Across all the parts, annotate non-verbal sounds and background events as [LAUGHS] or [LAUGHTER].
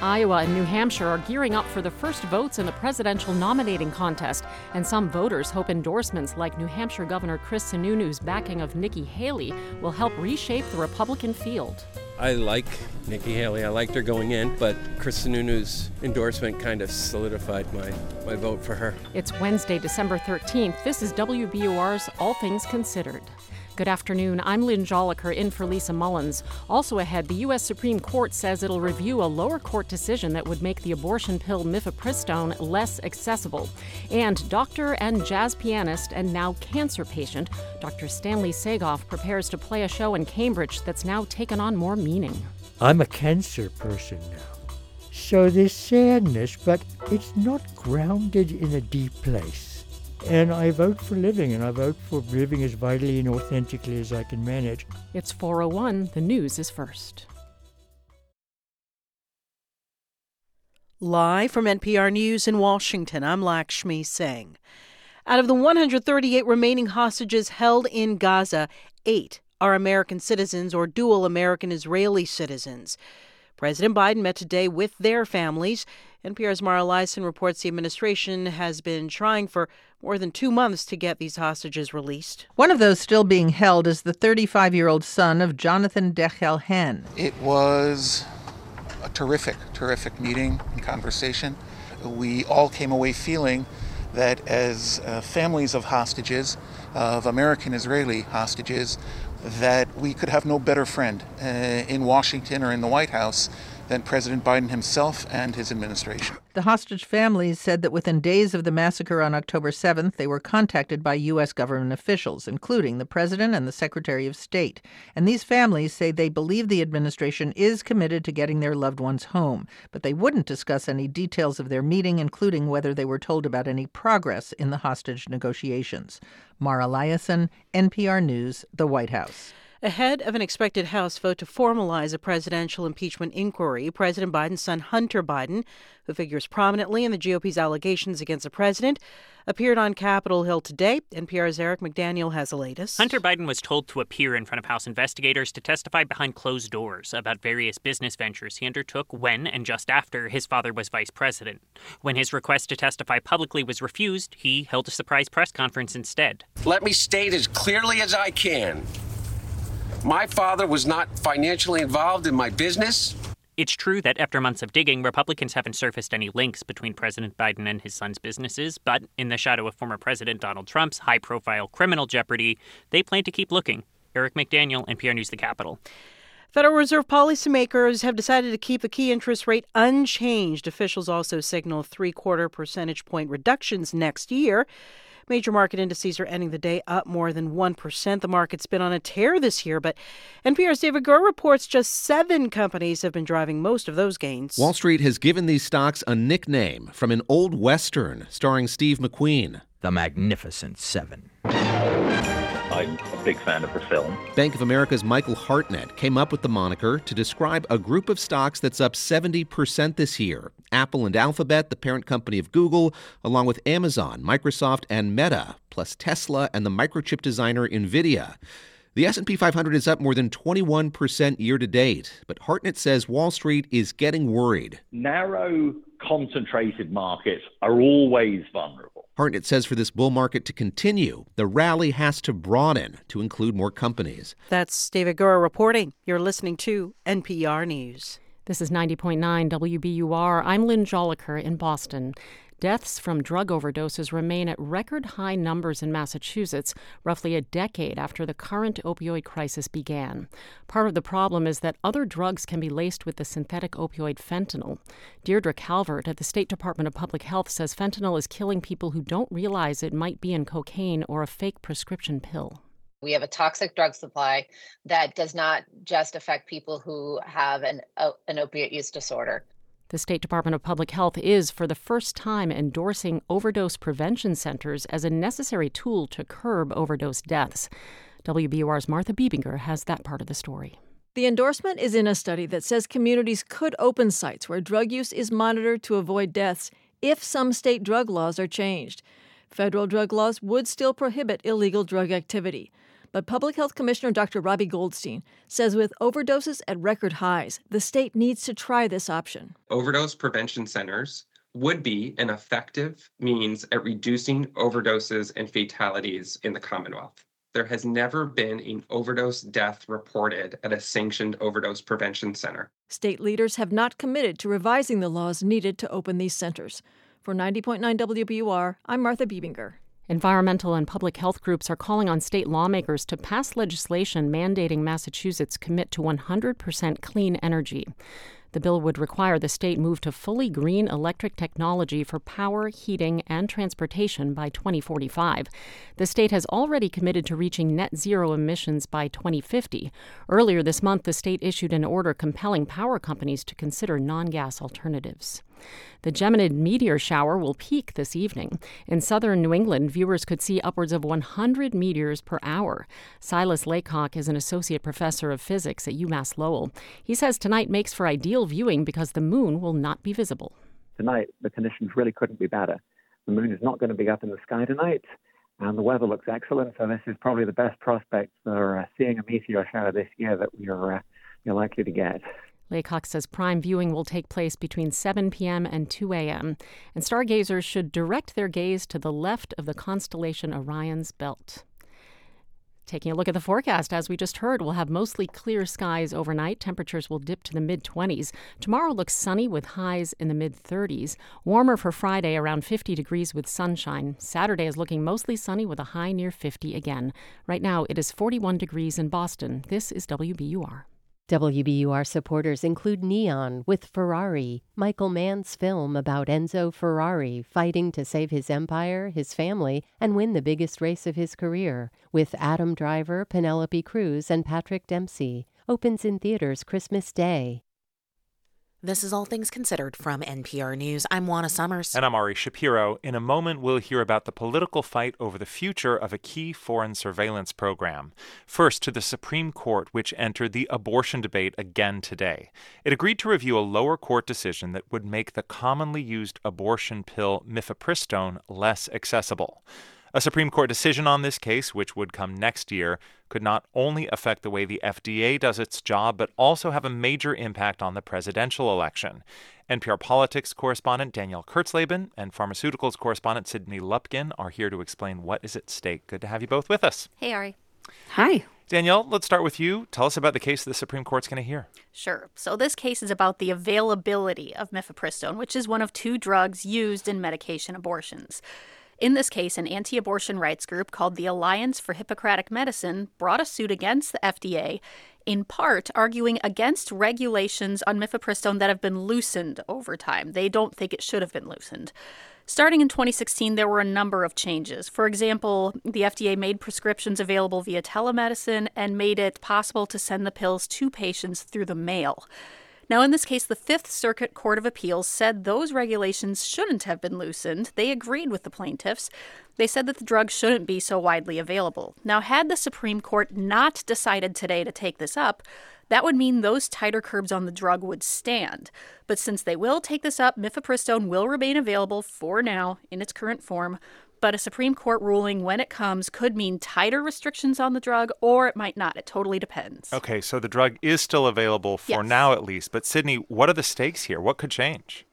Iowa and New Hampshire are gearing up for the first votes in the presidential nominating contest, and some voters hope endorsements like New Hampshire Governor Chris Sununu's backing of Nikki Haley will help reshape the Republican field. I like Nikki Haley. I liked her going in, but Chris Sununu's endorsement kind of solidified my, my vote for her. It's Wednesday, December 13th. This is WBUR's All Things Considered. Good afternoon. I'm Lynn Jolicoeur in for Lisa Mullins. Also ahead, the U.S. Supreme Court says it'll review a lower court decision that would make the abortion pill mifepristone less accessible. And doctor and jazz pianist and now cancer patient, Dr. Stanley Sagov, prepares to play a show in Cambridge that's now taken on more meaning. I'm a cancer person now. So there's sadness, but it's not grounded in a deep place. And I vote for living, and I vote for living as vitally and authentically as I can manage. It's 401. The news is first. Live from NPR News in Washington, I'm Lakshmi Singh. Out of the 138 remaining hostages held in Gaza, eight are American citizens or dual American Israeli citizens. President Biden met today with their families. NPR's Mara Liasson reports the administration has been trying for more than two months to get these hostages released. One of those still being held is the 35 year old son of Jonathan Dekel-Chen. It was a terrific, terrific meeting and conversation. We all came away feeling that as uh, families of hostages, of American Israeli hostages, that we could have no better friend uh, in Washington or in the White House than President Biden himself and his administration. The hostage families said that within days of the massacre on October 7th, they were contacted by U.S. government officials, including the President and the Secretary of State. And these families say they believe the administration is committed to getting their loved ones home, but they wouldn't discuss any details of their meeting, including whether they were told about any progress in the hostage negotiations. Mara Liasson, NPR News, The White House. Ahead of an expected House vote to formalize a presidential impeachment inquiry, President Biden's son Hunter Biden, who figures prominently in the GOP's allegations against the president, appeared on Capitol Hill today. NPR's Eric McDaniel has the latest. Hunter Biden was told to appear in front of House investigators to testify behind closed doors about various business ventures he undertook when and just after his father was vice president. When his request to testify publicly was refused, he held a surprise press conference instead. Let me state as clearly as I can my father was not financially involved in my business. It's true that after months of digging, Republicans haven't surfaced any links between President Biden and his son's businesses, but in the shadow of former President Donald Trump's high profile criminal jeopardy, they plan to keep looking. Eric McDaniel, NPR News, The Capitol. Federal Reserve policymakers have decided to keep the key interest rate unchanged. Officials also signal three quarter percentage point reductions next year. Major market indices are ending the day up more than 1%. The market's been on a tear this year, but NPR's David Gura reports just seven companies have been driving most of those gains. Wall Street has given these stocks a nickname from an old Western starring Steve McQueen The Magnificent Seven. I'm a big fan of the film. Bank of America's Michael Hartnett came up with the moniker to describe a group of stocks that's up 70% this year. Apple and Alphabet, the parent company of Google, along with Amazon, Microsoft, and Meta, plus Tesla and the microchip designer Nvidia. The S&P 500 is up more than 21% year to date, but Hartnett says Wall Street is getting worried. Narrow, concentrated markets are always vulnerable. Hartnett says for this bull market to continue, the rally has to broaden to include more companies. That's David Gura reporting. You're listening to NPR News. This is 90.9 WBUR. I'm Lynn Jolicoeur in Boston. Deaths from drug overdoses remain at record high numbers in Massachusetts, roughly a decade after the current opioid crisis began. Part of the problem is that other drugs can be laced with the synthetic opioid fentanyl. Deirdre Calvert at the State Department of Public Health says fentanyl is killing people who don't realize it might be in cocaine or a fake prescription pill. We have a toxic drug supply that does not just affect people who have an, uh, an opiate use disorder. The State Department of Public Health is, for the first time, endorsing overdose prevention centers as a necessary tool to curb overdose deaths. WBUR's Martha Bebinger has that part of the story. The endorsement is in a study that says communities could open sites where drug use is monitored to avoid deaths if some state drug laws are changed. Federal drug laws would still prohibit illegal drug activity. But Public Health Commissioner Dr. Robbie Goldstein says with overdoses at record highs, the state needs to try this option. Overdose prevention centers would be an effective means at reducing overdoses and fatalities in the Commonwealth. There has never been an overdose death reported at a sanctioned overdose prevention center. State leaders have not committed to revising the laws needed to open these centers. For 90.9 WBUR, I'm Martha Bebinger. Environmental and public health groups are calling on state lawmakers to pass legislation mandating Massachusetts commit to 100% clean energy. The bill would require the state move to fully green electric technology for power, heating, and transportation by 2045. The state has already committed to reaching net zero emissions by 2050. Earlier this month, the state issued an order compelling power companies to consider non gas alternatives. The Geminid meteor shower will peak this evening. In southern New England, viewers could see upwards of 100 meteors per hour. Silas Laycock is an associate professor of physics at UMass Lowell. He says tonight makes for ideal viewing because the moon will not be visible. Tonight, the conditions really couldn't be better. The moon is not going to be up in the sky tonight, and the weather looks excellent. So this is probably the best prospect for uh, seeing a meteor shower this year that we're, uh, you're likely to get. Laycock says prime viewing will take place between 7 p.m. and 2 a.m., and stargazers should direct their gaze to the left of the constellation Orion's belt. Taking a look at the forecast, as we just heard, we'll have mostly clear skies overnight. Temperatures will dip to the mid 20s. Tomorrow looks sunny with highs in the mid 30s. Warmer for Friday, around 50 degrees with sunshine. Saturday is looking mostly sunny with a high near 50 again. Right now, it is 41 degrees in Boston. This is WBUR. WBUR supporters include Neon with Ferrari, Michael Mann's film about Enzo Ferrari fighting to save his empire, his family, and win the biggest race of his career, with Adam Driver, Penelope Cruz, and Patrick Dempsey. Opens in theaters Christmas Day. This is All Things Considered from NPR News. I'm Juana Summers. And I'm Ari Shapiro. In a moment, we'll hear about the political fight over the future of a key foreign surveillance program. First, to the Supreme Court, which entered the abortion debate again today. It agreed to review a lower court decision that would make the commonly used abortion pill mifepristone less accessible. A Supreme Court decision on this case, which would come next year, could not only affect the way the FDA does its job, but also have a major impact on the presidential election. NPR politics correspondent Danielle Kurtzleben and pharmaceuticals correspondent Sydney Lupkin are here to explain what is at stake. Good to have you both with us. Hey, Ari. Hi. Danielle, let's start with you. Tell us about the case the Supreme Court's going to hear. Sure. So, this case is about the availability of mifepristone, which is one of two drugs used in medication abortions. In this case, an anti abortion rights group called the Alliance for Hippocratic Medicine brought a suit against the FDA, in part arguing against regulations on mifepristone that have been loosened over time. They don't think it should have been loosened. Starting in 2016, there were a number of changes. For example, the FDA made prescriptions available via telemedicine and made it possible to send the pills to patients through the mail. Now, in this case, the Fifth Circuit Court of Appeals said those regulations shouldn't have been loosened. They agreed with the plaintiffs. They said that the drug shouldn't be so widely available. Now, had the Supreme Court not decided today to take this up, that would mean those tighter curbs on the drug would stand. But since they will take this up, mifepristone will remain available for now in its current form but a Supreme Court ruling, when it comes, could mean tighter restrictions on the drug or it might not. It totally depends. Okay, so the drug is still available for Yes. now at least. But Sydney, what are the stakes here? What could change?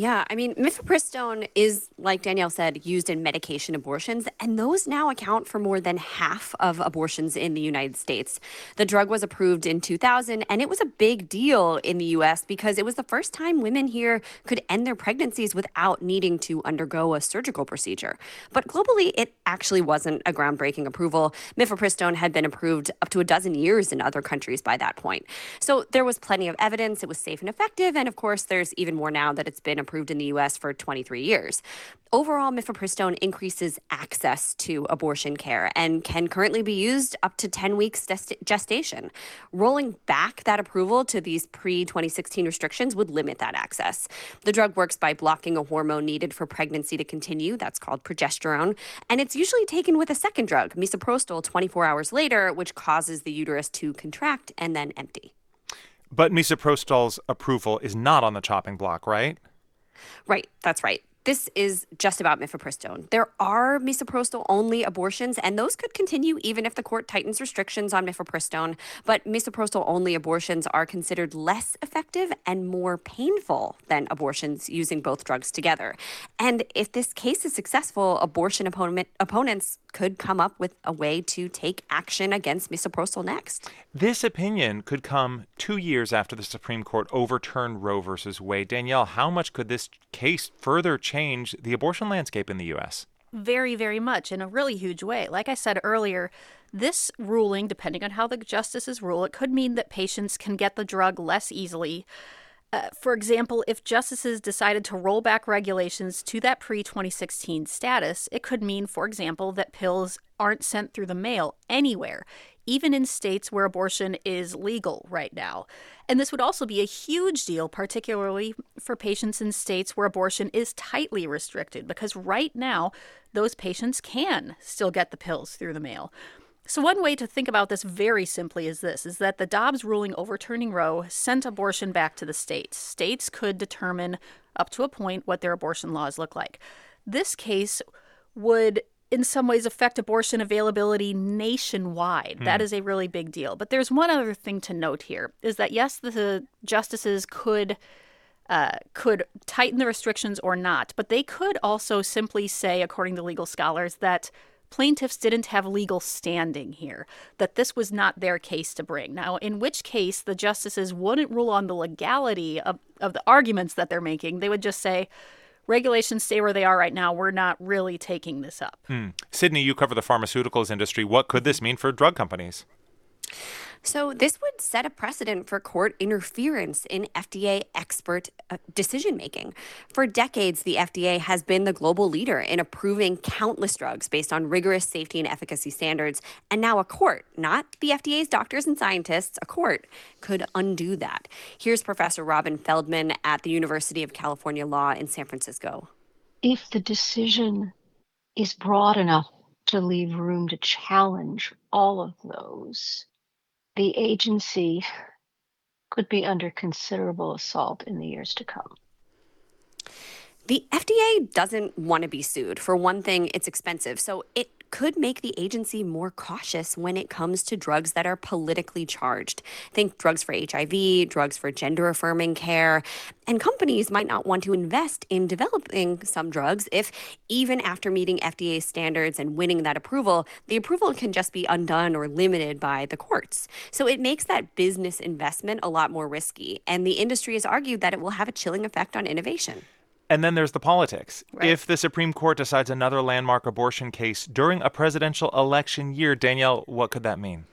Yeah, I mean, mifepristone is, like Danielle said, used in medication abortions, and those now account for more than half of abortions in the United States. The drug was approved in 2000, and it was a big deal in the U.S. because it was the first time women here could end their pregnancies without needing to undergo a surgical procedure. But globally, it actually wasn't a groundbreaking approval. Mifepristone had been approved up to a dozen years in other countries by that point. So there was plenty of evidence it was safe and effective, and of course, there's even more now that it's been approved in the US for 23 years. Overall, mifepristone increases access to abortion care and can currently be used up to 10 weeks gestation. Rolling back that approval to these pre 2016 restrictions would limit that access. The drug works by blocking a hormone needed for pregnancy to continue, that's called progesterone, and it's usually taken with a second drug, misoprostol, 24 hours later, which causes the uterus to contract and then empty. But misoprostol's approval is not on the chopping block, right? Right, that's right. this is just about mifepristone. There are misoprostol only abortions, and those could continue even if the court tightens restrictions on mifepristone. But misoprostol only abortions are considered less effective and more painful than abortions using both drugs together. And if this case is successful, abortion opponent, opponents could come up with a way to take action against misoprostol next. This opinion could come two years after the Supreme Court overturned Roe versus Wade. Danielle, how much could this case further change the abortion landscape in the U.S.? Very, very much in a really huge way. Like I said earlier, this ruling, depending on how the justices rule, it could mean that patients can get the drug less easily. Uh, for example, if justices decided to roll back regulations to that pre 2016 status, it could mean, for example, that pills aren't sent through the mail anywhere, even in states where abortion is legal right now. And this would also be a huge deal, particularly for patients in states where abortion is tightly restricted, because right now, those patients can still get the pills through the mail. So one way to think about this very simply is this is that the Dobbs ruling overturning Roe sent abortion back to the states. States could determine up to a point what their abortion laws look like. This case would in some ways affect abortion availability nationwide. Hmm. That is a really big deal. But there's one other thing to note here is that yes, the justices could uh, could tighten the restrictions or not, but they could also simply say, according to legal scholars, that plaintiffs didn't have legal standing here, that this was not their case to bring. Now, in which case the justices wouldn't rule on the legality of, of the arguments that they're making. They would just say, regulations stay where they are right now. We're not really taking this up. Hmm. Sydney, you cover the pharmaceuticals industry. What could this mean for drug companies? So, this would set a precedent for court interference in FDA expert uh, decision making. For decades, the FDA has been the global leader in approving countless drugs based on rigorous safety and efficacy standards. And now, a court, not the FDA's doctors and scientists, a court could undo that. Here's Professor Robin Feldman at the University of California Law in San Francisco. If the decision is broad enough to leave room to challenge all of those, the agency could be under considerable assault in the years to come. The FDA doesn't want to be sued. For one thing, it's expensive. So it could make the agency more cautious when it comes to drugs that are politically charged. Think drugs for HIV, drugs for gender affirming care. And companies might not want to invest in developing some drugs if, even after meeting FDA standards and winning that approval, the approval can just be undone or limited by the courts. So it makes that business investment a lot more risky. And the industry has argued that it will have a chilling effect on innovation. And then there's the politics. Right. If the Supreme Court decides another landmark abortion case during a presidential election year, Danielle, what could that mean?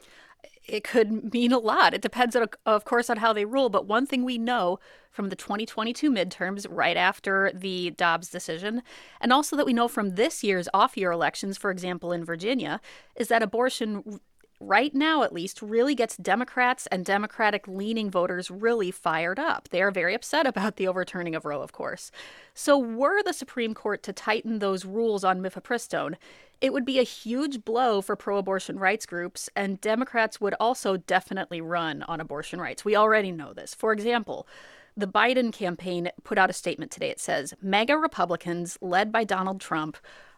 It could mean a lot. It depends, on, of course, on how they rule. But one thing we know from the 2022 midterms, right after the Dobbs decision, and also that we know from this year's off year elections, for example, in Virginia, is that abortion right now at least, really gets Democrats and Democratic leaning voters really fired up. They are very upset about the overturning of Roe, of course. So, were the Supreme Court to tighten those rules on mifepristone, it would be a huge blow for pro abortion rights groups, and Democrats would also definitely run on abortion rights. We already know this. For example, the Biden campaign put out a statement today. It says MAGA Republicans, led by Donald Trump,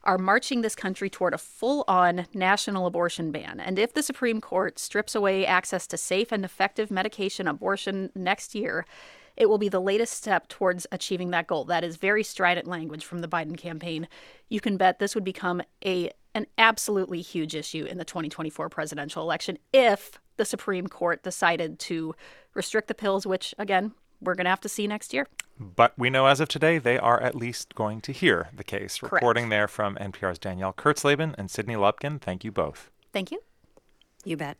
are marching this country toward a full on national abortion ban. And if the Supreme Court strips away access to safe and effective medication abortion next year, it will be the latest step towards achieving that goal. That is very strident language from the Biden campaign. You can bet this would become a an absolutely huge issue in the 2024 presidential election if the Supreme Court decided to restrict the pills, which again, we're going to have to see next year. But we know as of today they are at least going to hear the case. Correct. Reporting there from NPR's Danielle Kurtzleben and Sydney Lupkin. Thank you both. Thank you. You bet.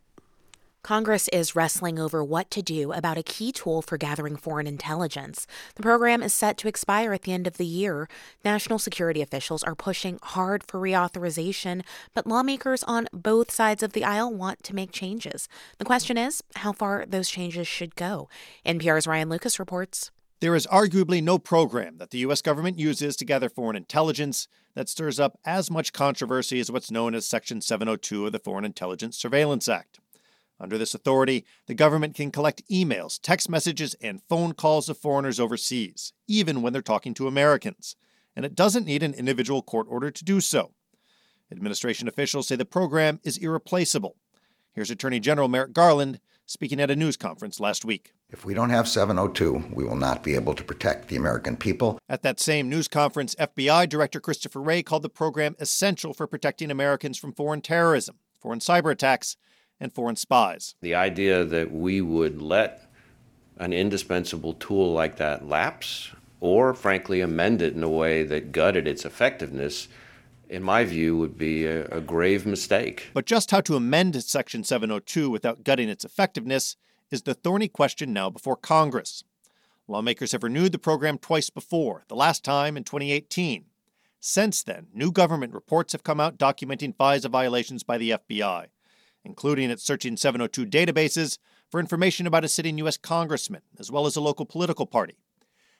Congress is wrestling over what to do about a key tool for gathering foreign intelligence. The program is set to expire at the end of the year. National security officials are pushing hard for reauthorization, but lawmakers on both sides of the aisle want to make changes. The question is how far those changes should go. NPR's Ryan Lucas reports. There is arguably no program that the U.S. government uses to gather foreign intelligence that stirs up as much controversy as what's known as Section 702 of the Foreign Intelligence Surveillance Act. Under this authority, the government can collect emails, text messages, and phone calls of foreigners overseas, even when they're talking to Americans. and it doesn't need an individual court order to do so. Administration officials say the program is irreplaceable. Here's Attorney General Merrick Garland speaking at a news conference last week. If we don't have 702, we will not be able to protect the American people. At that same news conference, FBI Director Christopher Wray called the program essential for protecting Americans from foreign terrorism, foreign cyber attacks, and foreign spies. The idea that we would let an indispensable tool like that lapse, or frankly amend it in a way that gutted its effectiveness, in my view, would be a, a grave mistake. But just how to amend Section 702 without gutting its effectiveness is the thorny question now before Congress. Lawmakers have renewed the program twice before, the last time in 2018. Since then, new government reports have come out documenting FISA violations by the FBI, including its searching 702 databases for information about a sitting U.S. congressman, as well as a local political party.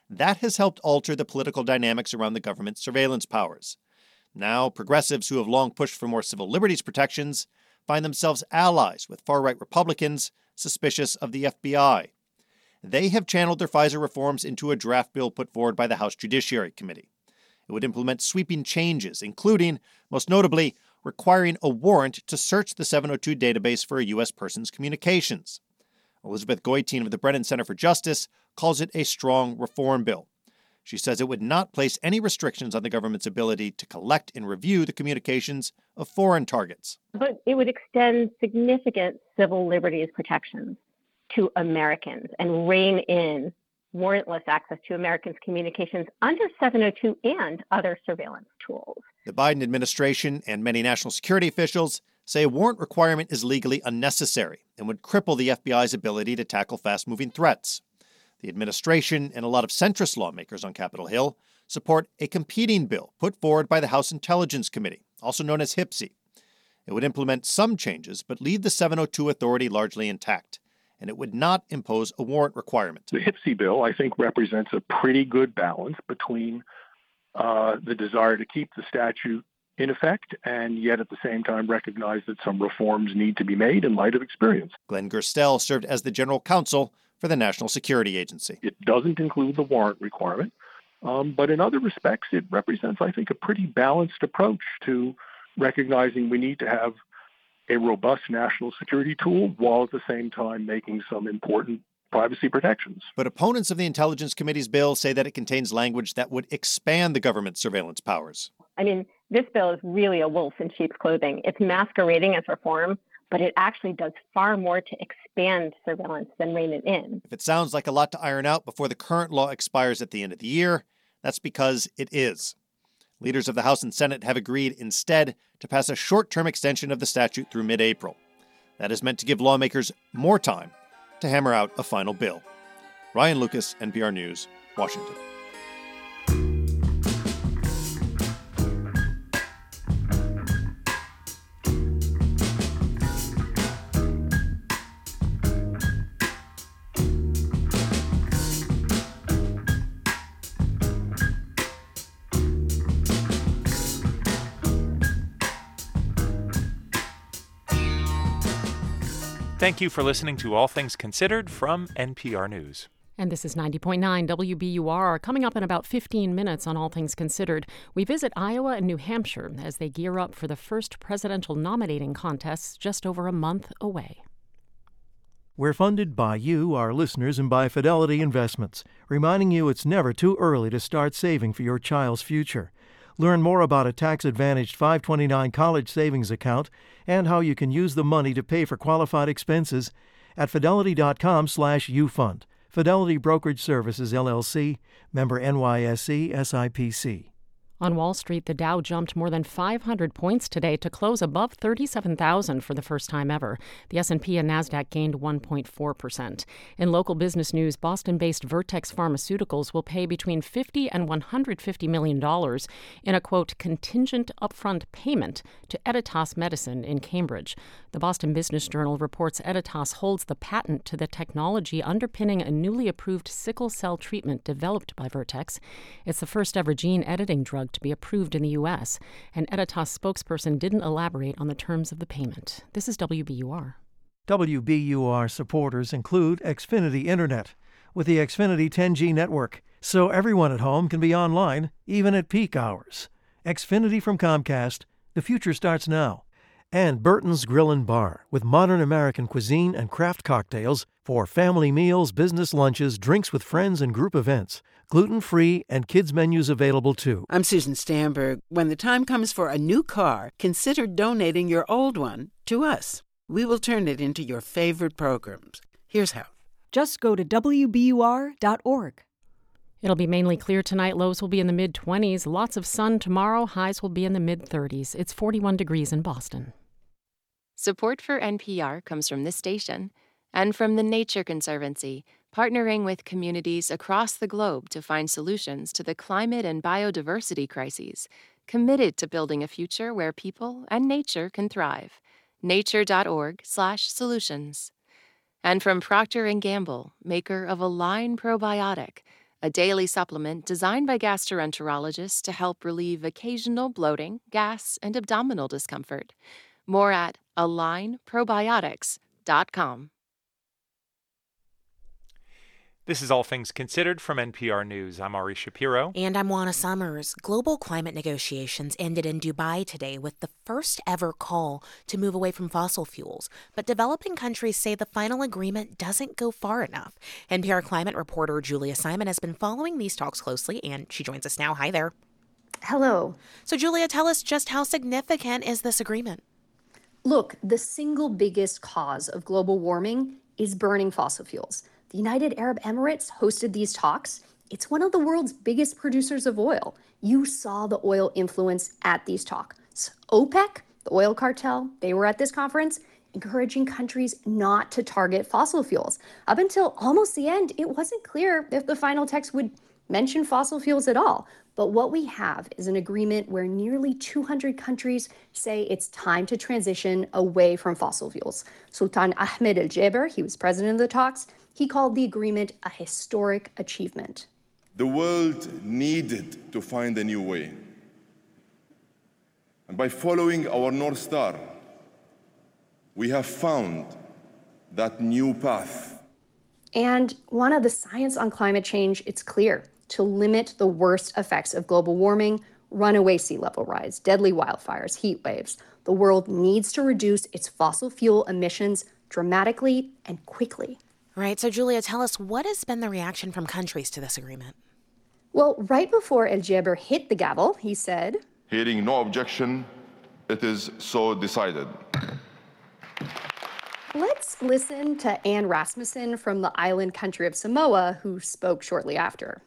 That has helped alter the political dynamics around the government's surveillance powers. Now, progressives who have long pushed for more civil liberties protections find themselves allies with far right Republicans suspicious of the FBI. They have channeled their FISA reforms into a draft bill put forward by the House Judiciary Committee. It would implement sweeping changes, including, most notably, requiring a warrant to search the 702 database for a U.S. person's communications. Elizabeth Goitein of the Brennan Center for Justice calls it a strong reform bill. She says it would not place any restrictions on the government's ability to collect and review the communications of foreign targets. But it would extend significant civil liberties protections to Americans and rein in warrantless access to Americans' communications under 702 and other surveillance tools. The Biden administration and many national security officials say a warrant requirement is legally unnecessary and would cripple the FBI's ability to tackle fast moving threats. The administration and a lot of centrist lawmakers on Capitol Hill support a competing bill put forward by the House Intelligence Committee, also known as HPSCI. It would implement some changes but leave the 702 authority largely intact, and it would not impose a warrant requirement. The HPSCI bill, I think, represents a pretty good balance between the desire to keep the statute in effect and yet at the same time recognize that some reforms need to be made in light of experience. Glenn Gerstell served as the general counsel for the National Security Agency. It doesn't include the warrant requirement, um, but in other respects, it represents, I think, a pretty balanced approach to recognizing we need to have a robust national security tool while at the same time making some important privacy protections. But opponents of the Intelligence Committee's bill say that it contains language that would expand the government's surveillance powers. I mean, this bill is really a wolf in sheep's clothing. It's masquerading as reform, but it actually does far more to expand surveillance than rein it in. If it sounds like a lot to iron out before the current law expires at the end of the year, that's because it is. Leaders of the House and Senate have agreed instead to pass a short term extension of the statute through mid April. That is meant to give lawmakers more time to hammer out a final bill. Ryan Lucas, NPR News, Washington. Thank you for listening to All Things Considered from NPR News. And this is 90.9 WBUR. Coming up in about 15 minutes on All Things Considered, we visit Iowa and New Hampshire as they gear up for the first presidential nominating contests just over a month away. We're funded by you, our listeners, and by Fidelity Investments, reminding you it's never too early to start saving for your child's future. Learn more about a tax advantaged 529 college savings account and how you can use the money to pay for qualified expenses at fidelity.com slash ufund. Fidelity Brokerage Services, LLC, member NYSE, SIPC. On Wall Street, the Dow jumped more than 500 points today to close above 37,000 for the first time ever. The S&P and Nasdaq gained 1.4%. In local business news, Boston-based Vertex Pharmaceuticals will pay between 50 and 150 million dollars in a quote contingent upfront payment to Editas Medicine in Cambridge. The Boston Business Journal reports Editas holds the patent to the technology underpinning a newly approved sickle cell treatment developed by Vertex. It's the first ever gene editing drug to be approved in the U.S. An Editas spokesperson didn't elaborate on the terms of the payment. This is WBUR. WBUR supporters include Xfinity Internet. With the Xfinity 10G network, so everyone at home can be online, even at peak hours. Xfinity from Comcast, the future starts now. And Burton's Grill and Bar, with modern American cuisine and craft cocktails for family meals, business lunches, drinks with friends, and group events. Gluten free and kids' menus available too. I'm Susan Stamberg. When the time comes for a new car, consider donating your old one to us. We will turn it into your favorite programs. Here's how. Just go to WBUR.org. It'll be mainly clear tonight. Lows will be in the mid 20s. Lots of sun tomorrow. Highs will be in the mid 30s. It's 41 degrees in Boston. Support for NPR comes from this station and from the Nature Conservancy, partnering with communities across the globe to find solutions to the climate and biodiversity crises, committed to building a future where people and nature can thrive. nature.org/solutions. And from Procter & Gamble, maker of Align Probiotic, a daily supplement designed by gastroenterologists to help relieve occasional bloating, gas, and abdominal discomfort. More at alignprobiotics.com. This is All Things Considered from NPR News. I'm Ari Shapiro. And I'm Juana Summers. Global climate negotiations ended in Dubai today with the first ever call to move away from fossil fuels. But developing countries say the final agreement doesn't go far enough. NPR climate reporter Julia Simon has been following these talks closely, and she joins us now. Hi there. Hello. So, Julia, tell us just how significant is this agreement? Look, the single biggest cause of global warming is burning fossil fuels. The United Arab Emirates hosted these talks. It's one of the world's biggest producers of oil. You saw the oil influence at these talks. OPEC, the oil cartel, they were at this conference encouraging countries not to target fossil fuels. Up until almost the end, it wasn't clear if the final text would mention fossil fuels at all. But what we have is an agreement where nearly 200 countries say it's time to transition away from fossil fuels. Sultan Ahmed Al Jaber, he was president of the talks, he called the agreement a historic achievement. The world needed to find a new way. And by following our North Star, we have found that new path. And one of the science on climate change, it's clear to limit the worst effects of global warming, runaway sea level rise, deadly wildfires, heat waves. The world needs to reduce its fossil fuel emissions dramatically and quickly. Right. So, Julia, tell us what has been the reaction from countries to this agreement? Well, right before Al Jaber hit the gavel, he said, Hearing no objection, it is so decided. Let's listen to Anne Rasmussen from the island country of Samoa, who spoke shortly after.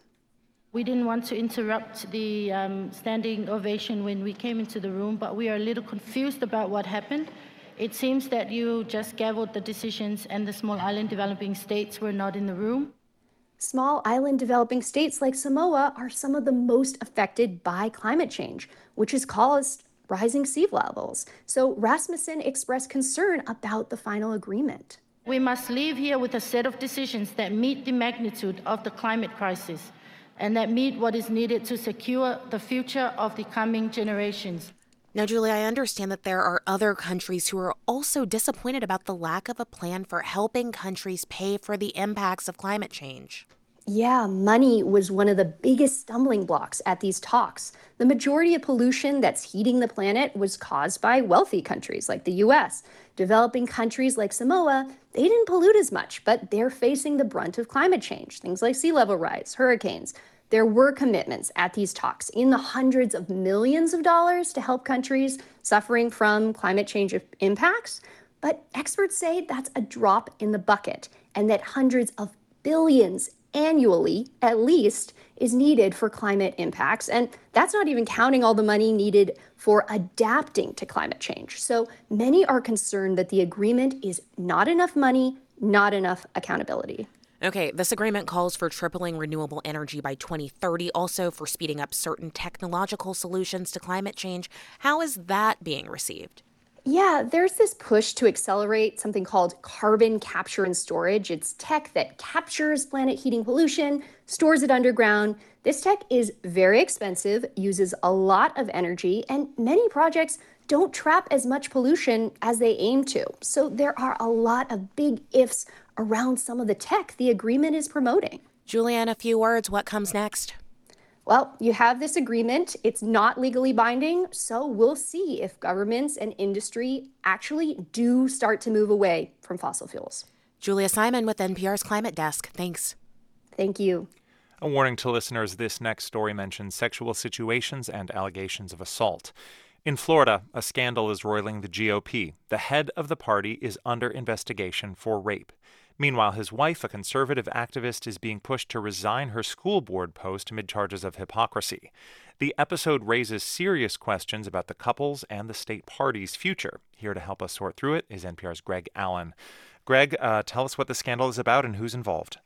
We didn't want to interrupt the um, standing ovation when we came into the room, but we are a little confused about what happened. It seems that you just gavelled the decisions and the small island developing states were not in the room. Small island developing states like Samoa are some of the most affected by climate change, which has caused rising sea levels. So Rasmussen expressed concern about the final agreement. We must leave here with a set of decisions that meet the magnitude of the climate crisis and that meet what is needed to secure the future of the coming generations. Now, Julie, I understand that there are other countries who are also disappointed about the lack of a plan for helping countries pay for the impacts of climate change. Yeah, money was one of the biggest stumbling blocks at these talks. The majority of pollution that's heating the planet was caused by wealthy countries like the US. Developing countries like Samoa, they didn't pollute as much, but they're facing the brunt of climate change, things like sea level rise, hurricanes. There were commitments at these talks in the hundreds of millions of dollars to help countries suffering from climate change impacts. But experts say that's a drop in the bucket and that hundreds of billions annually, at least, is needed for climate impacts. And that's not even counting all the money needed for adapting to climate change. So many are concerned that the agreement is not enough money, not enough accountability. Okay, this agreement calls for tripling renewable energy by 2030, also for speeding up certain technological solutions to climate change. How is that being received? Yeah, there's this push to accelerate something called carbon capture and storage. It's tech that captures planet heating pollution, stores it underground. This tech is very expensive, uses a lot of energy, and many projects don't trap as much pollution as they aim to. So there are a lot of big ifs around some of the tech the agreement is promoting. Julianne, a few words. What comes next? Well, you have this agreement. It's not legally binding, so we'll see if governments and industry actually do start to move away from fossil fuels. Julia Simon with NPR's Climate Desk. Thanks. Thank you. A warning to listeners this next story mentions sexual situations and allegations of assault. In Florida, a scandal is roiling the GOP. The head of the party is under investigation for rape. Meanwhile, his wife, a conservative activist, is being pushed to resign her school board post amid charges of hypocrisy. The episode raises serious questions about the couple's and the state party's future. Here to help us sort through it is NPR's Greg Allen. Greg, uh, tell us what the scandal is about and who's involved.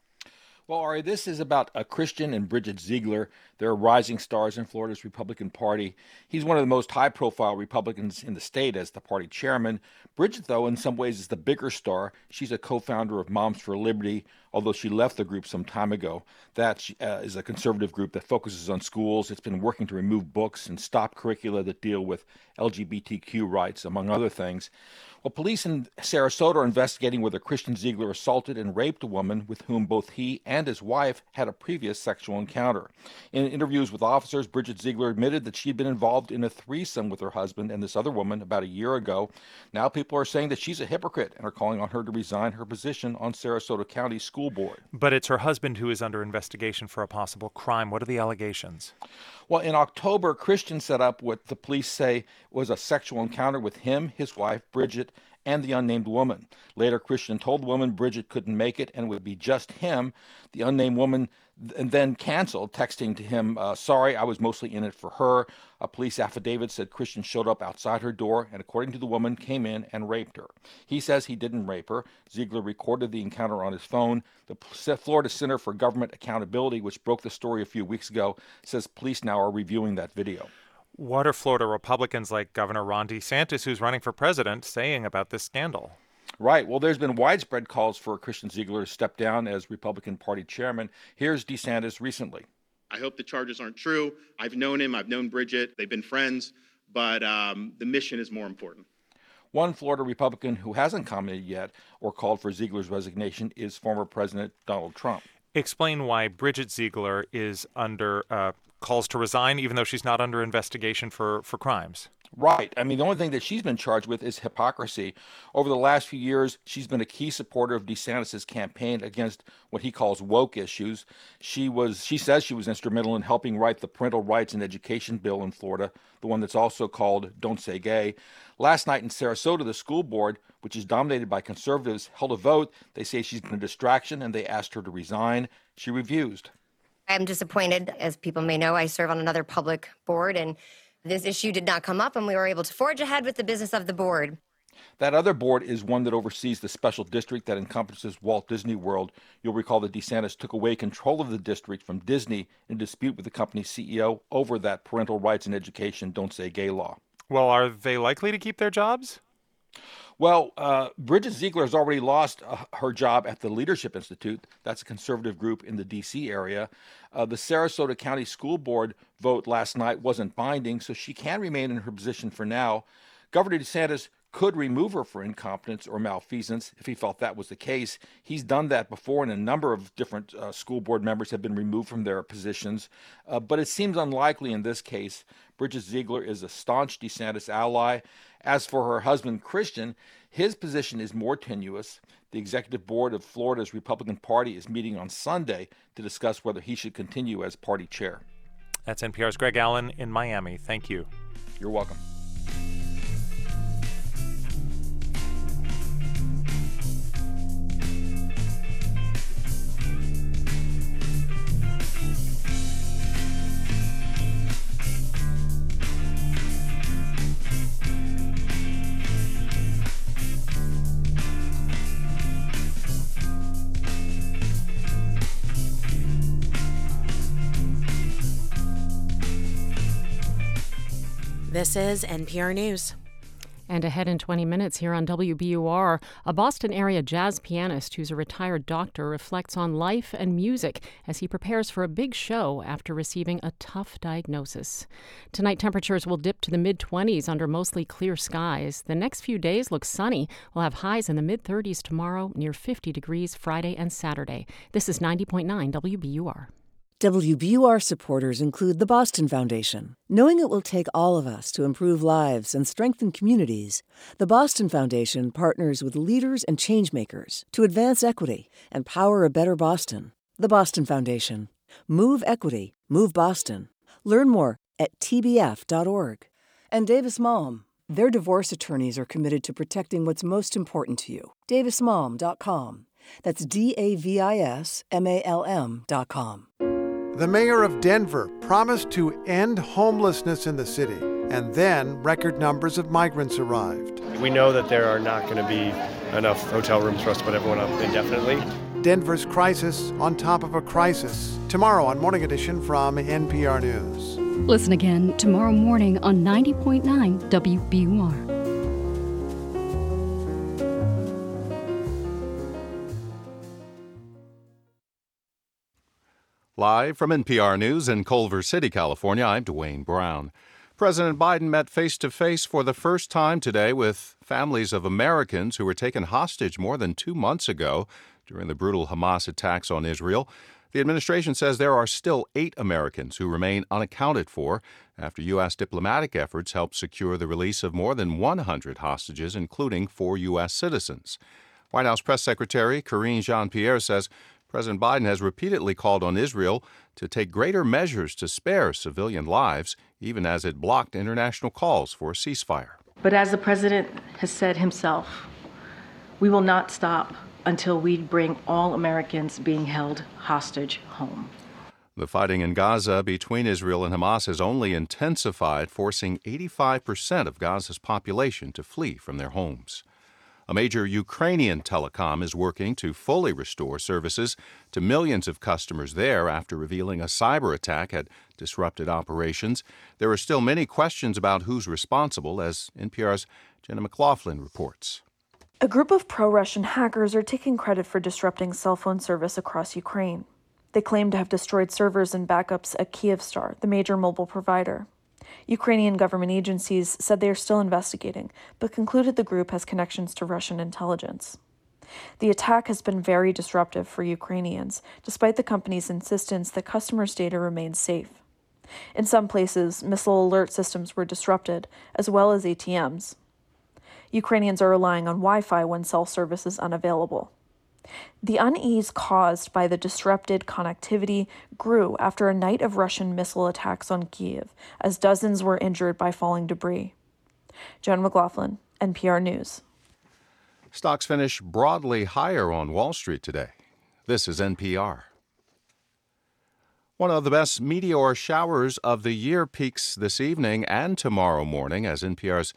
Well, Ari, this is about a Christian and Bridget Ziegler. They're rising stars in Florida's Republican Party. He's one of the most high profile Republicans in the state as the party chairman. Bridget, though, in some ways is the bigger star. She's a co founder of Moms for Liberty, although she left the group some time ago. That uh, is a conservative group that focuses on schools. It's been working to remove books and stop curricula that deal with LGBTQ rights, among other things. Well, police in Sarasota are investigating whether Christian Ziegler assaulted and raped a woman with whom both he and his wife had a previous sexual encounter. In interviews with officers, Bridget Ziegler admitted that she'd been involved in a threesome with her husband and this other woman about a year ago. Now people are saying that she's a hypocrite and are calling on her to resign her position on Sarasota County School Board. But it's her husband who is under investigation for a possible crime. What are the allegations? Well, in October, Christian set up what the police say was a sexual encounter with him, his wife, Bridget, and the unnamed woman. Later, Christian told the woman Bridget couldn't make it and it would be just him. The unnamed woman and then canceled, texting to him, uh, Sorry, I was mostly in it for her. A police affidavit said Christian showed up outside her door and, according to the woman, came in and raped her. He says he didn't rape her. Ziegler recorded the encounter on his phone. The Florida Center for Government Accountability, which broke the story a few weeks ago, says police now are reviewing that video. What are Florida Republicans like Governor Ron DeSantis, who's running for president, saying about this scandal? Right. Well, there's been widespread calls for Christian Ziegler to step down as Republican Party chairman. Here's DeSantis recently. I hope the charges aren't true. I've known him, I've known Bridget, they've been friends, but um, the mission is more important. One Florida Republican who hasn't commented yet or called for Ziegler's resignation is former President Donald Trump. Explain why Bridget Ziegler is under uh, calls to resign, even though she's not under investigation for, for crimes. Right. I mean, the only thing that she's been charged with is hypocrisy. Over the last few years, she's been a key supporter of DeSantis' campaign against what he calls woke issues. She was she says she was instrumental in helping write the parental rights and education bill in Florida, the one that's also called Don't Say Gay. Last night in Sarasota, the school board, which is dominated by conservatives, held a vote. They say she's been a distraction and they asked her to resign. She refused. I'm disappointed. As people may know, I serve on another public board and this issue did not come up, and we were able to forge ahead with the business of the board. That other board is one that oversees the special district that encompasses Walt Disney World. You'll recall that DeSantis took away control of the district from Disney in dispute with the company's CEO over that parental rights and education don't say gay law. Well, are they likely to keep their jobs? Well, uh, Bridget Ziegler has already lost uh, her job at the Leadership Institute. That's a conservative group in the D.C. area. Uh, the Sarasota County School Board vote last night wasn't binding, so she can remain in her position for now. Governor DeSantis could remove her for incompetence or malfeasance if he felt that was the case. He's done that before, and a number of different uh, school board members have been removed from their positions. Uh, but it seems unlikely in this case. Bridget Ziegler is a staunch DeSantis ally. As for her husband, Christian, his position is more tenuous. The executive board of Florida's Republican Party is meeting on Sunday to discuss whether he should continue as party chair. That's NPR's Greg Allen in Miami. Thank you. You're welcome. Is NPR News. And ahead in 20 minutes here on WBUR, a Boston area jazz pianist who's a retired doctor reflects on life and music as he prepares for a big show after receiving a tough diagnosis. Tonight, temperatures will dip to the mid 20s under mostly clear skies. The next few days look sunny. We'll have highs in the mid 30s tomorrow, near 50 degrees Friday and Saturday. This is 90.9 WBUR. WBUR supporters include the Boston Foundation. Knowing it will take all of us to improve lives and strengthen communities, the Boston Foundation partners with leaders and changemakers to advance equity and power a better Boston. The Boston Foundation. Move equity, move Boston. Learn more at tbf.org. And Davis Malm. Their divorce attorneys are committed to protecting what's most important to you. DavisMalm.com. That's D A V I S M A L M.com. The mayor of Denver promised to end homelessness in the city, and then record numbers of migrants arrived. We know that there are not going to be enough hotel rooms for us to put everyone up indefinitely. Denver's crisis on top of a crisis. Tomorrow on Morning Edition from NPR News. Listen again tomorrow morning on 90.9 WBUR. Live from NPR News in Culver City, California, I'm Dwayne Brown. President Biden met face to face for the first time today with families of Americans who were taken hostage more than two months ago during the brutal Hamas attacks on Israel. The administration says there are still eight Americans who remain unaccounted for after U.S. diplomatic efforts helped secure the release of more than 100 hostages, including four U.S. citizens. White House Press Secretary Karine Jean Pierre says President Biden has repeatedly called on Israel to take greater measures to spare civilian lives, even as it blocked international calls for a ceasefire. But as the president has said himself, we will not stop until we bring all Americans being held hostage home. The fighting in Gaza between Israel and Hamas has only intensified, forcing 85% of Gaza's population to flee from their homes. A major Ukrainian telecom is working to fully restore services to millions of customers there after revealing a cyber attack had disrupted operations. There are still many questions about who's responsible, as NPR's Jenna McLaughlin reports. A group of pro Russian hackers are taking credit for disrupting cell phone service across Ukraine. They claim to have destroyed servers and backups at Kyivstar, the major mobile provider. Ukrainian government agencies said they are still investigating, but concluded the group has connections to Russian intelligence. The attack has been very disruptive for Ukrainians, despite the company's insistence that customers' data remains safe. In some places, missile alert systems were disrupted, as well as ATMs. Ukrainians are relying on Wi Fi when cell service is unavailable. The unease caused by the disrupted connectivity grew after a night of Russian missile attacks on Kiev, as dozens were injured by falling debris. Joan McLaughlin, NPR News. Stocks finish broadly higher on Wall Street today. This is NPR. One of the best meteor showers of the year peaks this evening and tomorrow morning as NPR's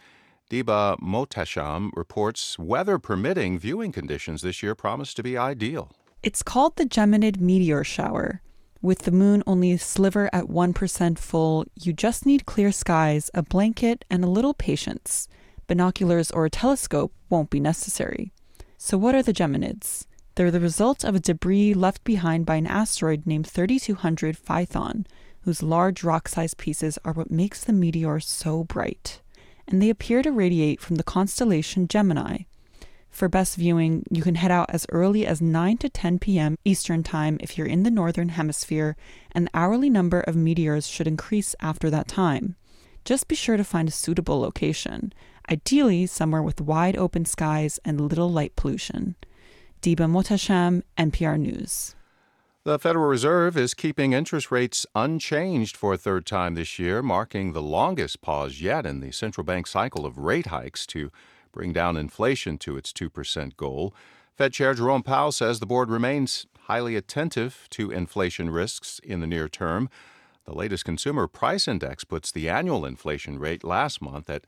Diba Mohtasham reports weather permitting, viewing conditions this year promise to be ideal. It's called the Geminid meteor shower. With the moon only a sliver at 1% full, you just need clear skies, a blanket, and a little patience. Binoculars or a telescope won't be necessary. So, what are the Geminids? They're the result of a debris left behind by an asteroid named 3200 Phaethon, whose large rock sized pieces are what makes the meteor so bright and they appear to radiate from the constellation Gemini. For best viewing, you can head out as early as 9 to 10 p.m. Eastern Time if you're in the Northern Hemisphere, and the hourly number of meteors should increase after that time. Just be sure to find a suitable location, ideally somewhere with wide open skies and little light pollution. Diba Mohtasham, NPR News. The Federal Reserve is keeping interest rates unchanged for a third time this year, marking the longest pause yet in the central bank cycle of rate hikes to bring down inflation to its 2% goal. Fed Chair Jerome Powell says the board remains highly attentive to inflation risks in the near term. The latest consumer price index puts the annual inflation rate last month at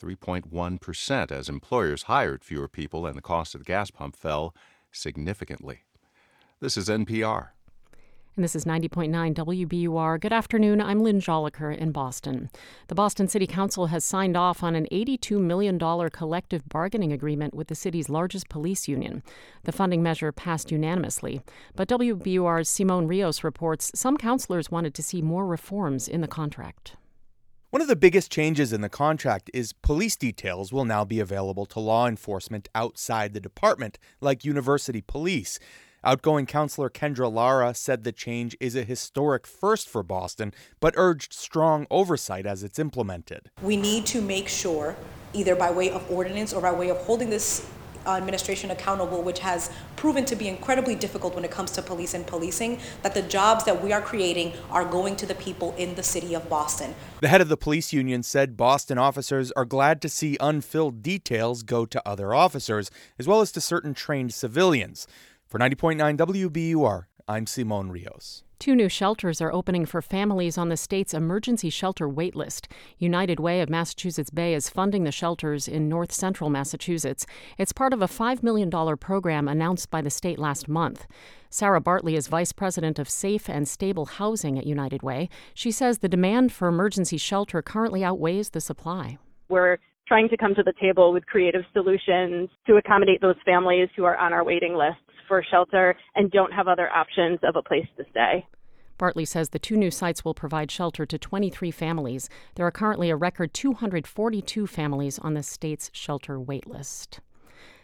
3.1% as employers hired fewer people and the cost of the gas pump fell significantly. This is NPR. And this is 90.9 WBUR. Good afternoon. I'm Lynn Jolicoeur in Boston. The Boston City Council has signed off on an $82 million collective bargaining agreement with the city's largest police union. The funding measure passed unanimously. But WBUR's Simone Rios reports some councilors wanted to see more reforms in the contract. One of the biggest changes in the contract is police details will now be available to law enforcement outside the department, like university police. Outgoing Councilor Kendra Lara said the change is a historic first for Boston, but urged strong oversight as it's implemented. We need to make sure, either by way of ordinance or by way of holding this uh, administration accountable, which has proven to be incredibly difficult when it comes to police and policing, that the jobs that we are creating are going to the people in the city of Boston. The head of the police union said Boston officers are glad to see unfilled details go to other officers, as well as to certain trained civilians. For 90.9 WBUR, I'm Simone Rios. Two new shelters are opening for families on the state's emergency shelter waitlist. United Way of Massachusetts Bay is funding the shelters in north central Massachusetts. It's part of a $5 million program announced by the state last month. Sarah Bartley is vice president of Safe and Stable Housing at United Way. She says the demand for emergency shelter currently outweighs the supply. We're trying to come to the table with creative solutions to accommodate those families who are on our waiting list for shelter and don't have other options of a place to stay. Bartley says the two new sites will provide shelter to 23 families. There are currently a record 242 families on the state's shelter waitlist.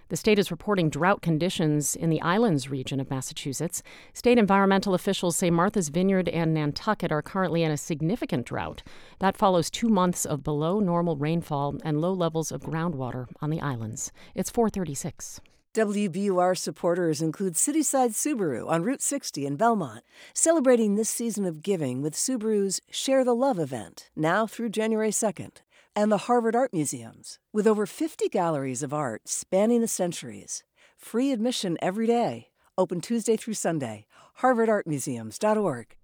The state is reporting drought conditions in the Islands region of Massachusetts. State environmental officials say Martha's Vineyard and Nantucket are currently in a significant drought. That follows two months of below normal rainfall and low levels of groundwater on the islands. It's 436. WBUR supporters include Cityside Subaru on Route 60 in Belmont, celebrating this season of giving with Subaru's Share the Love event, now through January 2nd, and the Harvard Art Museums, with over 50 galleries of art spanning the centuries. Free admission every day, open Tuesday through Sunday. HarvardArtMuseums.org.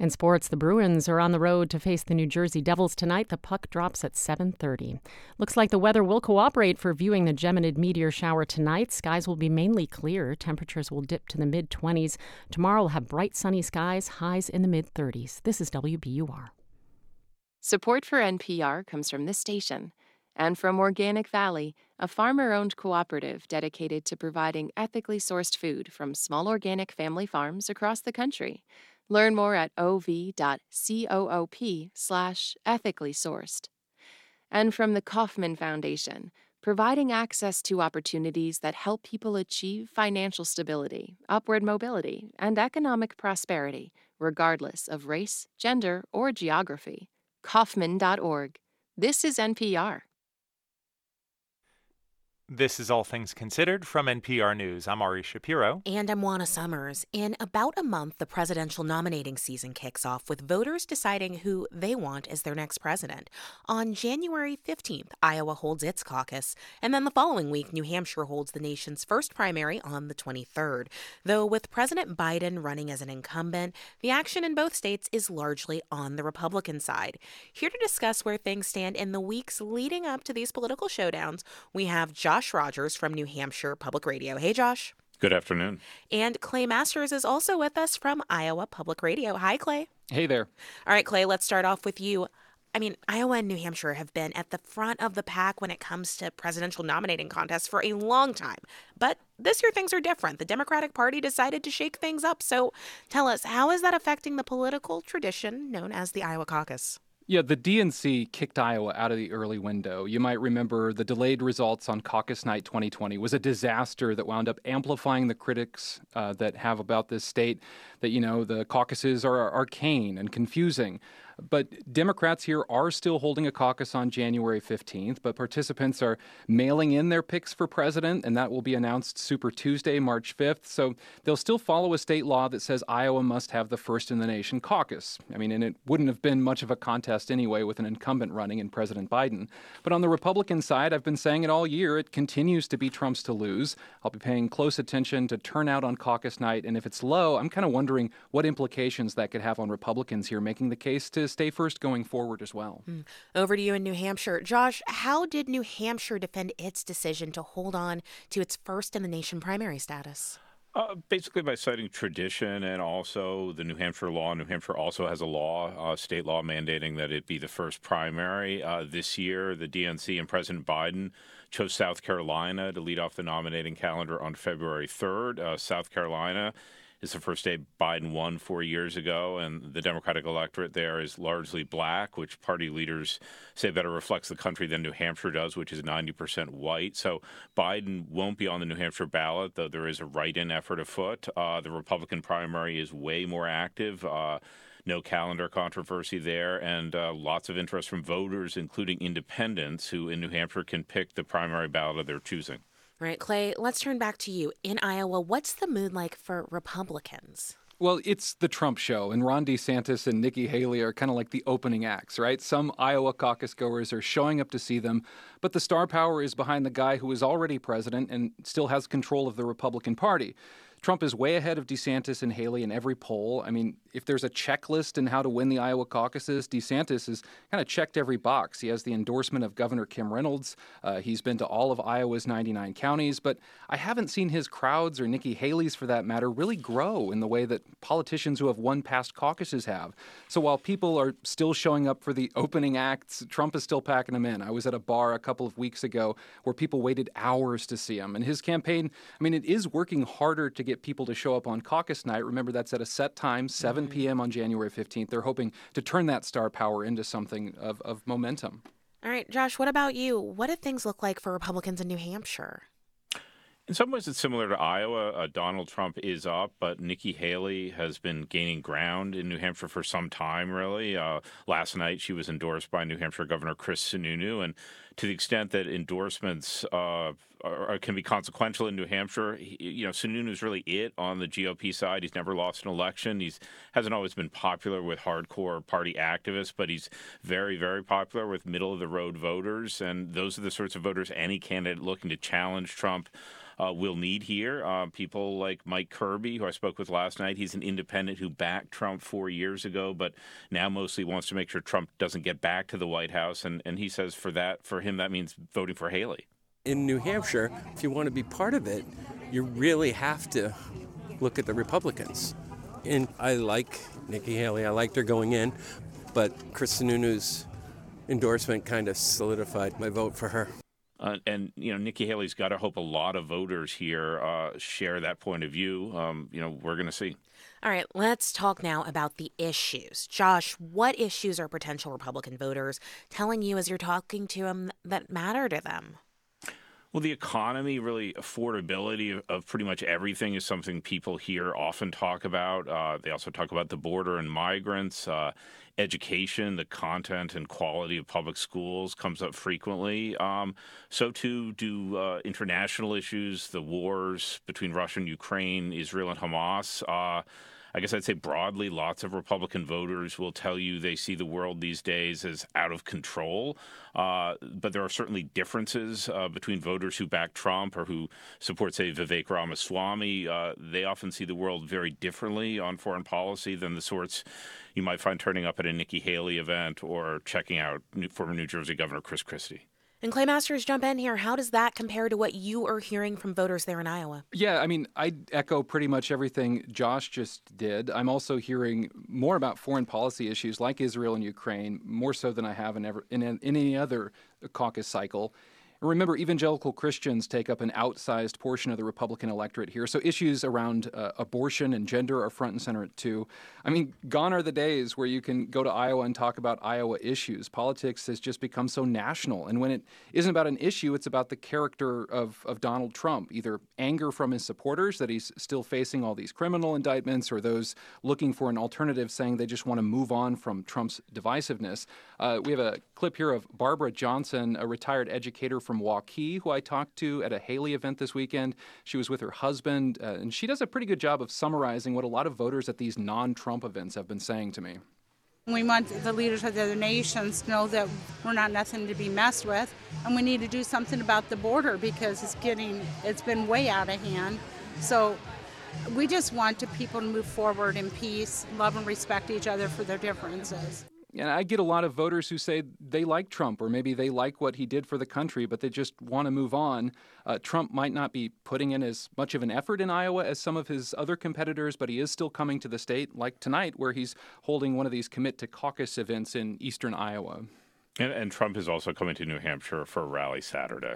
In sports, the Bruins are on the road to face the New Jersey Devils tonight. The puck drops at 7:30. Looks like the weather will cooperate for viewing the Geminid meteor shower tonight. Skies will be mainly clear. Temperatures will dip to the mid 20s. Tomorrow will have bright sunny skies, highs in the mid 30s. This is WBUR. Support for NPR comes from this station and from Organic Valley, a farmer-owned cooperative dedicated to providing ethically sourced food from small organic family farms across the country. Learn more at ov.coop slash ethically sourced. And from the Kauffman Foundation, providing access to opportunities that help people achieve financial stability, upward mobility, and economic prosperity, regardless of race, gender, or geography. Kauffman.org. This is NPR. This is All Things Considered from NPR News. I'm Ari Shapiro. And I'm Juana Summers. In about a month, the presidential nominating season kicks off with voters deciding who they want as their next president. On January 15th, Iowa holds its caucus, and then the following week, New Hampshire holds the nation's first primary on the 23rd. Though with President Biden running as an incumbent, the action in both states is largely on the Republican side. Here to discuss where things stand in the weeks leading up to these political showdowns, we have Josh Josh Rogers from New Hampshire Public Radio. Hey, Josh. Good afternoon. And Clay Masters is also with us from Iowa Public Radio. Hi, Clay. Hey there. All right, Clay, let's start off with you. I mean, Iowa and New Hampshire have been at the front of the pack when it comes to presidential nominating contests for a long time. But this year things are different. The Democratic Party decided to shake things up. So tell us, how is that affecting the political tradition known as the Iowa caucus? Yeah, the DNC kicked Iowa out of the early window. You might remember the delayed results on caucus night 2020 was a disaster that wound up amplifying the critics uh, that have about this state that, you know, the caucuses are arcane and confusing. But Democrats here are still holding a caucus on January 15th, but participants are mailing in their picks for president, and that will be announced Super Tuesday, March 5th. So they'll still follow a state law that says Iowa must have the first in the nation caucus. I mean, and it wouldn't have been much of a contest anyway with an incumbent running in President Biden. But on the Republican side, I've been saying it all year, it continues to be Trump's to lose. I'll be paying close attention to turnout on caucus night, and if it's low, I'm kind of wondering what implications that could have on Republicans here, making the case to stay first going forward as well. Mm. Over to you in New Hampshire. Josh, how did New Hampshire defend its decision to hold on to its first in the nation primary status? Uh, basically, by citing tradition and also the New Hampshire law. New Hampshire also has a law, uh, state law, mandating that it be the first primary. Uh, this year, the DNC and President Biden chose South Carolina to lead off the nominating calendar on February 3rd. Uh, South Carolina is the first state Biden won four years ago, and the Democratic electorate there is largely black, which party leaders say better reflects the country than New Hampshire does, which is 90% white. So Biden won't be on the New Hampshire ballot, though there is a write in effort afoot. Uh, the Republican primary is way more active. Uh, no calendar controversy there, and uh, lots of interest from voters, including independents, who in New Hampshire can pick the primary ballot of their choosing. All right, Clay, let's turn back to you. In Iowa, what's the mood like for Republicans? Well, it's the Trump show, and Ron DeSantis and Nikki Haley are kind of like the opening acts, right? Some Iowa caucus goers are showing up to see them, but the star power is behind the guy who is already president and still has control of the Republican Party. Trump is way ahead of DeSantis and Haley in every poll. I mean, if there's a checklist in how to win the Iowa caucuses, DeSantis has kind of checked every box. He has the endorsement of Governor Kim Reynolds. Uh, he's been to all of Iowa's 99 counties, but I haven't seen his crowds or Nikki Haley's, for that matter, really grow in the way that politicians who have won past caucuses have. So while people are still showing up for the opening acts, Trump is still packing them in. I was at a bar a couple of weeks ago where people waited hours to see him, and his campaign, I mean, it is working harder to get people to show up on caucus night. Remember, that's at a set time, 7 mm-hmm. p.m. on January 15th. They're hoping to turn that star power into something of, of momentum. All right, Josh, what about you? What do things look like for Republicans in New Hampshire? In some ways, it's similar to Iowa. Uh, Donald Trump is up, but Nikki Haley has been gaining ground in New Hampshire for some time, really. Uh, last night, she was endorsed by New Hampshire Governor Chris Sununu. And to the extent that endorsements uh, are, can be consequential in New Hampshire, he, you know, Sununu is really it on the GOP side. He's never lost an election. He hasn't always been popular with hardcore party activists, but he's very, very popular with middle of the road voters. And those are the sorts of voters any candidate looking to challenge Trump uh, will need here. Uh, people like Mike Kirby, who I spoke with last night, he's an independent who backed Trump four years ago, but now mostly wants to make sure Trump doesn't get back to the White House. And, and he says for that, for him, that means voting for Haley. In New Hampshire, if you want to be part of it, you really have to look at the Republicans. And I like Nikki Haley. I liked her going in, but Chris Sununu's endorsement kind of solidified my vote for her. Uh, and you know, Nikki Haley's got to hope a lot of voters here uh, share that point of view. Um, you know, we're going to see. All right, let's talk now about the issues. Josh, what issues are potential Republican voters telling you as you're talking to them that matter to them? Well, the economy, really, affordability of, pretty much everything is something people here often talk about. Uh, they also talk about the border and migrants. Uh, education, the content and quality of public schools comes up frequently. Um, so, too, do uh, international issues, the wars between Russia and Ukraine, Israel and Hamas. I guess I'd say broadly, lots of Republican voters will tell you they see the world these days as out of control. Uh, but there are certainly differences uh, between voters who back Trump or who support, say, Vivek Ramaswamy. Uh, they often see the world very differently on foreign policy than the sorts you might find turning up at a Nikki Haley event or checking out former New Jersey Governor Chris Christie. And Clay Masters, jump in here. How does that compare to what you are hearing from voters there in Iowa? Yeah, I mean, I echo pretty much everything Josh just did. I'm also hearing more about foreign policy issues like Israel and Ukraine, more so than I have in, ever, in, in any other caucus cycle. Remember, evangelical Christians take up an outsized portion of the Republican electorate here, so issues around uh, abortion and gender are front and center too. I mean, gone are the days where you can go to Iowa and talk about Iowa issues. Politics has just become so national, and when it isn't about an issue, it's about the character of, of Donald Trump, either anger from his supporters that he's still facing all these criminal indictments, or those looking for an alternative saying they just want to move on from Trump's divisiveness. Uh, we have a clip here of Barbara Johnson, a retired educator from Waukee, who I talked to at a Haley event this weekend. She was with her husband, uh, and she does a pretty good job of summarizing what a lot of voters at these non Trump events have been saying to me. We want the leaders of the other nations to know that we're not nothing to be messed with, and we need to do something about the border because it's getting, it's been way out of hand. So we just want to people to move forward in peace, love and respect each other for their differences And I get a lot of voters who say they like Trump or maybe they like what he did for the country, but they just want to move on. Uh, Trump might not be putting in as much of an effort in Iowa as some of his other competitors, but he is still coming to the state, like tonight, where he's holding one of these commit to caucus events in eastern Iowa. And, and Trump is also coming to New Hampshire for a rally Saturday.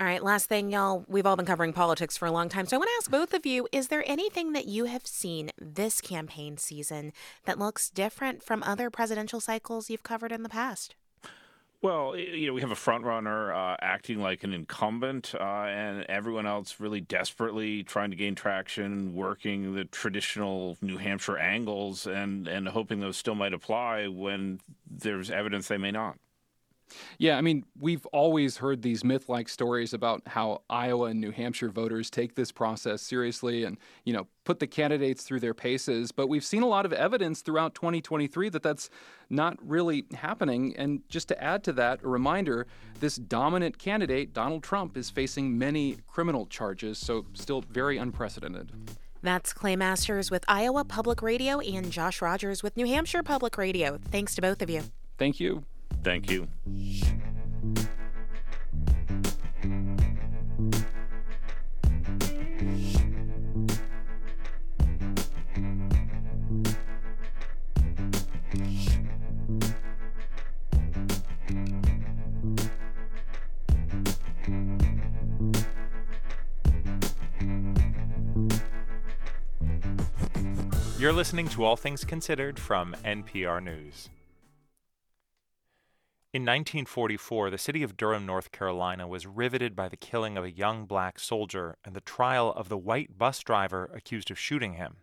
All right, last thing, y'all. We've all been covering politics for a long time. So I want to ask both of you is there anything that you have seen this campaign season that looks different from other presidential cycles you've covered in the past? Well, you know, we have a front runner uh, acting like an incumbent, uh, and everyone else really desperately trying to gain traction, working the traditional New Hampshire angles, and and hoping those still might apply when there's evidence they may not. Yeah, I mean, we've always heard these myth like stories about how Iowa and New Hampshire voters take this process seriously and, you know, put the candidates through their paces. But we've seen a lot of evidence throughout 2023 that that's not really happening. And just to add to that, a reminder this dominant candidate, Donald Trump, is facing many criminal charges, so still very unprecedented. That's Clay Masters with Iowa Public Radio and Josh Rogers with New Hampshire Public Radio. Thanks to both of you. Thank you. Thank you. You're listening to All Things Considered from NPR News. In 1944, the city of Durham, North Carolina was riveted by the killing of a young black soldier and the trial of the white bus driver accused of shooting him.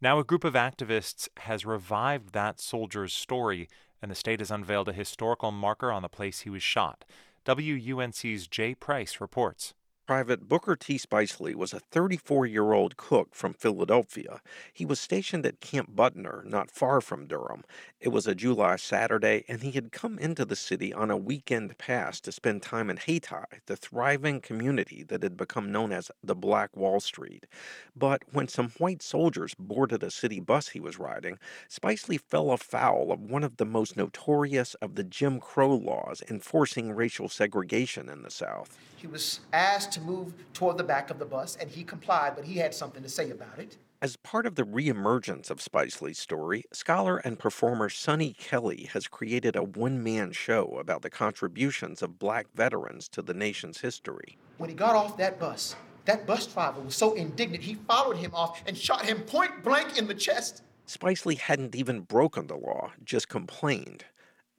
Now, a group of activists has revived that soldier's story, and the state has unveiled a historical marker on the place he was shot. WUNC's Jay Price reports. Private Booker T. Spicely was a 34 year old cook from Philadelphia. He was stationed at Camp Butner, not far from Durham. It was a July Saturday, and he had come into the city on a weekend pass to spend time in Hayti, the thriving community that had become known as the Black Wall Street. But when some white soldiers boarded a city bus he was riding, Spicely fell afoul of one of the most notorious of the Jim Crow laws enforcing racial segregation in the South. He was asked to move toward the back of the bus, and he complied, but he had something to say about it. As part of the reemergence of Spicely's story, scholar and performer Sonny Kelly has created a one man show about the contributions of black veterans to the nation's history. When he got off that bus, that bus driver was so indignant he followed him off and shot him point blank in the chest. Spicely hadn't even broken the law, just complained.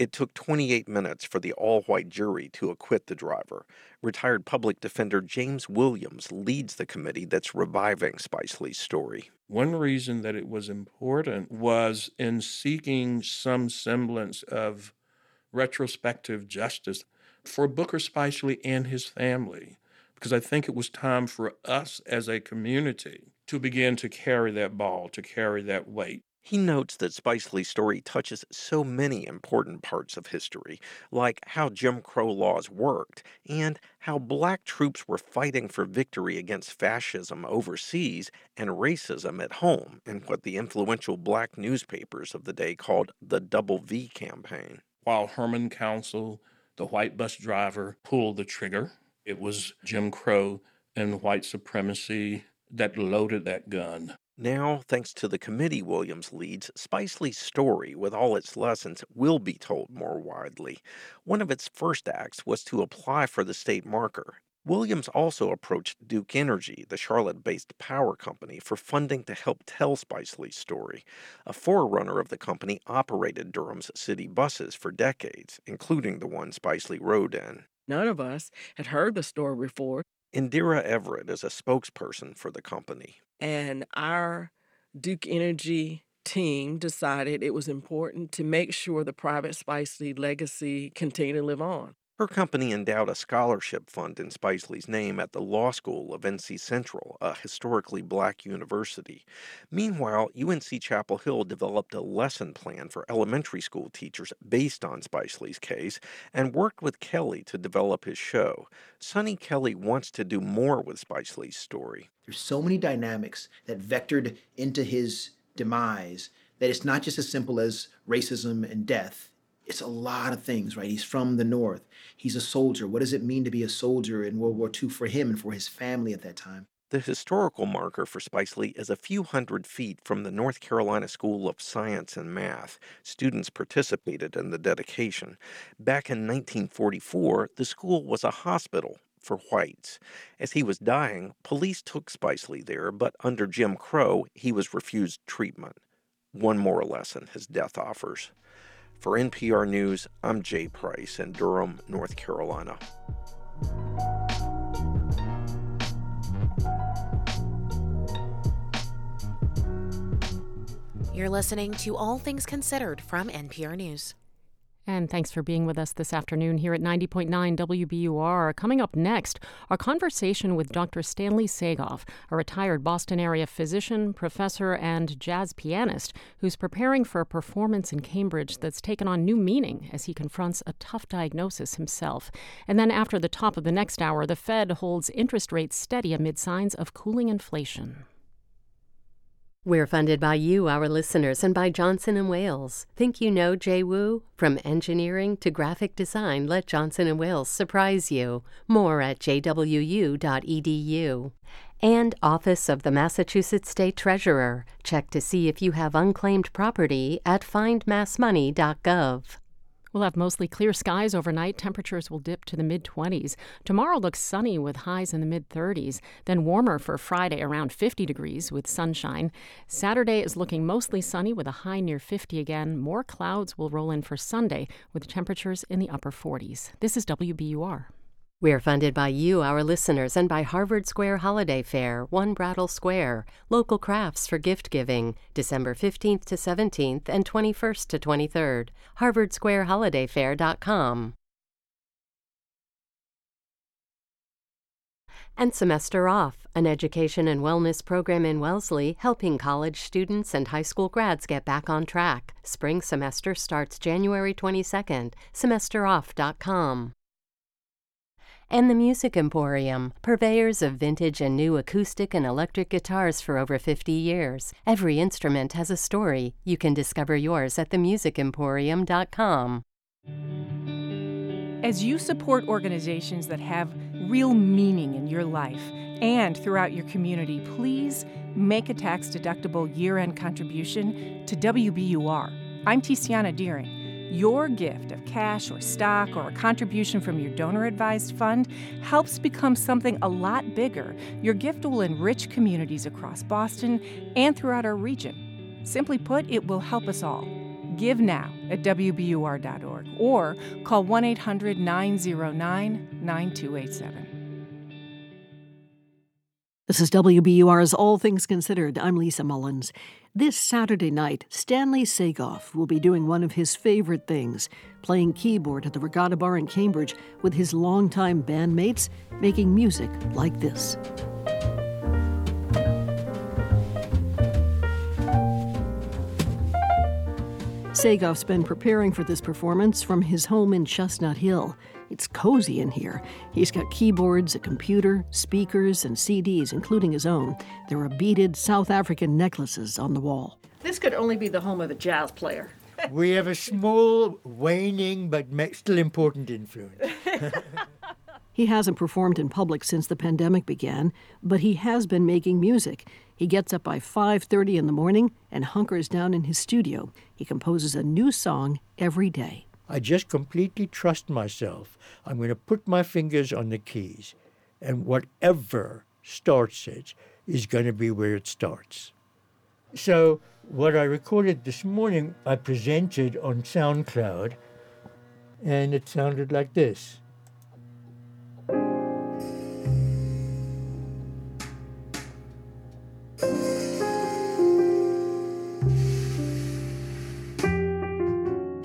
It took 28 minutes for the all white jury to acquit the driver. Retired public defender James Williams leads the committee that's reviving Spicely's story. One reason that it was important was in seeking some semblance of retrospective justice for Booker Spicely and his family, because I think it was time for us as a community to begin to carry that ball, to carry that weight. He notes that Spicely's story touches so many important parts of history, like how Jim Crow laws worked and how black troops were fighting for victory against fascism overseas and racism at home in what the influential black newspapers of the day called the Double V campaign. While Herman Council, the white bus driver, pulled the trigger, it was Jim Crow and white supremacy that loaded that gun. Now, thanks to the committee Williams leads, Spicely's story, with all its lessons, will be told more widely. One of its first acts was to apply for the state marker. Williams also approached Duke Energy, the Charlotte based power company, for funding to help tell Spicely's story. A forerunner of the company operated Durham's city buses for decades, including the one Spicely rode in. None of us had heard the story before. Indira Everett is a spokesperson for the company. And our Duke Energy team decided it was important to make sure the private Spicely legacy continued to live on. Her company endowed a scholarship fund in Spicely's name at the law school of NC Central, a historically black university. Meanwhile, UNC Chapel Hill developed a lesson plan for elementary school teachers based on Spicely's case and worked with Kelly to develop his show. Sonny Kelly wants to do more with Spicely's story. So many dynamics that vectored into his demise that it's not just as simple as racism and death. It's a lot of things, right? He's from the North. He's a soldier. What does it mean to be a soldier in World War II for him and for his family at that time? The historical marker for Spicely is a few hundred feet from the North Carolina School of Science and Math. Students participated in the dedication. Back in 1944, the school was a hospital for whites. As he was dying, police took Spicely there, but under Jim Crow, he was refused treatment. One more lesson his death offers. For NPR News, I'm Jay Price in Durham, North Carolina. You're listening to All Things Considered from NPR News. And thanks for being with us this afternoon here at 90.9 WBUR. Coming up next, our conversation with Dr. Stanley Sagov, a retired Boston area physician, professor, and jazz pianist who's preparing for a performance in Cambridge that's taken on new meaning as he confronts a tough diagnosis himself. And then after the top of the next hour, the Fed holds interest rates steady amid signs of cooling inflation. We're funded by you, our listeners, and by Johnson & Wales. Think you know Jay Wu? From engineering to graphic design, let Johnson & Wales surprise you. More at jwu.edu. And Office of the Massachusetts State Treasurer. Check to see if you have unclaimed property at findmassmoney.gov. We'll have mostly clear skies overnight. Temperatures will dip to the mid 20s. Tomorrow looks sunny with highs in the mid 30s, then warmer for Friday around 50 degrees with sunshine. Saturday is looking mostly sunny with a high near 50 again. More clouds will roll in for Sunday with temperatures in the upper 40s. This is WBUR. We're funded by you, our listeners, and by Harvard Square Holiday Fair, One Brattle Square, local crafts for gift giving, December 15th to 17th and 21st to 23rd. HarvardSquareHolidayFair.com. And Semester Off, an education and wellness program in Wellesley helping college students and high school grads get back on track. Spring semester starts January 22nd. SemesterOff.com and the Music Emporium, purveyors of vintage and new acoustic and electric guitars for over 50 years. Every instrument has a story. You can discover yours at themusicemporium.com. As you support organizations that have real meaning in your life and throughout your community, please make a tax deductible year end contribution to WBUR. I'm Tiziana Dearing. Your gift of cash or stock or a contribution from your donor advised fund helps become something a lot bigger. Your gift will enrich communities across Boston and throughout our region. Simply put, it will help us all. Give now at WBUR.org or call 1 800 909 9287. This is WBUR's All Things Considered. I'm Lisa Mullins. This Saturday night, Stanley Sagov will be doing one of his favorite things playing keyboard at the Regatta Bar in Cambridge with his longtime bandmates, making music like this. Sagov's been preparing for this performance from his home in Chestnut Hill. It's cozy in here. He's got keyboards, a computer, speakers, and CDs, including his own. There are beaded South African necklaces on the wall. This could only be the home of a jazz player. [LAUGHS] we have a small, waning, but still important influence. [LAUGHS] he hasn't performed in public since the pandemic began, but he has been making music. He gets up by 5:30 in the morning and hunkers down in his studio. He composes a new song every day. I just completely trust myself. I'm going to put my fingers on the keys, and whatever starts it is going to be where it starts. So, what I recorded this morning, I presented on SoundCloud, and it sounded like this.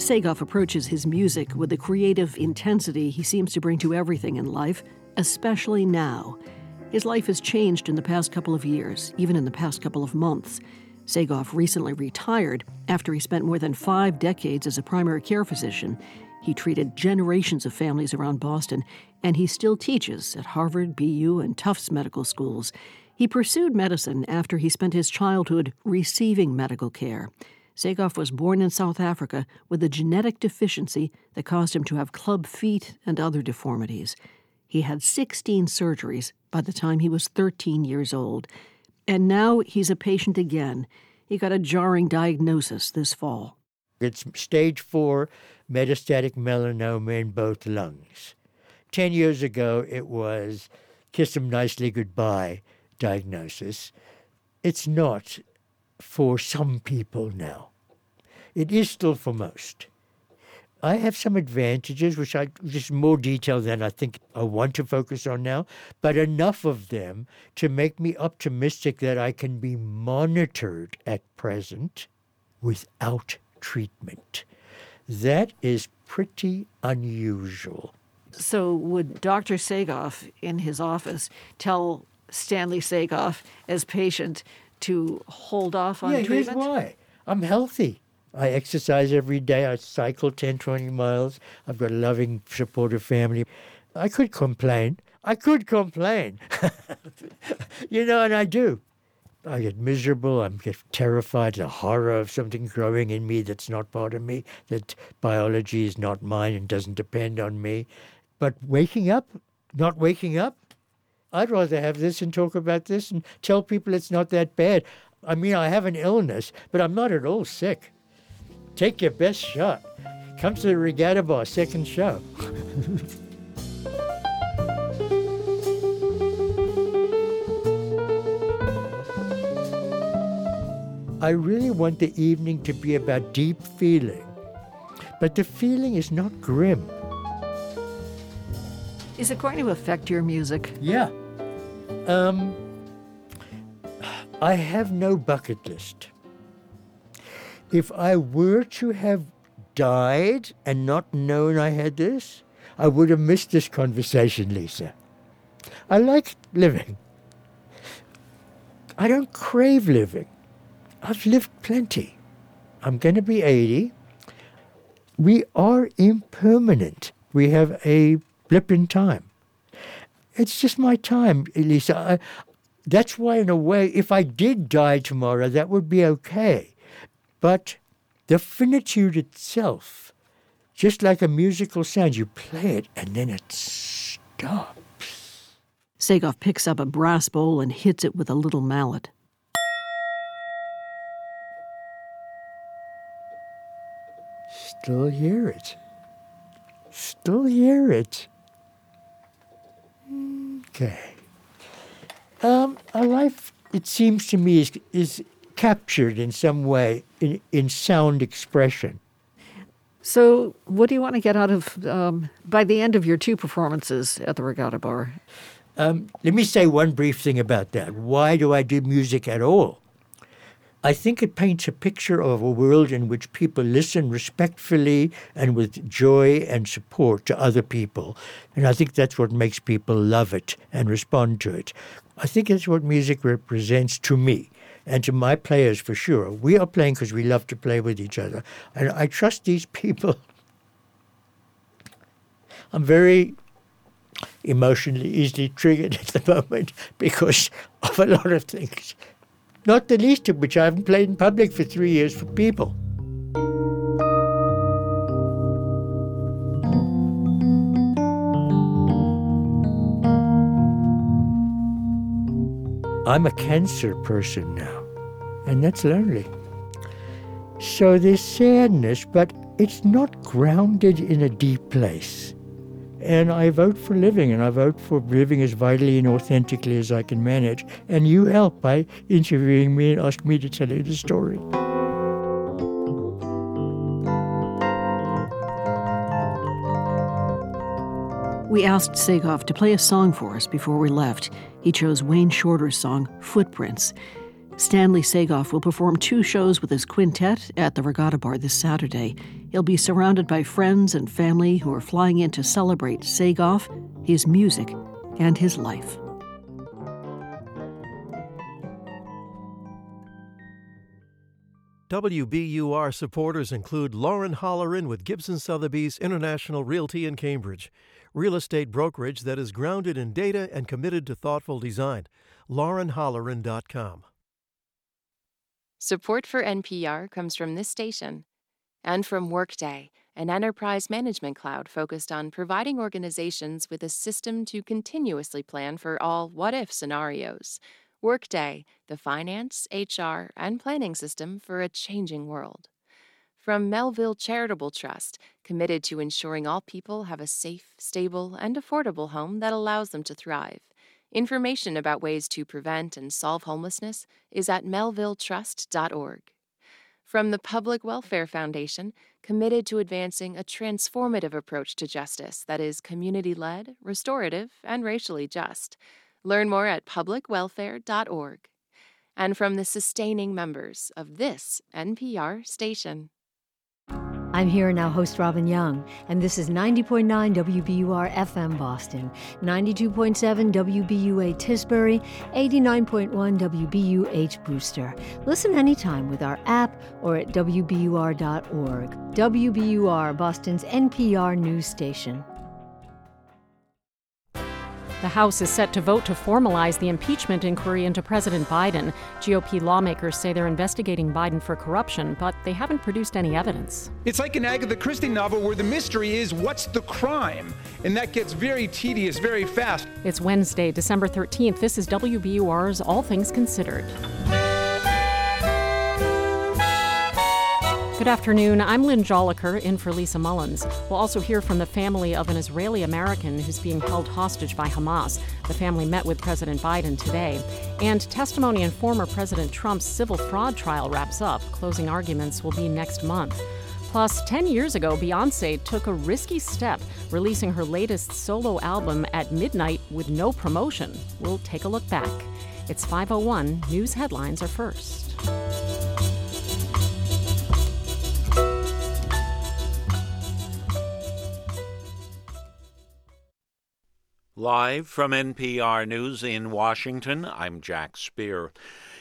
Sagov approaches his music with the creative intensity he seems to bring to everything in life, especially now. His life has changed in the past couple of years, even in the past couple of months. Sagov recently retired after he spent more than five decades as a primary care physician. He treated generations of families around Boston, and he still teaches at Harvard, BU, and Tufts medical schools. He pursued medicine after he spent his childhood receiving medical care. Sagov was born in South Africa with a genetic deficiency that caused him to have club feet and other deformities. He had 16 surgeries by the time he was 13 years old. And now he's a patient again. He got a jarring diagnosis this fall. It's stage four metastatic melanoma in both lungs. Ten years ago, it was kiss him nicely goodbye diagnosis. It's not for some people now. It is still for most. I have some advantages, which I just more detail than I think I want to focus on now, but enough of them to make me optimistic that I can be monitored at present without treatment. That is pretty unusual. So, would Dr. Sagov in his office tell Stanley Sagov as patient to hold off on yeah, treatment? here's why. I'm healthy. I exercise every day. I cycle 10, 20 miles. I've got a loving, supportive family. I could complain. I could complain. [LAUGHS] you know, and I do. I get miserable. I get terrified. The horror of something growing in me that's not part of me, that biology is not mine and doesn't depend on me. But waking up, not waking up, I'd rather have this and talk about this and tell people it's not that bad. I mean, I have an illness, but I'm not at all sick. Take your best shot. Come to the Regatta Bar, second show. [LAUGHS] I really want the evening to be about deep feeling, but the feeling is not grim. Is it going to affect your music? Yeah. Um, I have no bucket list. If I were to have died and not known I had this, I would have missed this conversation, Lisa. I like living. I don't crave living. I've lived plenty. I'm going to be 80. We are impermanent. We have a blip in time. It's just my time, Elisa. I, that's why, in a way, if I did die tomorrow, that would be okay. But the finitude itself, just like a musical sound, you play it and then it stops. Sagov picks up a brass bowl and hits it with a little mallet. Still hear it. Still hear it. Okay. Um, a life, it seems to me, is, is captured in some way in, in sound expression. So, what do you want to get out of um, by the end of your two performances at the Regatta Bar? Um, let me say one brief thing about that. Why do I do music at all? I think it paints a picture of a world in which people listen respectfully and with joy and support to other people. And I think that's what makes people love it and respond to it. I think that's what music represents to me and to my players for sure. We are playing because we love to play with each other. And I trust these [LAUGHS] people. I'm very emotionally easily triggered at the [LAUGHS] moment because of a lot of things not the least of which I haven't played in public for three years for people. I'm a cancer person now, and that's lonely. So there's sadness, but it's not grounded in a deep place. And I vote for living, and I vote for living as vitally and authentically as I can manage. And you help by interviewing me and asking me to tell you the story. We asked Sagov to play a song for us before we left. He chose Wayne Shorter's song, Footprints. Stanley Sagov will perform two shows with his quintet at the Regatta Bar this Saturday. He'll be surrounded by friends and family who are flying in to celebrate Sagov, his music, and his life. WBUR supporters include Lauren Holleran with Gibson Sotheby's International Realty in Cambridge, real estate brokerage that is grounded in data and committed to thoughtful design. LaurenHolleran.com. Support for NPR comes from this station and from Workday, an enterprise management cloud focused on providing organizations with a system to continuously plan for all what if scenarios. Workday, the finance, HR, and planning system for a changing world. From Melville Charitable Trust, committed to ensuring all people have a safe, stable, and affordable home that allows them to thrive. Information about ways to prevent and solve homelessness is at melvilletrust.org. From the Public Welfare Foundation, committed to advancing a transformative approach to justice that is community led, restorative, and racially just. Learn more at publicwelfare.org. And from the sustaining members of this NPR station. I'm here now, host Robin Young, and this is 90.9 WBUR FM Boston, 92.7 WBUA Tisbury, 89.1 WBUH Brewster. Listen anytime with our app or at WBUR.org. WBUR, Boston's NPR news station. The House is set to vote to formalize the impeachment inquiry into President Biden. GOP lawmakers say they're investigating Biden for corruption, but they haven't produced any evidence. It's like an Agatha Christie novel where the mystery is what's the crime? And that gets very tedious very fast. It's Wednesday, December 13th. This is WBUR's All Things Considered. Good afternoon. I'm Lynn Jolicoeur in for Lisa Mullins. We'll also hear from the family of an Israeli American who's being held hostage by Hamas. The family met with President Biden today. And testimony in former President Trump's civil fraud trial wraps up. Closing arguments will be next month. Plus, 10 years ago, Beyonce took a risky step, releasing her latest solo album at midnight with no promotion. We'll take a look back. It's 501. News headlines are first. Live from NPR News in Washington, I'm Jack Speer.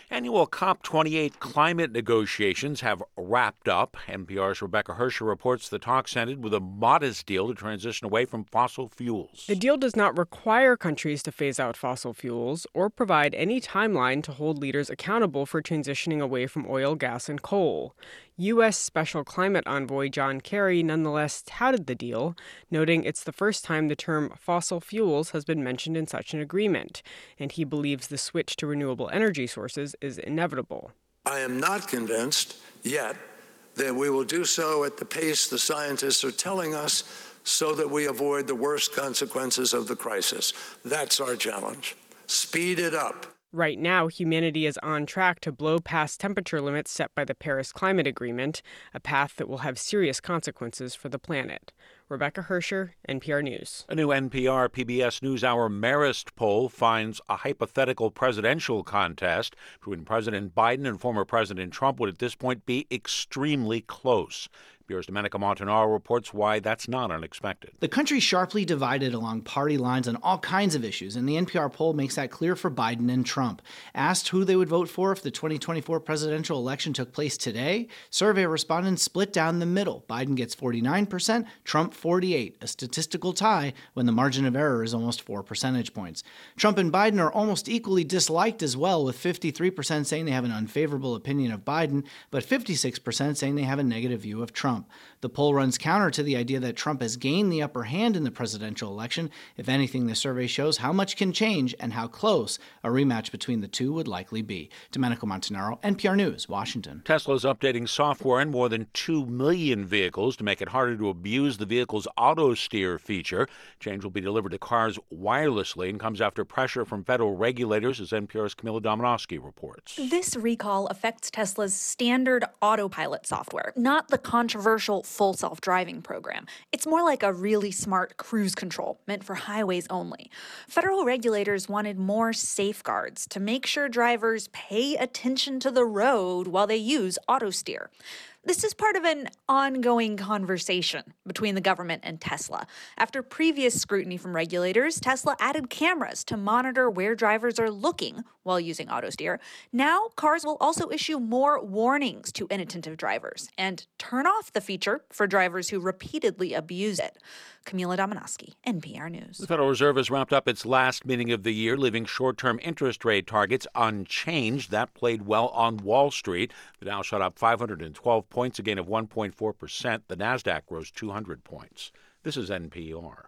Annual COP28 climate negotiations have wrapped up. NPR's Rebecca Hersher reports the talks ended with a modest deal to transition away from fossil fuels. The deal does not require countries to phase out fossil fuels or provide any timeline to hold leaders accountable for transitioning away from oil, gas, and coal. U.S. Special Climate Envoy John Kerry nonetheless touted the deal, noting it's the first time the term fossil fuels has been mentioned in such an agreement, and he believes the switch to renewable energy sources is inevitable. I am not convinced yet that we will do so at the pace the scientists are telling us so that we avoid the worst consequences of the crisis. That's our challenge. Speed it up. Right now, humanity is on track to blow past temperature limits set by the Paris Climate Agreement, a path that will have serious consequences for the planet. Rebecca Hersher, NPR News. A new NPR PBS NewsHour Marist poll finds a hypothetical presidential contest between President Biden and former President Trump would at this point be extremely close. Bureau's Domenico Montanaro reports why that's not unexpected. The country sharply divided along party lines on all kinds of issues, and the NPR poll makes that clear for Biden and Trump. Asked who they would vote for if the 2024 presidential election took place today, survey respondents split down the middle. Biden gets 49%, Trump 48, a statistical tie when the margin of error is almost 4 percentage points. Trump and Biden are almost equally disliked as well, with 53% saying they have an unfavorable opinion of Biden, but 56% saying they have a negative view of Trump. Trump. The poll runs counter to the idea that Trump has gained the upper hand in the presidential election. If anything, the survey shows how much can change and how close a rematch between the two would likely be. Domenico Montanaro, NPR News, Washington. Tesla's updating software in more than 2 million vehicles to make it harder to abuse the vehicle's auto steer feature. Change will be delivered to cars wirelessly and comes after pressure from federal regulators, as NPR's Camila Domonoske reports. This recall affects Tesla's standard autopilot software, not the controversial full self driving program. It's more like a really smart cruise control meant for highways only. Federal regulators wanted more safeguards to make sure drivers pay attention to the road while they use auto steer. This is part of an ongoing conversation between the government and Tesla. After previous scrutiny from regulators, Tesla added cameras to monitor where drivers are looking while using autosteer. Now, cars will also issue more warnings to inattentive drivers and turn off the feature for drivers who repeatedly abuse it. Camila Domonoske, NPR News. The Federal Reserve has wrapped up its last meeting of the year, leaving short term interest rate targets unchanged. That played well on Wall Street. The Dow shot up 512 points, a gain of 1.4%. The NASDAQ rose 200 points. This is NPR.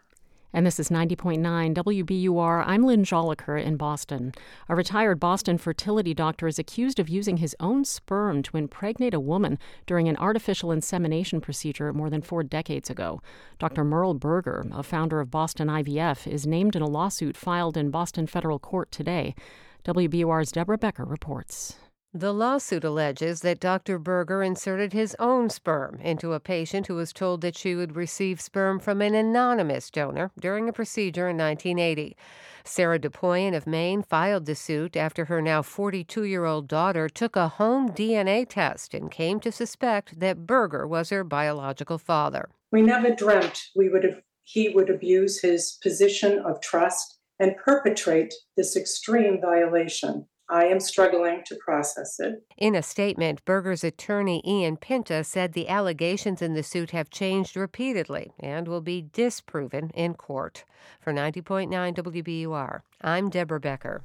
And this is 90.9 WBUR. I'm Lynn Jolicoeur in Boston. A retired Boston fertility doctor is accused of using his own sperm to impregnate a woman during an artificial insemination procedure more than four decades ago. Dr. Merle Berger, a founder of Boston IVF, is named in a lawsuit filed in Boston federal court today. WBUR's Deborah Becker reports. The lawsuit alleges that Dr. Berger inserted his own sperm into a patient who was told that she would receive sperm from an anonymous donor during a procedure in 1980. Sarah DePoyen of Maine filed the suit after her now 42 year old daughter took a home DNA test and came to suspect that Berger was her biological father. We never dreamt we would he would abuse his position of trust and perpetrate this extreme violation. I am struggling to process it. In a statement, Berger's attorney Ian Pinta said the allegations in the suit have changed repeatedly and will be disproven in court. For 90.9 WBUR, I'm Deborah Becker.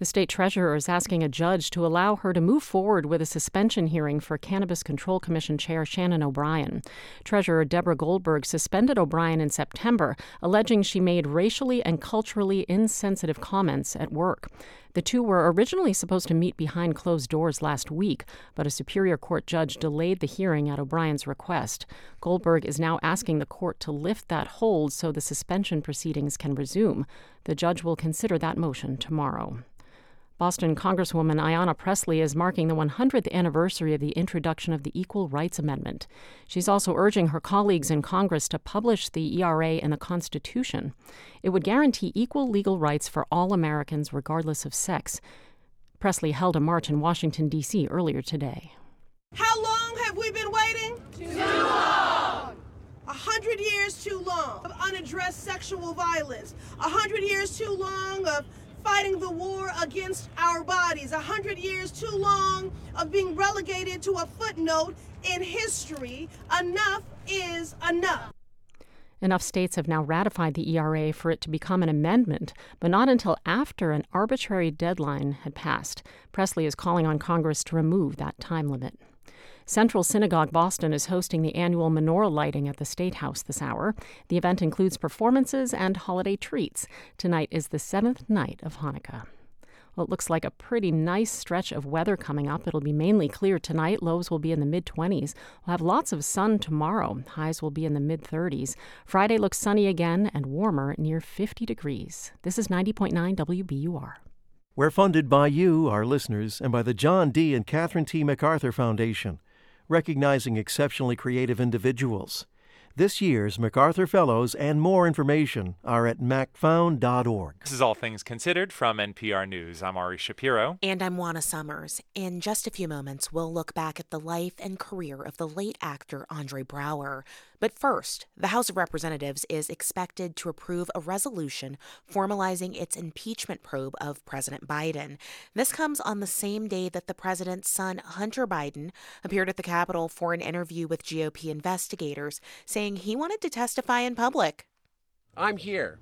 The state treasurer is asking a judge to allow her to move forward with a suspension hearing for Cannabis Control Commission Chair Shannon O'Brien. Treasurer Deborah Goldberg suspended O'Brien in September, alleging she made racially and culturally insensitive comments at work. The two were originally supposed to meet behind closed doors last week, but a Superior Court judge delayed the hearing at O'Brien's request. Goldberg is now asking the court to lift that hold so the suspension proceedings can resume. The judge will consider that motion tomorrow. Boston Congresswoman Ayanna Pressley is marking the 100th anniversary of the introduction of the Equal Rights Amendment. She's also urging her colleagues in Congress to publish the ERA in the Constitution. It would guarantee equal legal rights for all Americans, regardless of sex. Pressley held a march in Washington, D.C. earlier today. How long have we been waiting? Too long! A hundred years too long of unaddressed sexual violence. A hundred years too long of fighting the war against our bodies. A hundred years too long of being relegated to a footnote in history. Enough is enough. Enough states have now ratified the ERA for it to become an amendment, but not until after an arbitrary deadline had passed. Pressley is calling on Congress to remove that time limit. Central Synagogue Boston is hosting the annual menorah lighting at the State House this hour. The event includes performances and holiday treats. Tonight is the seventh night of Hanukkah. Well, it looks like a pretty nice stretch of weather coming up. It'll be mainly clear tonight. Lows will be in the mid 20s. We'll have lots of sun tomorrow. Highs will be in the mid 30s. Friday looks sunny again and warmer near 50 degrees. This is 90.9 WBUR. We're funded by you, our listeners, and by the John D. and Catherine T. MacArthur Foundation recognizing exceptionally creative individuals. This year's MacArthur Fellows and more information are at macfound.org. This is All Things Considered from NPR News. I'm Ari Shapiro. And I'm Juana Summers. In just a few moments, we'll look back at the life and career of the late actor Andre Braugher. But first, the House of Representatives is expected to approve a resolution formalizing its impeachment probe of President Biden. This comes on the same day that the president's son, Hunter Biden, appeared at the Capitol for an interview with GOP investigators, saying he wanted to testify in public. I'm here.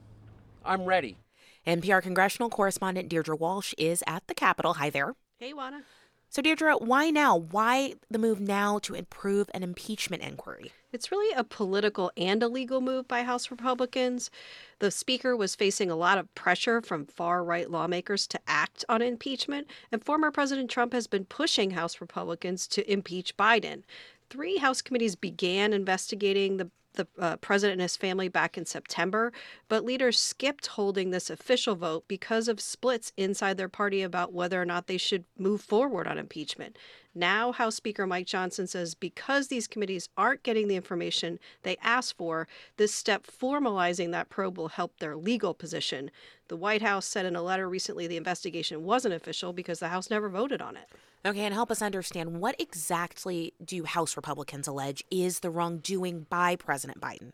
I'm ready. NPR congressional correspondent Deirdre Walsh is at the Capitol. Hi there. Hey, Juana. So, Deirdre, why now? Why the move now to approve an impeachment inquiry? It's really a political and a legal move by House Republicans. The Speaker was facing a lot of pressure from far right lawmakers to act on impeachment, and former President Trump has been pushing House Republicans to impeach Biden. Three House committees began investigating the the uh, president and his family back in September, but leaders skipped holding this official vote because of splits inside their party about whether or not they should move forward on impeachment. Now, House Speaker Mike Johnson says because these committees aren't getting the information they asked for, this step formalizing that probe will help their legal position. The White House said in a letter recently the investigation wasn't official because the House never voted on it. Okay, and help us understand what exactly do House Republicans allege is the wrongdoing by President Biden?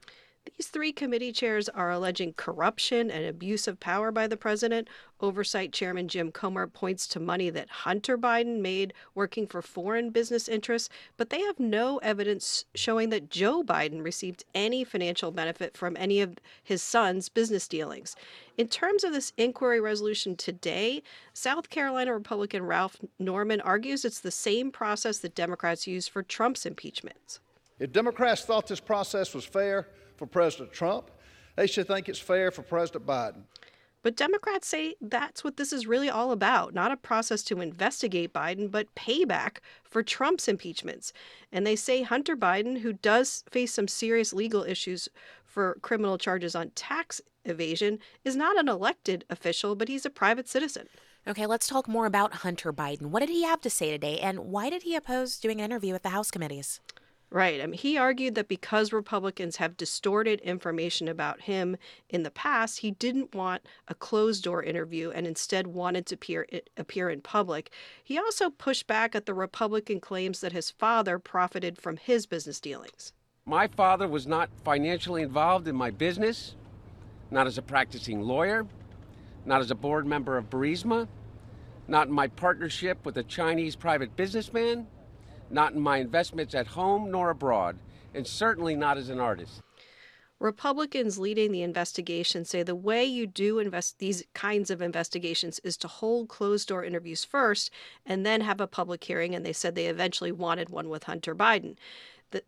These three committee chairs are alleging corruption and abuse of power by the president. Oversight Chairman Jim Comer points to money that Hunter Biden made working for foreign business interests, but they have no evidence showing that Joe Biden received any financial benefit from any of his son's business dealings. In terms of this inquiry resolution today, South Carolina Republican Ralph Norman argues it's the same process that Democrats used for Trump's impeachment. If Democrats thought this process was fair for President Trump, they should think it's fair for President Biden. But Democrats say that's what this is really all about not a process to investigate Biden, but payback for Trump's impeachments. And they say Hunter Biden, who does face some serious legal issues for criminal charges on tax evasion, is not an elected official, but he's a private citizen. Okay, let's talk more about Hunter Biden. What did he have to say today, and why did he oppose doing an interview with the House committees? Right. I mean, he argued that because Republicans have distorted information about him in the past, he didn't want a closed door interview and instead wanted to appear, eh, appear in public. He also pushed back at the Republican claims that his father profited from his business dealings. My father was not financially involved in my business, not as a practicing lawyer, not as a board member of Burisma, not in my partnership with a Chinese private businessman not in my investments at home nor abroad, and certainly not as an artist. Republicans leading the investigation say the way you do invest these kinds of investigations is to hold closed door interviews first and then have a public hearing. And they said they eventually wanted one with Hunter Biden.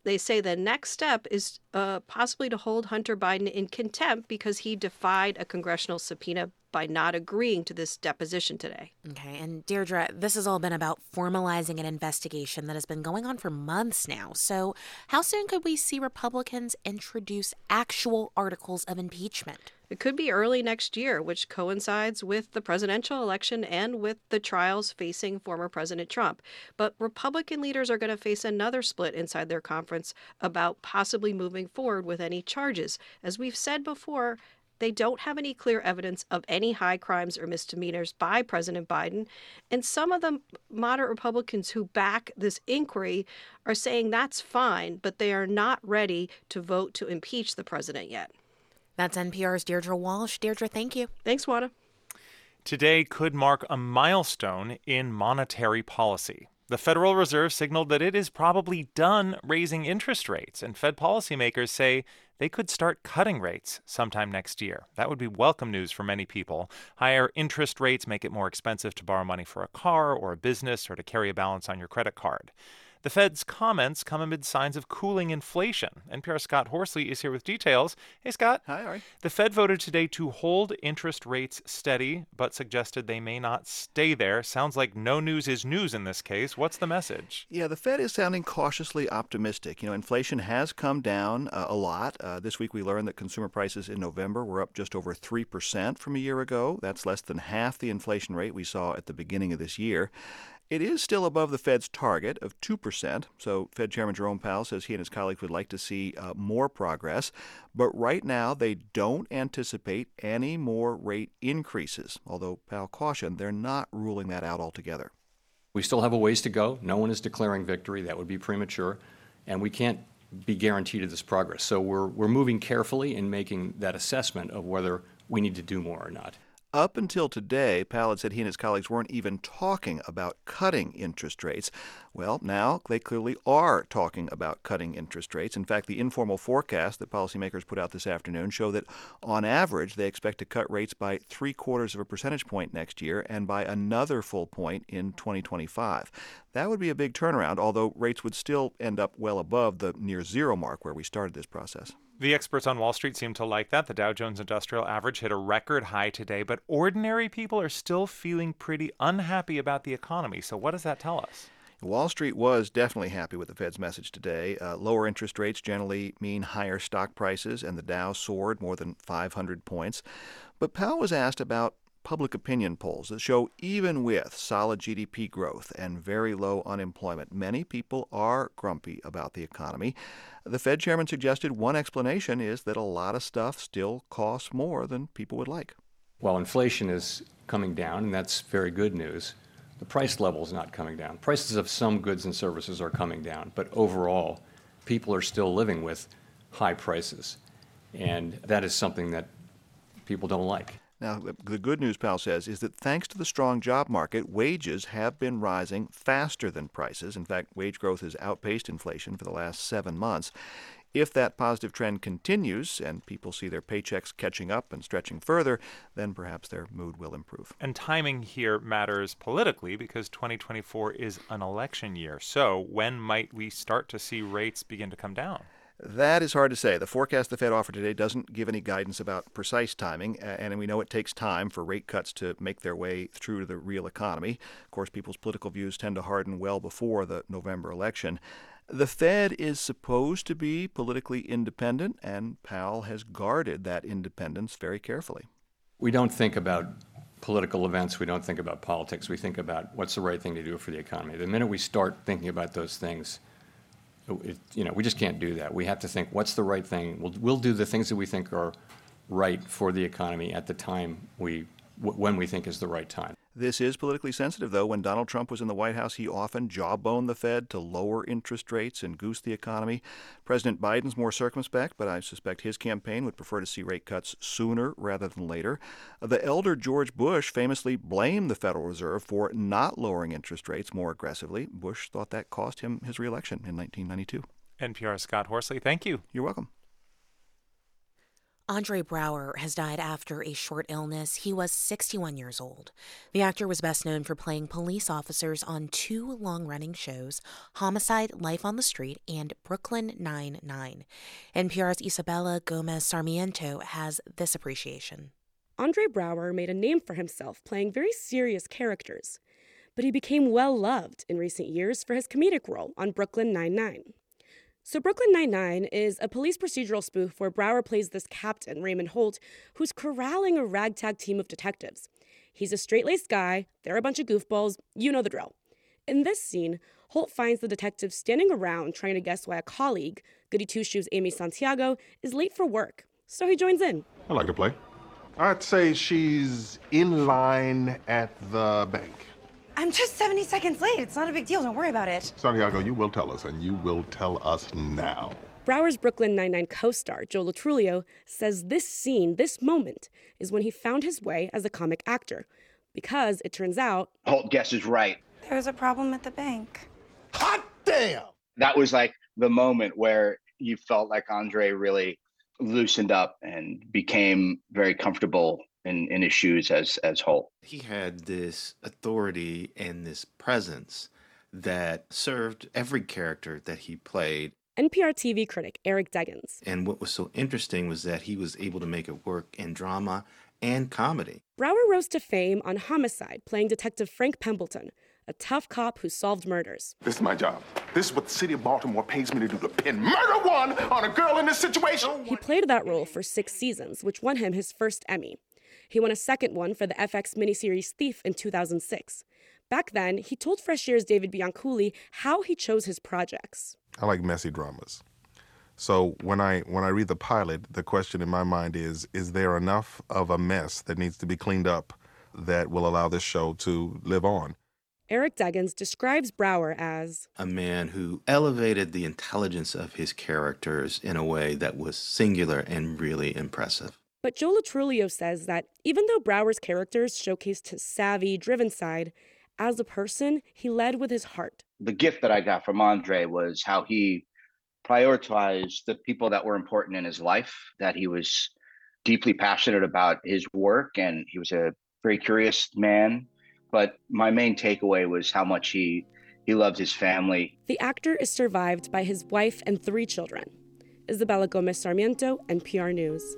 They say the next step is uh, possibly to hold Hunter Biden in contempt because he defied a congressional subpoena by not agreeing to this deposition today. Okay, and Deirdre, this has all been about formalizing an investigation that has been going on for months now. So, how soon could we see Republicans introduce actual articles of impeachment? It could be early next year, which coincides with the presidential election and with the trials facing former President Trump. But Republican leaders are going to face another split inside their conference about possibly moving forward with any charges. As we've said before, they don't have any clear evidence of any high crimes or misdemeanors by President Biden. And some of the moderate Republicans who back this inquiry are saying that's fine, but they are not ready to vote to impeach the president yet. That's NPR's Deirdre Walsh. Deirdre, thank you. Thanks, Juana. Today could mark a milestone in monetary policy. The Federal Reserve signaled that it is probably done raising interest rates, and Fed policymakers say they could start cutting rates sometime next year. That would be welcome news for many people. Higher interest rates make it more expensive to borrow money for a car or a business or to carry a balance on your credit card. The Fed's comments come amid signs of cooling inflation. NPR's Scott Horsley is here with details. Hey, Scott. Hi, Ari. The Fed voted today to hold interest rates steady, but suggested they may not stay there. Sounds like no news is news in this case. What's the message? Yeah, the Fed is sounding cautiously optimistic. You know, inflation has come down uh, a lot. Uh, this week we learned that consumer prices in November were up just over 3% from a year ago. That's less than half the inflation rate we saw at the beginning of this year. It is still above the Fed's target of 2%. So, Fed Chairman Jerome Powell says he and his colleagues would like to see uh, more progress. But right now, they don't anticipate any more rate increases, although Powell cautioned they're not ruling that out altogether. We still have a ways to go. No one is declaring victory. That would be premature. And we can't be guaranteed of this progress. So, we're, we're moving carefully in making that assessment of whether we need to do more or not. Up until today, Powell said he and his colleagues weren't even talking about cutting interest rates. Well, now they clearly are talking about cutting interest rates. In fact, the informal forecast that policymakers put out this afternoon show that on average they expect to cut rates by three quarters of a percentage point next year and by another full point in 2025. That would be a big turnaround, although rates would still end up well above the near zero mark where we started this process. The experts on Wall Street seem to like that. The Dow Jones Industrial Average hit a record high today, but ordinary people are still feeling pretty unhappy about the economy. So, what does that tell us? Wall Street was definitely happy with the Fed's message today. Uh, lower interest rates generally mean higher stock prices, and the Dow soared more than 500 points. But Powell was asked about public opinion polls that show even with solid GDP growth and very low unemployment, many people are grumpy about the economy. The Fed chairman suggested one explanation is that a lot of stuff still costs more than people would like. While inflation is coming down, and that's very good news, the price level is not coming down. Prices of some goods and services are coming down, but overall, people are still living with high prices. And that is something that people don't like. Now, the good news, Powell says, is that thanks to the strong job market, wages have been rising faster than prices. In fact, wage growth has outpaced inflation for the last seven months. If that positive trend continues and people see their paychecks catching up and stretching further, then perhaps their mood will improve. And timing here matters politically because 2024 is an election year. So, when might we start to see rates begin to come down? That is hard to say. The forecast the Fed offered today doesn't give any guidance about precise timing, and we know it takes time for rate cuts to make their way through to the real economy. Of course, people's political views tend to harden well before the November election. The Fed is supposed to be politically independent, and Powell has guarded that independence very carefully. We don't think about political events, we don't think about politics, we think about what's the right thing to do for the economy. The minute we start thinking about those things, it, you know, we just can't do that. We have to think what's the right thing. We'll, we'll do the things that we think are right for the economy at the time we when we think is the right time. This is politically sensitive, though. When Donald Trump was in the White House, he often jawboned the Fed to lower interest rates and goose the economy. President Biden's more circumspect, but I suspect his campaign would prefer to see rate cuts sooner rather than later. The elder George Bush famously blamed the Federal Reserve for not lowering interest rates more aggressively. Bush thought that cost him his reelection in 1992. NPR Scott Horsley, thank you. You're welcome. Andre Braugher has died after a short illness. He was 61 years old. The actor was best known for playing police officers on two long running shows Homicide, Life on the Street, and Brooklyn Nine-Nine. NPR's Isabella Gomez Sarmiento has this appreciation. Andre Braugher made a name for himself playing very serious characters, but he became well loved in recent years for his comedic role on Brooklyn Nine-Nine. So, Brooklyn Nine-Nine is a police procedural spoof where Braugher plays this captain, Raymond Holt, who's corralling a ragtag team of detectives. He's a straight-laced guy, they're a bunch of goofballs, you know the drill. In this scene, Holt finds the detectives standing around trying to guess why a colleague, Goody Two-Shoes Amy Santiago, is late for work. So he joins in. I like to play. I'd say she's in line at the bank. I'm just 70 seconds late. It's not a big deal. Don't worry about it. Santiago, you will tell us, and you will tell us now. Braugher's Brooklyn Nine-Nine co-star, Joe Lo Truglio, says this scene, this moment, is when he found his way as a comic actor. Because it turns out... Holt guesses right. There was a problem at the bank. Hot damn! That was like the moment where you felt like Andre really loosened up and became very comfortable in, in his shoes as as Holt. He had this authority and this presence that served every character that he played. NPR TV critic Eric Deggans. And what was so interesting was that he was able to make it work in drama and comedy. Braugher rose to fame on Homicide, playing Detective Frank Pembleton, a tough cop who solved murders. This is my job. This is what the city of Baltimore pays me to do to pin murder one on a girl in this situation. He played that role for six seasons, which won him his first Emmy. He won a second one for the FX miniseries Thief in 2006. Back then, he told Fresh Air's David Bianculli how he chose his projects. I like messy dramas. So when I when I read the pilot, the question in my mind is is there enough of a mess that needs to be cleaned up that will allow this show to live on? Eric Deggans describes Braugher as a man who elevated the intelligence of his characters in a way that was singular and really impressive. But Joe Lo says that even though Braugher's characters showcased his savvy, driven side, as a person, he led with his heart. The gift that I got from Andre was how he prioritized the people that were important in his life, that he was deeply passionate about his work, and he was a very curious man. But my main takeaway was how much he he loved his family. The actor is survived by his wife and three children. Isabella Gomez Sarmiento, NPR News.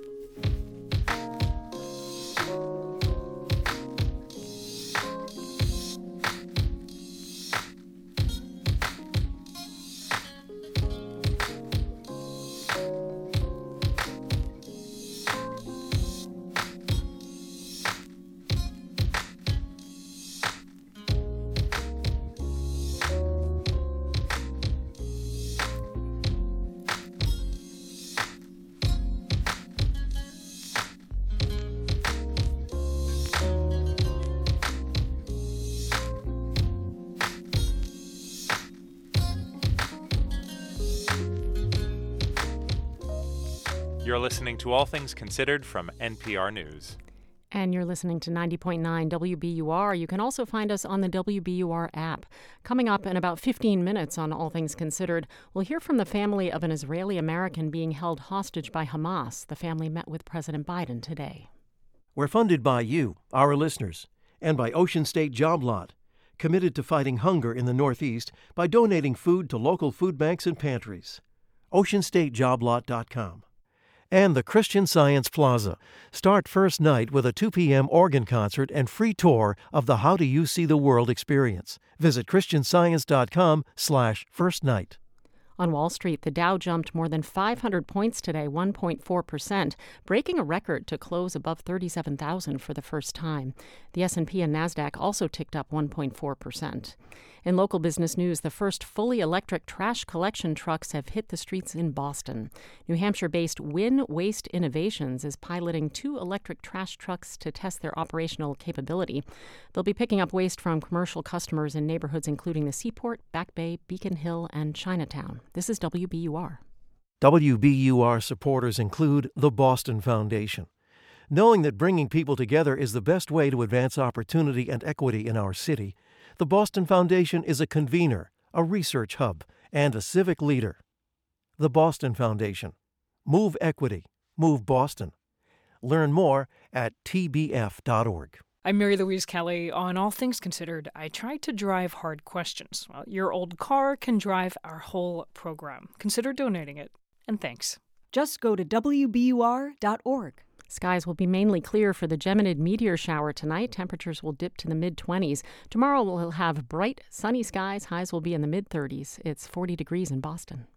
To All Things Considered from NPR News. And you're listening to 90.9 WBUR. You can also find us on the WBUR app. Coming up in about 15 minutes on All Things Considered, we'll hear from the family of an Israeli American being held hostage by Hamas. The family met with President Biden today. We're funded by you, our listeners, and by Ocean State Job Lot, committed to fighting hunger in the Northeast by donating food to local food banks and pantries. OceanStateJobLot.com and the Christian Science Plaza. Start first night with a 2 p.m. organ concert and free tour of the How Do You See the World experience. Visit christianscience.com slash first night. On Wall Street, the Dow jumped more than 500 points today, 1.4%, breaking a record to close above 37,000 for the first time. The S&P and Nasdaq also ticked up 1.4%. In local business news, the first fully electric trash collection trucks have hit the streets in Boston. New Hampshire based Win Waste Innovations is piloting two electric trash trucks to test their operational capability. They'll be picking up waste from commercial customers in neighborhoods including the Seaport, Back Bay, Beacon Hill, and Chinatown. This is WBUR. WBUR supporters include the Boston Foundation. Knowing that bringing people together is the best way to advance opportunity and equity in our city, the Boston Foundation is a convener, a research hub, and a civic leader. The Boston Foundation. Move equity. Move Boston. Learn more at tbf.org. I'm Mary Louise Kelly. On All Things Considered, I try to drive hard questions. Well, your old car can drive our whole program. Consider donating it. And thanks. Just go to WBUR.org. Skies will be mainly clear for the Geminid meteor shower tonight. Temperatures will dip to the mid 20s. Tomorrow we'll have bright, sunny skies. Highs will be in the mid 30s. It's 40 degrees in Boston.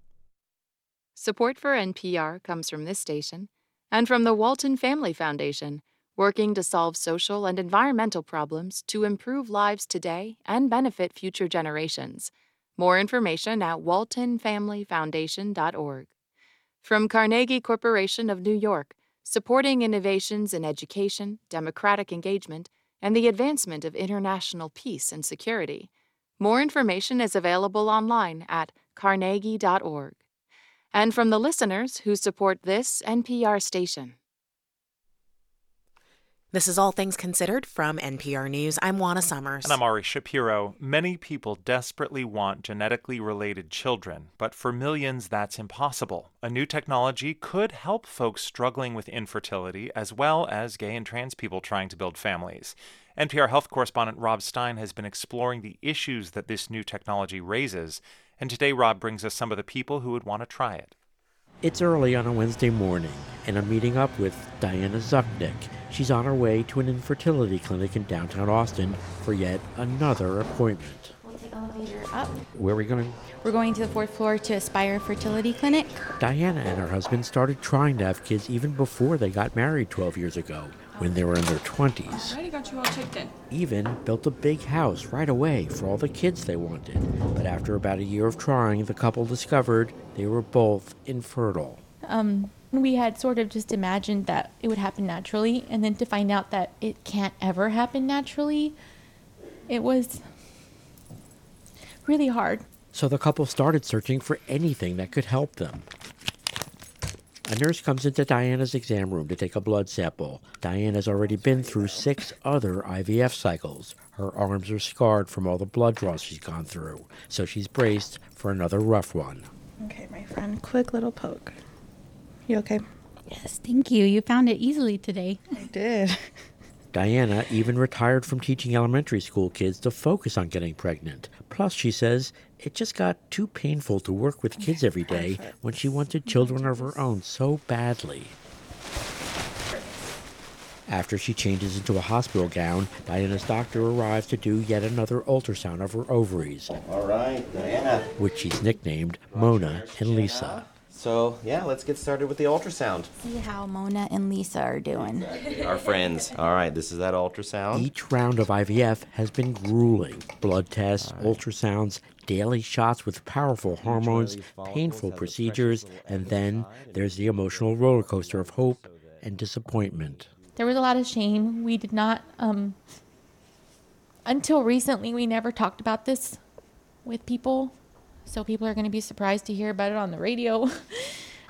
Support for NPR comes from this station and from the Walton Family Foundation, working to solve social and environmental problems to improve lives today and benefit future generations. More information at waltonfamilyfoundation.org. From Carnegie Corporation of New York, supporting innovations in education, democratic engagement, and the advancement of international peace and security. More information is available online at carnegie.org. And from the listeners who support this NPR station. This is All Things Considered from NPR News. I'm Juana Summers. And I'm Ari Shapiro. Many people desperately want genetically related children, but for millions, that's impossible. A new technology could help folks struggling with infertility, as well as gay and trans people trying to build families. NPR health correspondent Rob Stein has been exploring the issues that this new technology raises, and today Rob brings us some of the people who would want to try it. It's early on a Wednesday morning, and I'm meeting up with Diana Zuknik. She's on her way to an infertility clinic in downtown Austin for yet another appointment. We'll take elevator up. Where are we going? We're going to the fourth floor to Aspire Fertility Clinic. Diana and her husband started trying to have kids even before they got married 12 years ago, when they were in their 20s. Already got you all checked in. Even built a big house right away for all the kids they wanted. But after about a year of trying, the couple discovered they were both infertile. Um, we had sort of just imagined that it would happen naturally, and then to find out that it can't ever happen naturally, it was really hard. So the couple started searching for anything that could help them. A nurse comes into Diana's exam room to take a blood sample. Diana's already been through six other IVF cycles. Her arms are scarred from all the blood draws she's gone through, so she's braced for another rough one. Okay, my friend, quick little poke. You okay? Yes, thank you. You found it easily today. I did. Diana even retired from teaching elementary school kids to focus on getting pregnant. Plus, she says it just got too painful to work with kids every day when she wanted children of her own so badly. After she changes into a hospital gown, Diana's doctor arrives to do yet another ultrasound of her ovaries. All right, Diana. Which she's nicknamed Mona and Lisa. So, yeah, let's get started with the ultrasound. See how Mona and Lisa are doing. Our friends. [LAUGHS] All right, this is that ultrasound. Each round of IVF has been grueling. Blood tests, right. ultrasounds, daily shots with powerful hormones, painful procedures, and then there's the emotional roller coaster of hope and disappointment. There was a lot of shame. We did not, um, until recently, we never talked about this with people. So people are going to be surprised to hear about it on the radio. [LAUGHS]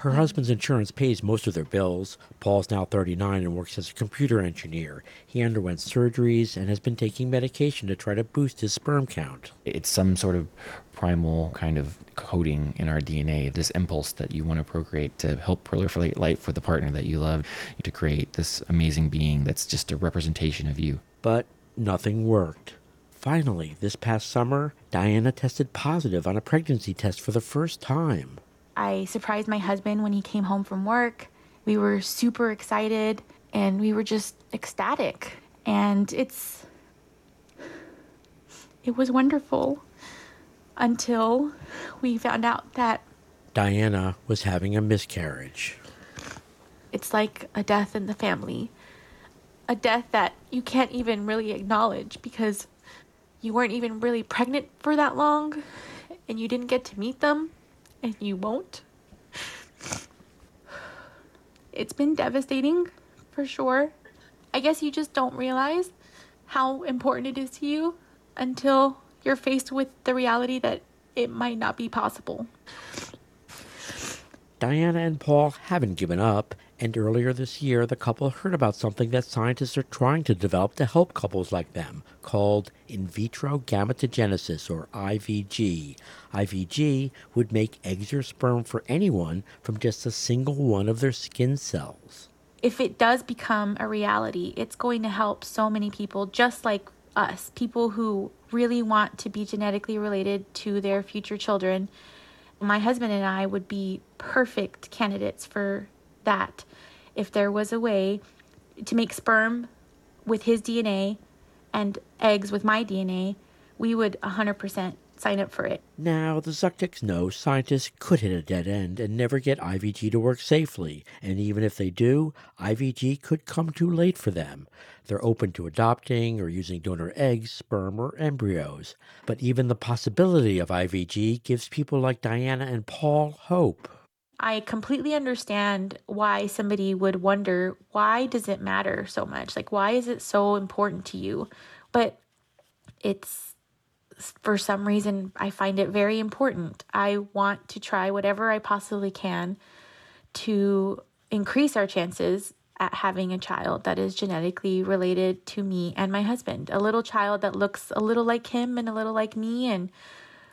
Her husband's insurance pays most of their bills. Paul's now 39 and works as a computer engineer. He underwent surgeries and has been taking medication to try to boost his sperm count. It's some sort of primal kind of coding in our DNA, this impulse that you want to procreate to help proliferate life for the partner that you love, to create this amazing being that's just a representation of you. But nothing worked. Finally, this past summer, Diana tested positive on a pregnancy test for the first time. I surprised my husband when he came home from work. We were super excited and we were just ecstatic. And it's. It was wonderful until we found out that Diana was having a miscarriage. it's like a death in the family. A death that you can't even really acknowledge because you weren't even really pregnant for that long and you didn't get to meet them and you won't. It's been devastating for sure. I guess you just don't realize how important it is to you until you're faced with the reality that it might not be possible. Diana and Paul haven't given up, and earlier this year, the couple heard about something that scientists are trying to develop to help couples like them, called in vitro gametogenesis, or IVG. IVG would make eggs or sperm for anyone from just a single one of their skin cells. if it does become a reality, it's going to help so many people just like us, people who really want to be genetically related to their future children. My husband and I would be perfect candidates for that if there was a way to make sperm with his DNA and eggs with my DNA, we would 100% sign up for it. Now, the Zukniks know scientists could hit a dead end and never get IVG to work safely, and even if they do, IVG could come too late for them. They're open to adopting or using donor eggs, sperm, or embryos. But even the possibility of IVG gives people like Diana and Paul hope. I completely understand why somebody would wonder why does it matter so much? Like why is it so important to you? But it's for some reason I find it very important. I want to try whatever I possibly can to increase our chances at having a child that is genetically related to me and my husband. A little child that looks a little like him and a little like me and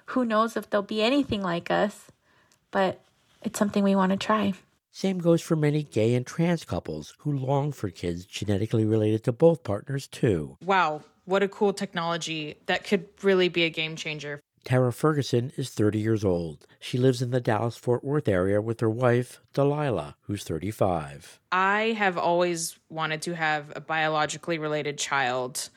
who knows if they'll be anything like us, but it's something we want to try. Same goes for many gay and trans couples who long for kids genetically related to both partners, too. Wow, what a cool technology that could really be a game changer. Tara Ferguson is 30 years old. She lives in the Dallas Fort Worth area with her wife, Delilah, who's 35. I have always wanted to have a biologically related child.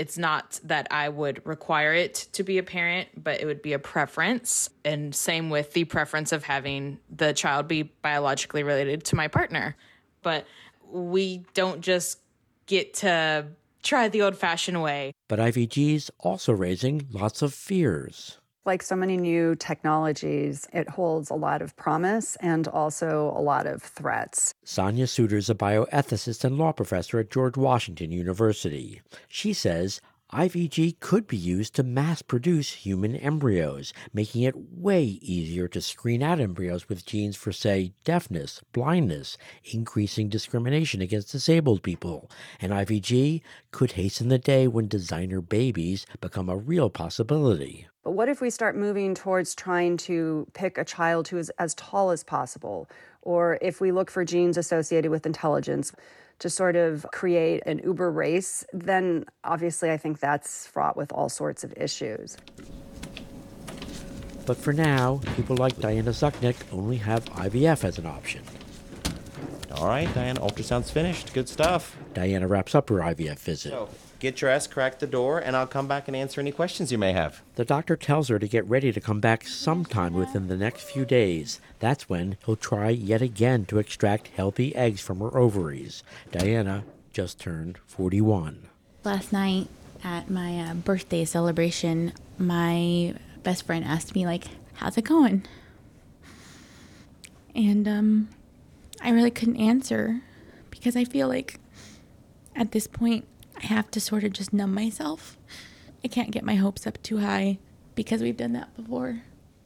It's not that I would require it to be a parent, but it would be a preference. And same with the preference of having the child be biologically related to my partner. But we don't just get to try the old fashioned way. But IVG's also raising lots of fears. Like so many new technologies, it holds a lot of promise and also a lot of threats. Sonia Suter is a bioethicist and law professor at George Washington University. She says IVG could be used to mass produce human embryos, making it way easier to screen out embryos with genes for, say, deafness, blindness, increasing discrimination against disabled people. And IVG could hasten the day when designer babies become a real possibility. But what if we start moving towards trying to pick a child who is as tall as possible? Or if we look for genes associated with intelligence to sort of create an uber race, then obviously I think that's fraught with all sorts of issues. But for now, people like Diana Zucknick only have IVF as an option. All right, Diana, ultrasound's finished. Good stuff. Diana wraps up her IVF visit. So, get your ass crack the door, and I'll come back and answer any questions you may have. The doctor tells her to get ready to come back sometime within the next few days. That's when he'll try yet again to extract healthy eggs from her ovaries. Diana just turned 41. Last night at my uh, birthday celebration, my best friend asked me like, "How's it going?" And um I really couldn't answer because I feel like at this point I have to sort of just numb myself. I can't get my hopes up too high because we've done that before.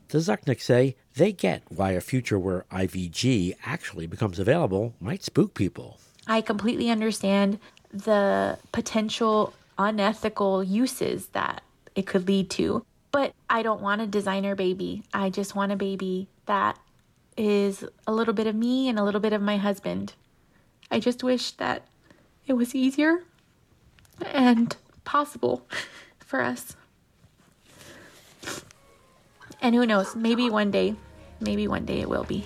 The Zuckniks say they get why a future where IVG actually becomes available might spook people. I completely understand the potential unethical uses that it could lead to. But I don't want a designer baby. I just want a baby that is a little bit of me and a little bit of my husband. I just wish that it was easier and possible for us. And who knows, maybe one day, maybe one day it will be.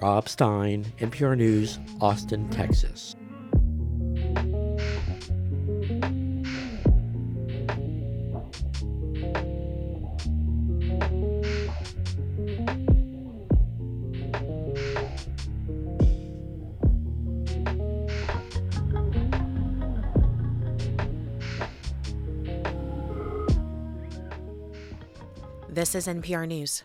Rob Stein, NPR News, Austin, Texas. This is NPR News.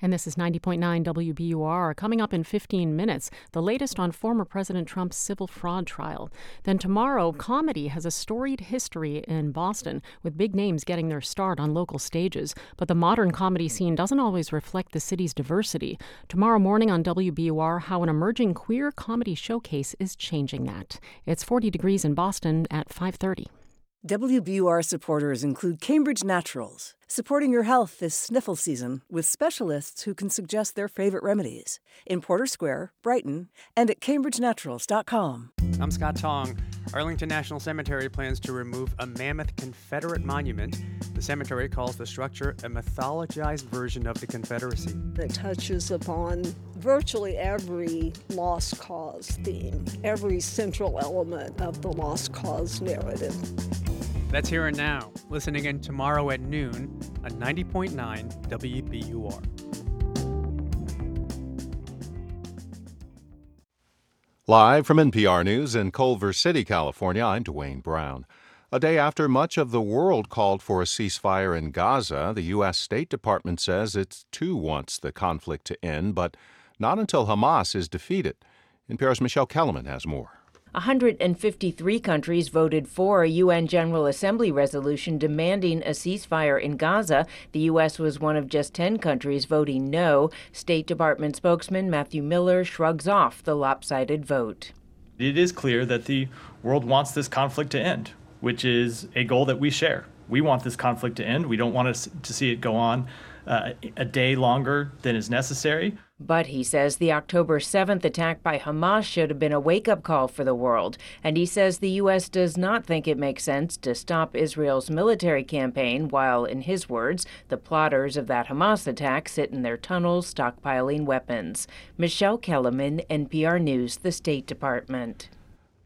And this is 90.9 WBUR. Coming up in 15 minutes, the latest on former President Trump's civil fraud trial. Then tomorrow, comedy has a storied history in Boston, with big names getting their start on local stages. But the modern comedy scene doesn't always reflect the city's diversity. Tomorrow morning on WBUR, how an emerging queer comedy showcase is changing that. It's 40 degrees in Boston at 530. WBUR supporters include Cambridge Naturals, supporting your health this sniffle season with specialists who can suggest their favorite remedies in Porter Square, Brighton, and at cambridgenaturals.com. I'm Scott Tong. Arlington National Cemetery plans to remove a mammoth Confederate monument. The cemetery calls the structure a mythologized version of the Confederacy. It touches upon virtually every lost cause theme, every central element of the lost cause narrative. That's here and now. Listen again tomorrow at noon on 90.9 WBUR. Live from NPR News in Culver City, California, I'm Dwane Brown. A day after much of the world called for a ceasefire in Gaza, the U.S. State Department says it too wants the conflict to end, but not until Hamas is defeated. In Paris, Michele Kelemen has more. 153 countries voted for a UN General Assembly resolution demanding a ceasefire in Gaza. The U.S. was one of just 10 countries voting no. State Department spokesman Matthew Miller shrugs off the lopsided vote. It is clear that the world wants this conflict to end, which is a goal that we share. We want this conflict to end. We don't want to to see it go on uh, a day longer than is necessary. But he says the October 7th attack by Hamas should have been a wake up call for the world. And he says the U.S. does not think it makes sense to stop Israel's military campaign while, in his words, the plotters of that Hamas attack sit in their tunnels stockpiling weapons. Michele Kelemen, NPR News, the State Department.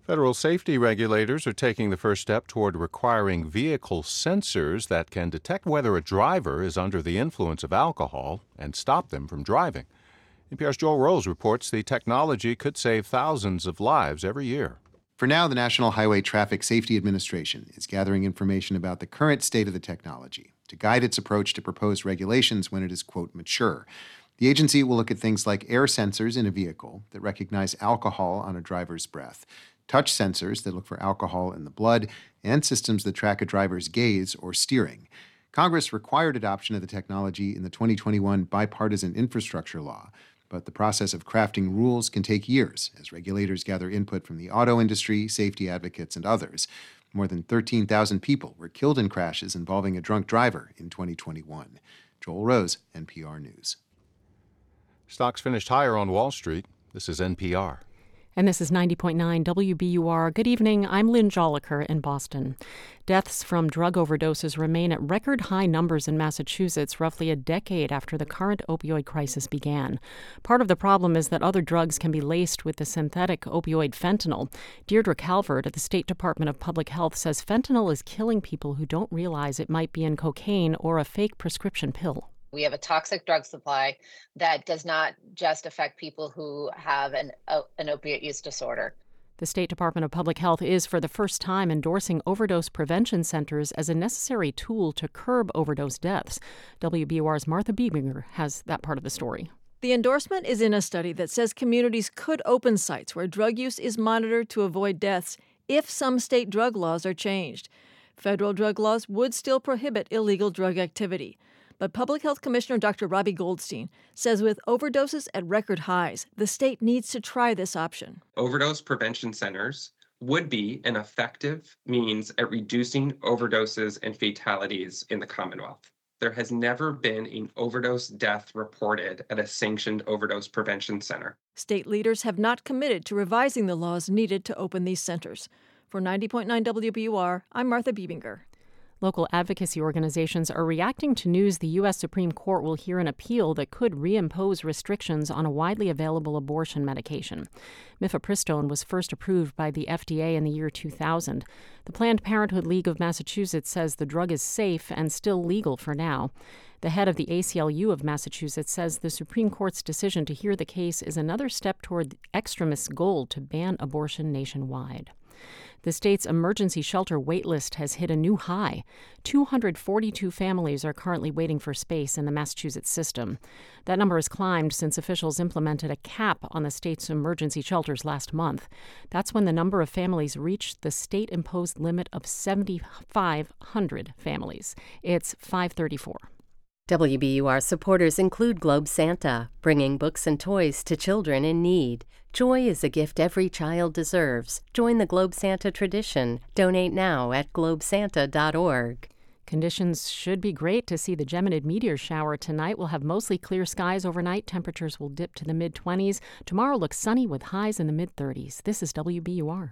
Federal safety regulators are taking the first step toward requiring vehicle sensors that can detect whether a driver is under the influence of alcohol and stop them from driving. NPR's Joel Rose reports the technology could save thousands of lives every year. For now, the National Highway Traffic Safety Administration is gathering information about the current state of the technology to guide its approach to proposed regulations when it is, quote, mature. The agency will look at things like air sensors in a vehicle that recognize alcohol on a driver's breath, touch sensors that look for alcohol in the blood, and systems that track a driver's gaze or steering. Congress required adoption of the technology in the 2021 bipartisan infrastructure law, but the process of crafting rules can take years as regulators gather input from the auto industry, safety advocates, and others. More than 13,000 people were killed in crashes involving a drunk driver in 2021. Joel Rose, NPR News. Stocks finished higher on Wall Street. This is NPR. And this is 90.9 WBUR. Good evening. I'm Lynn Jolicoeur in Boston. Deaths from drug overdoses remain at record high numbers in Massachusetts, roughly a decade after the current opioid crisis began. Part of the problem is that other drugs can be laced with the synthetic opioid fentanyl. Deirdre Calvert at the State Department of Public Health says fentanyl is killing people who don't realize it might be in cocaine or a fake prescription pill. We have a toxic drug supply that does not just affect people who have an, uh, an opiate use disorder. The State Department of Public Health is for the first time endorsing overdose prevention centers as a necessary tool to curb overdose deaths. WBUR's Martha Bebinger has that part of the story. The endorsement is in a study that says communities could open sites where drug use is monitored to avoid deaths if some state drug laws are changed. Federal drug laws would still prohibit illegal drug activity. But Public Health Commissioner Dr. Robbie Goldstein says with overdoses at record highs, the state needs to try this option. Overdose prevention centers would be an effective means at reducing overdoses and fatalities in the Commonwealth. There has never been an overdose death reported at a sanctioned overdose prevention center. State leaders have not committed to revising the laws needed to open these centers. For 90.9 WBUR, I'm Martha Bebinger. Local advocacy organizations are reacting to news the U.S. Supreme Court will hear an appeal that could reimpose restrictions on a widely available abortion medication. Mifepristone was first approved by the FDA in the year 2000. The Planned Parenthood League of Massachusetts says the drug is safe and still legal for now. The head of the ACLU of Massachusetts says the Supreme Court's decision to hear the case is another step toward extremists' goal to ban abortion nationwide. The state's emergency shelter waitlist has hit a new high. 242 families are currently waiting for space in the Massachusetts system. That number has climbed since officials implemented a cap on the state's emergency shelters last month. That's when the number of families reached the state imposed limit of 7,500 families. It's 534. WBUR supporters include Globe Santa, bringing books and toys to children in need. Joy is a gift every child deserves. Join the Globe Santa tradition. Donate now at globesanta.org. Conditions should be great to see the Geminid meteor shower tonight. We'll have mostly clear skies overnight. Temperatures will dip to the mid 20s. Tomorrow looks sunny with highs in the mid 30s. This is WBUR.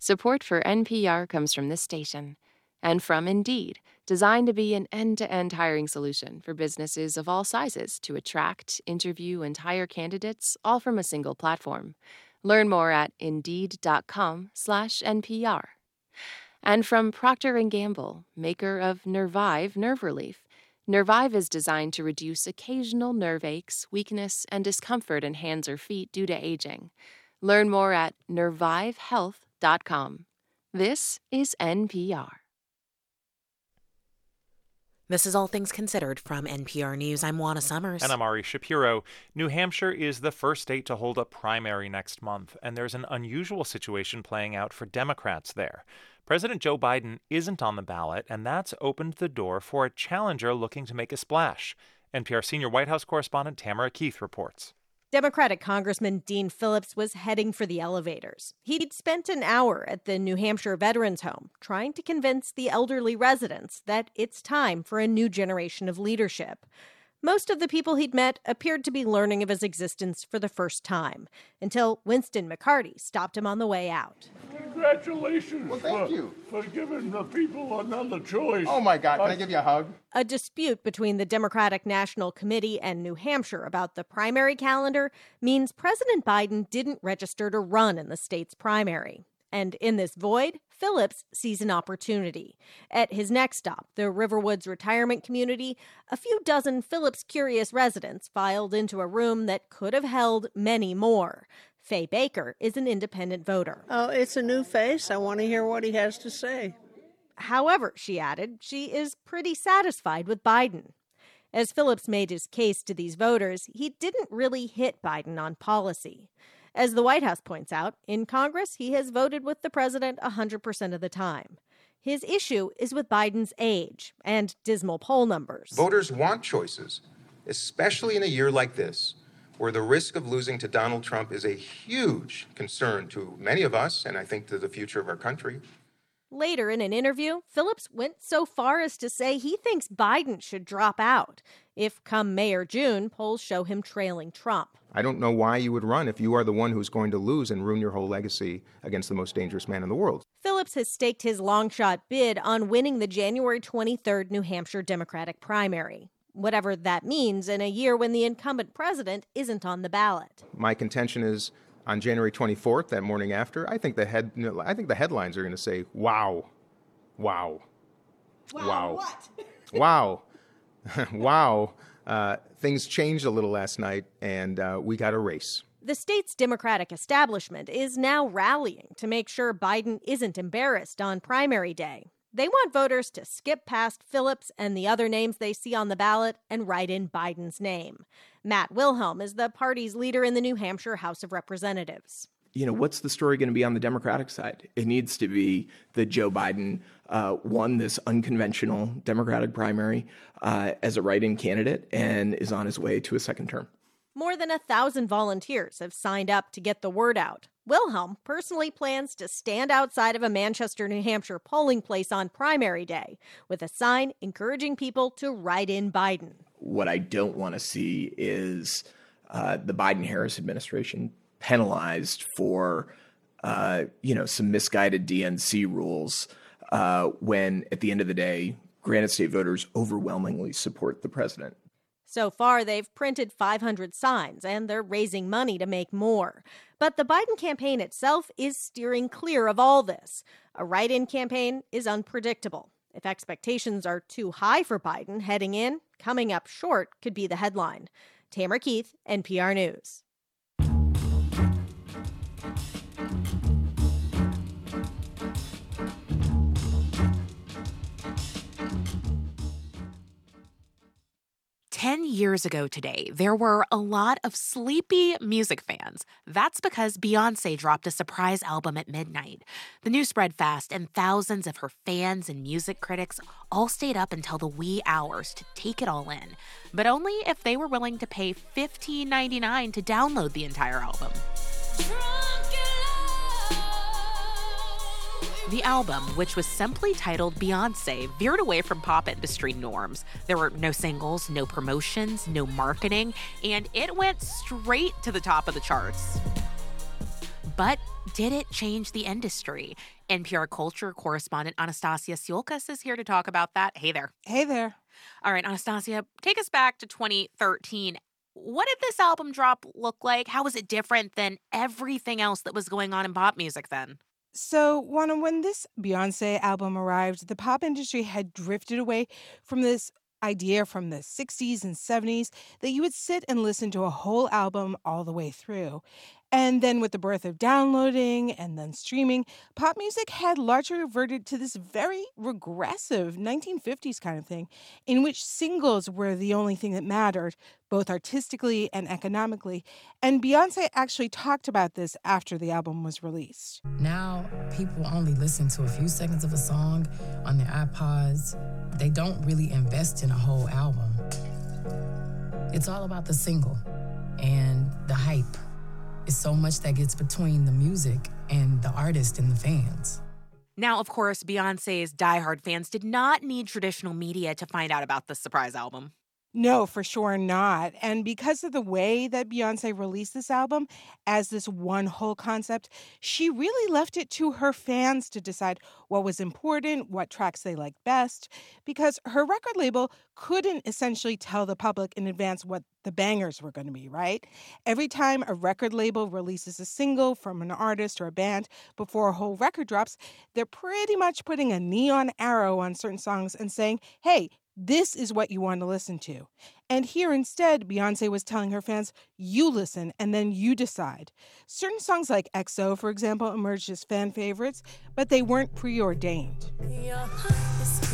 Support for NPR comes from this station and from Indeed, designed to be an end to end hiring solution for businesses of all sizes to attract, interview, and hire candidates all from a single platform. Learn more at indeed.com/npr. And from Procter & Gamble, maker of Nervive nerve relief. Nervive is designed to reduce occasional nerve aches, weakness, and discomfort in hands or feet due to aging. Learn more at nervivehealth.com. This is NPR. This is All Things Considered from NPR News. I'm Juana Summers. And I'm Ari Shapiro. New Hampshire is the first state to hold a primary next month, and there's an unusual situation playing out for Democrats there. President Joe Biden isn't on the ballot, and that's opened the door for a challenger looking to make a splash. NPR senior White House correspondent Tamara Keith reports. Democratic Congressman Dean Phillips was heading for the elevators. He'd spent an hour at the New Hampshire Veterans Home trying to convince the elderly residents that it's time for a new generation of leadership. Most of the people he'd met appeared to be learning of his existence for the first time, until Winston McCarty stopped him on the way out. Congratulations well, thank for, you. for giving the people another choice. Oh my God, can I, I give you a hug? A dispute between the Democratic National Committee and New Hampshire about the primary calendar means President Biden didn't register to run in the state's primary. And in this void, Phillips sees an opportunity. At his next stop, the Riverwoods retirement community, a few dozen Phillips curious residents filed into a room that could have held many more. Faye Baker is an independent voter. Oh, it's a new face. I want to hear what he has to say. However, she added, she is pretty satisfied with Biden. As Phillips made his case to these voters, he didn't really hit Biden on policy. As the White House points out, in Congress, he has voted with the president 100% of the time. His issue is with Biden's age and dismal poll numbers. Voters want choices, especially in a year like this, where the risk of losing to Donald Trump is a huge concern to many of us, and I think to the future of our country. Later in an interview, Phillips went so far as to say he thinks Biden should drop out if, come May or June, polls show him trailing Trump. I don't know why you would run if you are the one who's going to lose and ruin your whole legacy against the most dangerous man in the world. Phillips has staked his long shot bid on winning the January 23rd New Hampshire Democratic primary. Whatever that means in a year when the incumbent president isn't on the ballot. My contention is on January 24th, that morning after, I think the head, I think the headlines are going to say, "Wow, wow, wow, wow, [LAUGHS] [LAUGHS] wow." Uh, things changed a little last night, and uh, we got a race. The state's Democratic establishment is now rallying to make sure Biden isn't embarrassed on primary day. They want voters to skip past Phillips and the other names they see on the ballot and write in Biden's name. Matt Wilhelm is the party's leader in the New Hampshire House of Representatives. you know, what's the story going to be on the Democratic side? It needs to be that Joe Biden uh, won this unconventional Democratic primary uh, as a write in candidate and is on his way to a second term. More than a thousand volunteers have signed up to get the word out. Wilhelm personally plans to stand outside of a Manchester, New Hampshire polling place on primary day with a sign encouraging people to write in Biden. What I don't want to see is uh, the Biden Harris administration penalized for uh, you know some misguided DNC rules uh, when at the end of the day, Granite State voters overwhelmingly support the president. So far, they've printed 500 signs and they're raising money to make more. But the Biden campaign itself is steering clear of all this. A write in campaign is unpredictable. If expectations are too high for Biden heading in, coming up short could be the headline. Tamara Keith, NPR News. 10 years ago today, there were a lot of sleepy music fans. That's because Beyonce dropped a surprise album at midnight. The news spread fast, and thousands of her fans and music critics all stayed up until the wee hours to take it all in, but only if they were willing to pay $15.99 to download the entire album. The album, which was simply titled Beyonce, veered away from pop industry norms. There were no singles, no promotions, no marketing, and it went straight to the top of the charts. But did it change the industry? NPR culture correspondent Anastasia Tsioulcas is here to talk about that. Hey there. Hey there. All right, Anastasia, take us back to 2013. What did this album drop look like? How was it different than everything else that was going on in pop music then? So, Juana, when this Beyonce album arrived, the pop industry had drifted away from this idea from the 60s and 70s that you would sit and listen to a whole album all the way through. And then, with the birth of downloading and then streaming, pop music had largely reverted to this very regressive 1950s kind of thing, in which singles were the only thing that mattered, both artistically and economically. And Beyonce actually talked about this after the album was released. Now, people only listen to a few seconds of a song on their iPods, they don't really invest in a whole album. It's all about the single and the hype is so much that gets between the music and the artist and the fans. Now, of course, Beyonce's diehard fans did not need traditional media to find out about the surprise album. No, for sure not. And because of the way that Beyonce released this album as this one whole concept, she really left it to her fans to decide what was important, what tracks they liked best, because her record label couldn't essentially tell the public in advance what the bangers were going to be, right? Every time a record label releases a single from an artist or a band before a whole record drops, they're pretty much putting a neon arrow on certain songs and saying, hey, this is what you want to listen to. And here instead, Beyonce was telling her fans, you listen and then you decide. Certain songs like XO, for example, emerged as fan favorites, but they weren't preordained. Have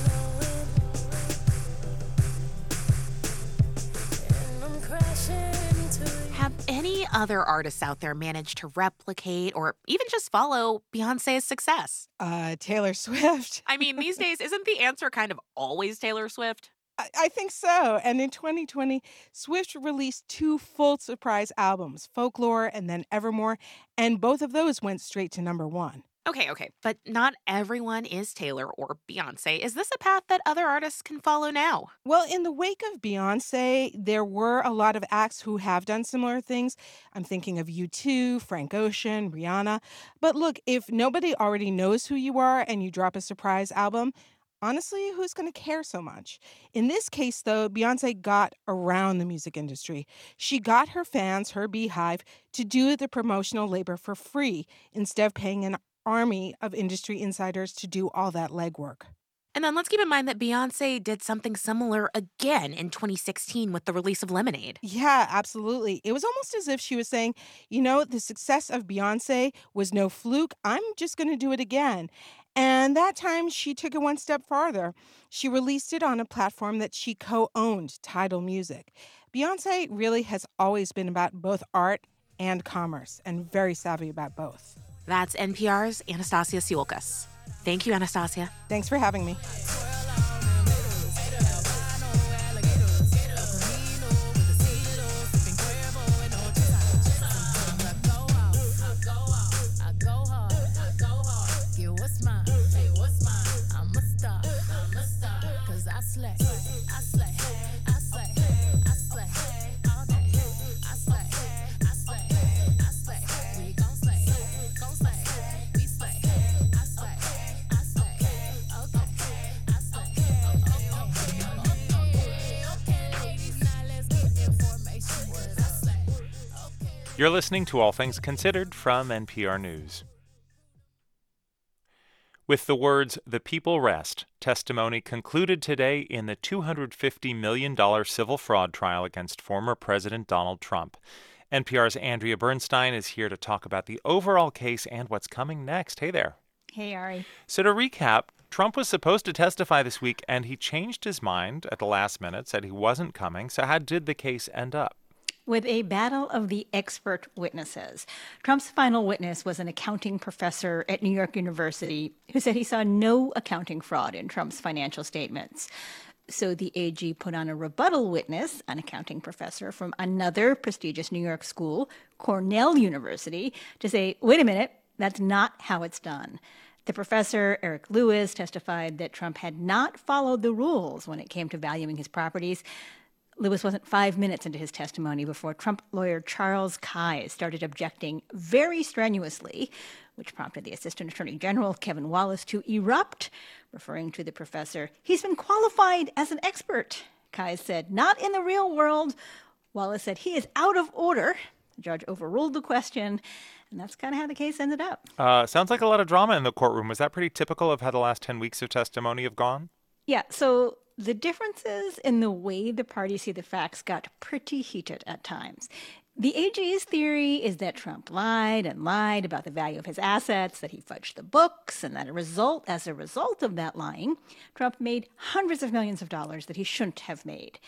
other artists out there manage to replicate or even just follow Beyonce's success? Uh, Taylor [LAUGHS] Swift. I mean, these days, isn't the answer kind of always Taylor Swift? I, I think so. And in 2020, Swift released two full surprise albums, Folklore and then Evermore, and both of those went straight to number one. Okay, okay, but not everyone is Taylor or Beyonce. Is this a path that other artists can follow now? Well, in the wake of Beyonce, there were a lot of acts who have done similar things. I'm thinking of U2, Frank Ocean, Rihanna. But look, if nobody already knows who you are and you drop a surprise album, honestly, who's going to care so much? In this case, though, Beyonce got around the music industry. She got her fans, her BeyHive, to do the promotional labor for free instead of paying an army of industry insiders to do all that legwork. And then let's keep in mind that Beyonce did something similar again in 2016 with the release of Lemonade. Yeah, absolutely. It was almost as if she was saying, you know, the success of Beyonce was no fluke. I'm just going to do it again. And that time she took it one step farther. She released it on a platform that she co owned, Tidal Music. Beyonce really has always been about both art and commerce, and very savvy about both. That's NPR's Anastasia Tsioulcas. Thank you, Anastasia. Thanks for having me. You're listening to All Things Considered from NPR News. With the words, The People Rest, testimony concluded today in the $250 million civil fraud trial against former President Donald Trump. NPR's Andrea Bernstein is here to talk about the overall case and what's coming next. Hey there. Hey, Ari. So, to recap, Trump was supposed to testify this week and he changed his mind at the last minute, said he wasn't coming. So, how did the case end up? With a battle of the expert witnesses. Trump's final witness was an accounting professor at New York University who said he saw no accounting fraud in Trump's financial statements. So the AG put on a rebuttal witness, an accounting professor from another prestigious New York school, Cornell University, to say, wait a minute, that's not how it's done. The professor, Eric Lewis, testified that Trump had not followed the rules when it came to valuing his properties. Lewis wasn't five minutes into his testimony before Trump lawyer Charles Kise started objecting very strenuously, which prompted the Assistant Attorney General Kevin Wallace to erupt, referring to the professor. He's been qualified as an expert, Kise said, not in the real world. Wallace said he is out of order. The judge overruled the question, and that's kind of how the case ended up. Uh, sounds like a lot of drama in the courtroom. Was that pretty typical of how the last 10 weeks of testimony have gone? Yeah, so the differences in the way the parties see the facts got pretty heated at times. The AG's theory is that Trump lied and lied about the value of his assets, that he fudged the books, and that a result, as a result of that lying, Trump made hundreds of millions of dollars that he shouldn't have made.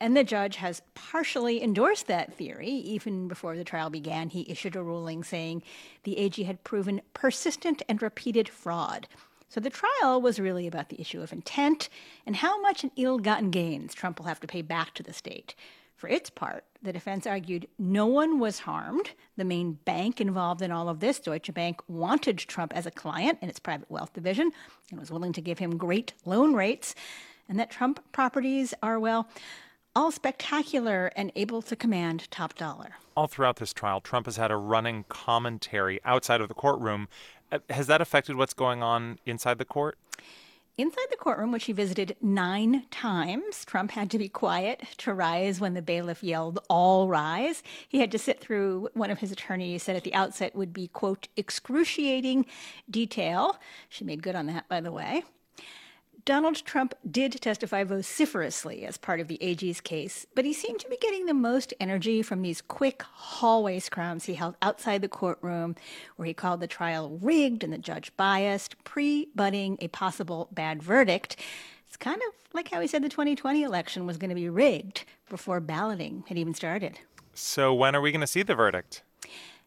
And the judge has partially endorsed that theory. Even before the trial began, he issued a ruling saying the AG had proven persistent and repeated fraud. So the trial was really about the issue of intent and how much in ill gotten gains Trump will have to pay back to the state. For its part, the defense argued no one was harmed. The main bank involved in all of this, Deutsche Bank, wanted Trump as a client in its private wealth division and was willing to give him great loan rates, and that Trump properties are, well, all spectacular and able to command top dollar. All throughout this trial, Trump has had a running commentary outside of the courtroom Uh, has that affected what's going on inside the court? Inside the courtroom, which he visited nine times, Trump had to be quiet to rise when the bailiff yelled, All rise. He had to sit through one of his attorneys said at the outset would be, quote, excruciating detail. She made good on that, by the way. Donald Trump did testify vociferously as part of the AG's case, but he seemed to be getting the most energy from these quick hallway scrums he held outside the courtroom, where he called the trial rigged and the judge biased, pre budding a possible bad verdict. It's kind of like how he said the 2020 election was going to be rigged before balloting had even started. So, when are we going to see the verdict?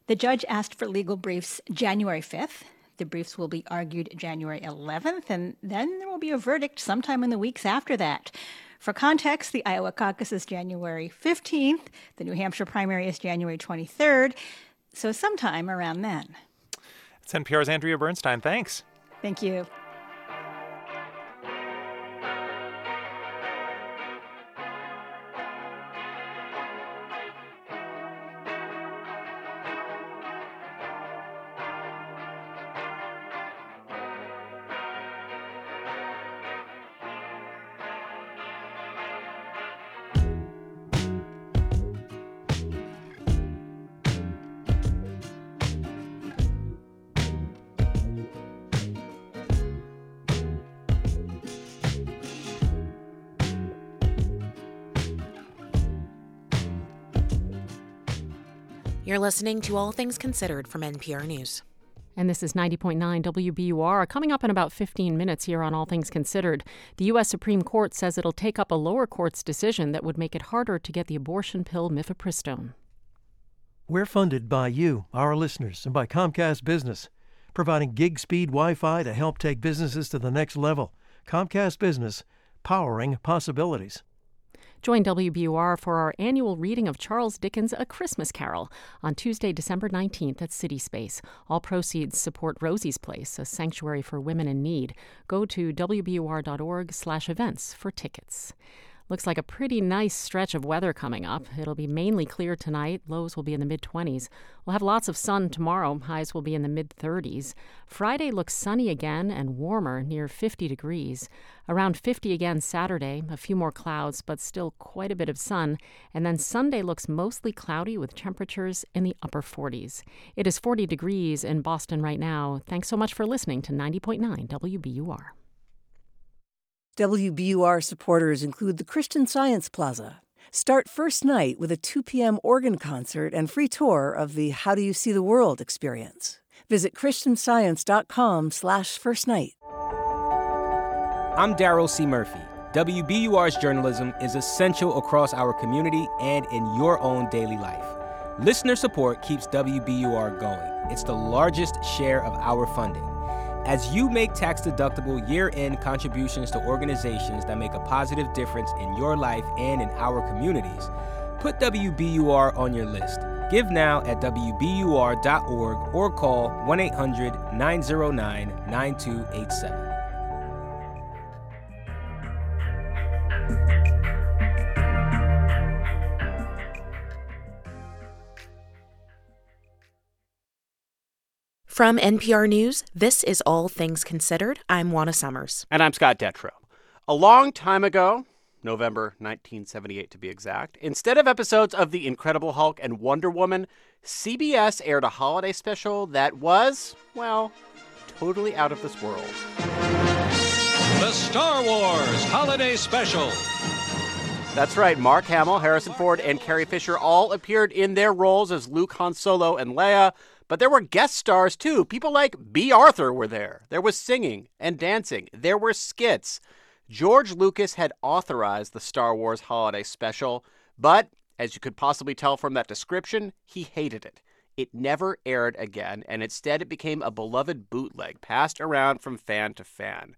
The judge asked for legal briefs January 5th. The briefs will be argued January 11th, and then there will be a verdict sometime in the weeks after that. For context, the Iowa caucus is January 15th, the New Hampshire primary is January 23rd, so sometime around then. It's NPR's Andrea Bernstein. Thanks. Thank you. You're listening to All Things Considered from NPR News. And this is 90.9 WBUR. Coming up in about 15 minutes here on All Things Considered, the U.S. Supreme Court says it'll take up a lower court's decision that would make it harder to get the abortion pill mifepristone. We're funded by you, our listeners, and by Comcast Business, providing gig speed Wi Fi to help take businesses to the next level. Comcast Business, powering possibilities. Join WBUR for our annual reading of Charles Dickens' A Christmas Carol on Tuesday, December 19th at City Space. All proceeds support Rosie's Place, a sanctuary for women in need. Go to wbur.org/events for tickets. Looks like a pretty nice stretch of weather coming up. It'll be mainly clear tonight. Lows will be in the mid 20s. We'll have lots of sun tomorrow. Highs will be in the mid 30s. Friday looks sunny again and warmer, near 50 degrees. Around 50 again Saturday. A few more clouds, but still quite a bit of sun. And then Sunday looks mostly cloudy with temperatures in the upper 40s. It is 40 degrees in Boston right now. Thanks so much for listening to 90.9 WBUR. WBUR supporters include the Christian Science Plaza. Start first night with a 2 p.m. organ concert and free tour of the How Do You See the World experience. Visit christianscience.com slash first night. I'm Daryl C. Murphy. WBUR's journalism is essential across our community and in your own daily life. Listener support keeps WBUR going. It's the largest share of our funding. As you make tax deductible year end contributions to organizations that make a positive difference in your life and in our communities, put WBUR on your list. Give now at WBUR.org or call 1 800 909 9287. From NPR News, this is All Things Considered. I'm Juana Summers. And I'm Scott Detrow. A long time ago, November 1978 to be exact, instead of episodes of The Incredible Hulk and Wonder Woman, CBS aired a holiday special that was, well, totally out of this world. The Star Wars Holiday Special. That's right. Mark Hamill, Harrison Ford, and Carrie Fisher all appeared in their roles as Luke, Han Solo, and Leia. But there were guest stars too. People like Bea Arthur were there. There was singing and dancing. There were skits. George Lucas had authorized the Star Wars holiday special, but as you could possibly tell from that description, he hated it. It never aired again, and instead it became a beloved bootleg passed around from fan to fan.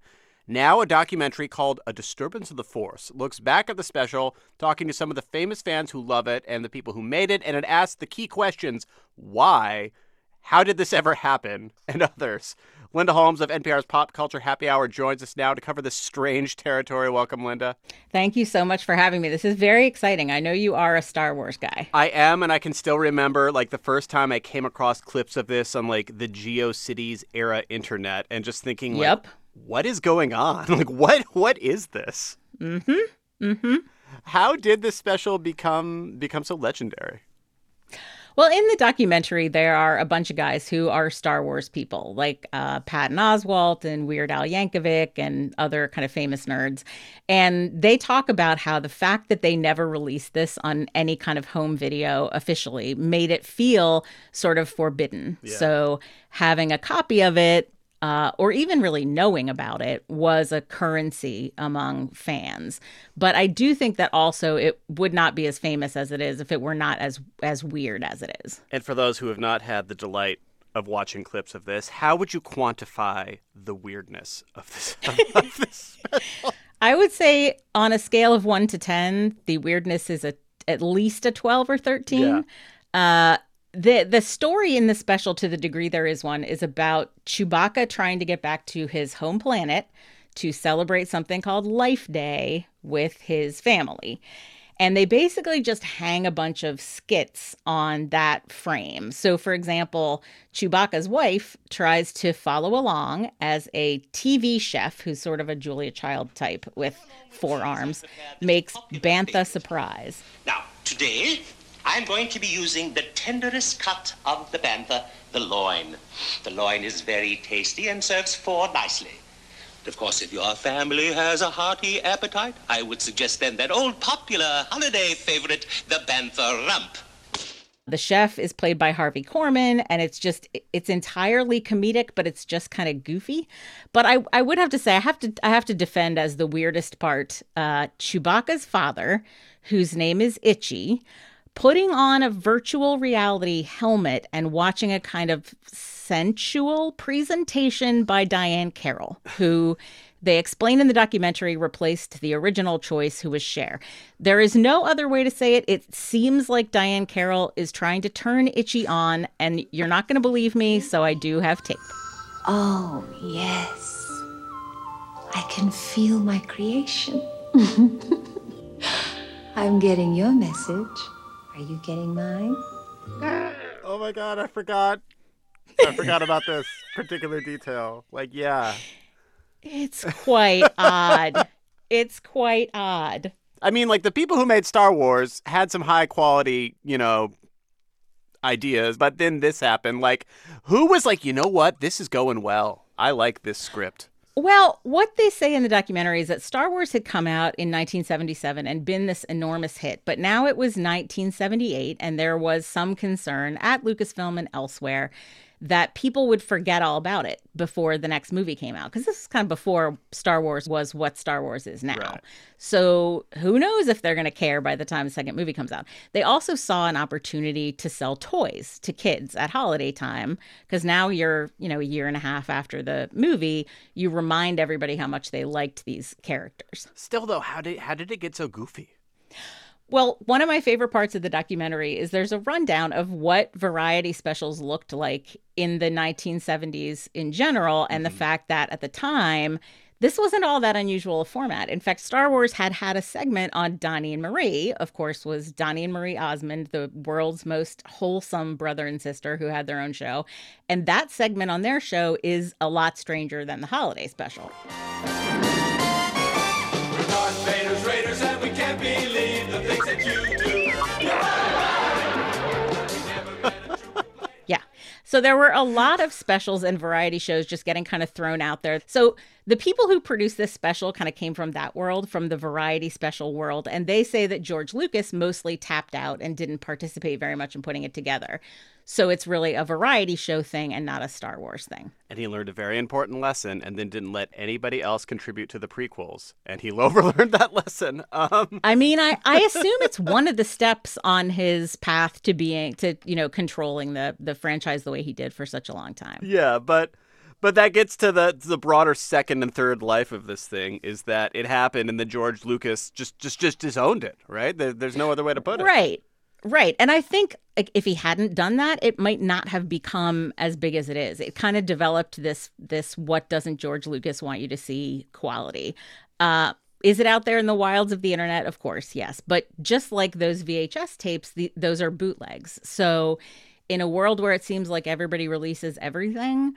Now, a documentary called A Disturbance of the Force looks back at the special, talking to some of the famous fans who love it and the people who made it, and it asks the key questions why how Did This Ever Happen? [LAUGHS] and others. Linda Holmes of NPR's Pop Culture Happy Hour joins us now to cover this strange territory. Welcome, Linda. Thank you so much for having me. This is very exciting. I know you are a Star Wars guy. I am, and I can still remember like the first time I came across clips of this on like the GeoCities era internet and just thinking, like, yep. what is going on? [LAUGHS] like, what what is this? Mm-hmm. Mm-hmm. How did this special become become so legendary? Well, in the documentary, there are a bunch of guys who are Star Wars people, like uh, Patton Oswalt and Weird Al Yankovic and other kind of famous nerds. And they talk about how the fact that they never released this on any kind of home video officially made it feel sort of forbidden. Yeah. So having a copy of it uh, or even really knowing about it was a currency among fans. But I do think that also it would not be as famous as it is if it were not as as weird as it is. And for those who have not had the delight of watching clips of this, how would you quantify the weirdness of this, [LAUGHS] of this? I would say on a scale of one to ten, the weirdness is a at least a twelve or thirteen. Yeah. Uh, the the story in the special to the degree there is one is about Chewbacca trying to get back to his home planet to celebrate something called Life Day with his family. And they basically just hang a bunch of skits on that frame. So, for example, Chewbacca's wife tries to follow along as a TV chef who's sort of a Julia Child type with four arms, makes Bantha surprise. Now, today I'm going to be using the tenderest cut of the bantha, the loin. The loin is very tasty and serves four nicely. Of course, if your family has a hearty appetite, I would suggest then that old popular holiday favorite, the bantha rump. The chef is played by Harvey Korman, and it's just it's entirely comedic, but it's just kind of goofy. But I, I would have to say I have to I have to defend as the weirdest part uh, Chewbacca's father, whose name is Itchy, putting on a virtual reality helmet and watching a kind of sensual presentation by Diahann Carroll, who they explain in the documentary replaced the original choice, who was Cher. There is no other way to say it. It seems like Diahann Carroll is trying to turn Itchy on, and you're not going to believe me, so I do have tape. Oh, yes. I can feel my creation. [LAUGHS] I'm getting your message. Are you getting mine? Oh my god, I forgot. I forgot about this particular detail. Like, yeah. It's quite odd. It's quite odd. I mean, like the people who made Star Wars had some high quality, you know, ideas, but then this happened. Like, who was like, you know what? This is going well. I like this script. Well, what they say in the documentary is that Star Wars had come out in 1977 and been this enormous hit, but now it was 1978 and there was some concern at Lucasfilm and elsewhere that people would forget all about it before the next movie came out because this is kind of before Star Wars was what Star Wars is now. Right. So who knows if they're going to care by the time the second movie comes out. They also saw an opportunity to sell toys to kids at holiday time because now you're, you know, a year and a half after the movie, you remind everybody how much they liked these characters. Still though, how did how did it get so goofy? Well, one of my favorite parts of the documentary is there's a rundown of what variety specials looked like in the 1970s in general, and mm-hmm. the fact that at the time, this wasn't all that unusual a format. In fact, Star Wars had had a segment on Donny and Marie. Of course, was Donny and Marie Osmond, the world's most wholesome brother and sister who had their own show. And that segment on their show is a lot stranger than the holiday special. So there were a lot of specials and variety shows just getting kind of thrown out there. So the people who produced this special kind of came from that world, from the variety special world. And they say that George Lucas mostly tapped out and didn't participate very much in putting it together. So it's really a variety show thing and not a Star Wars thing. And he learned a very important lesson and then didn't let anybody else contribute to the prequels. And he [LAUGHS] overlearned that lesson. Um... I mean, I, I [LAUGHS] assume it's one of the steps on his path to being, to, you know, controlling the, the franchise the way he did for such a long time. Yeah, but but that gets to the the broader second and third life of this thing is that it happened and then George Lucas just just just disowned it, right? There, there's no other way to put it. Right. Right. And I think like, if he hadn't done that, it might not have become as big as it is. It kind of developed this this what doesn't George Lucas want you to see quality. Uh is it out there in the wilds of the internet? Of course, yes. But just like those VHS tapes, the, those are bootlegs. So, in a world where it seems like everybody releases everything,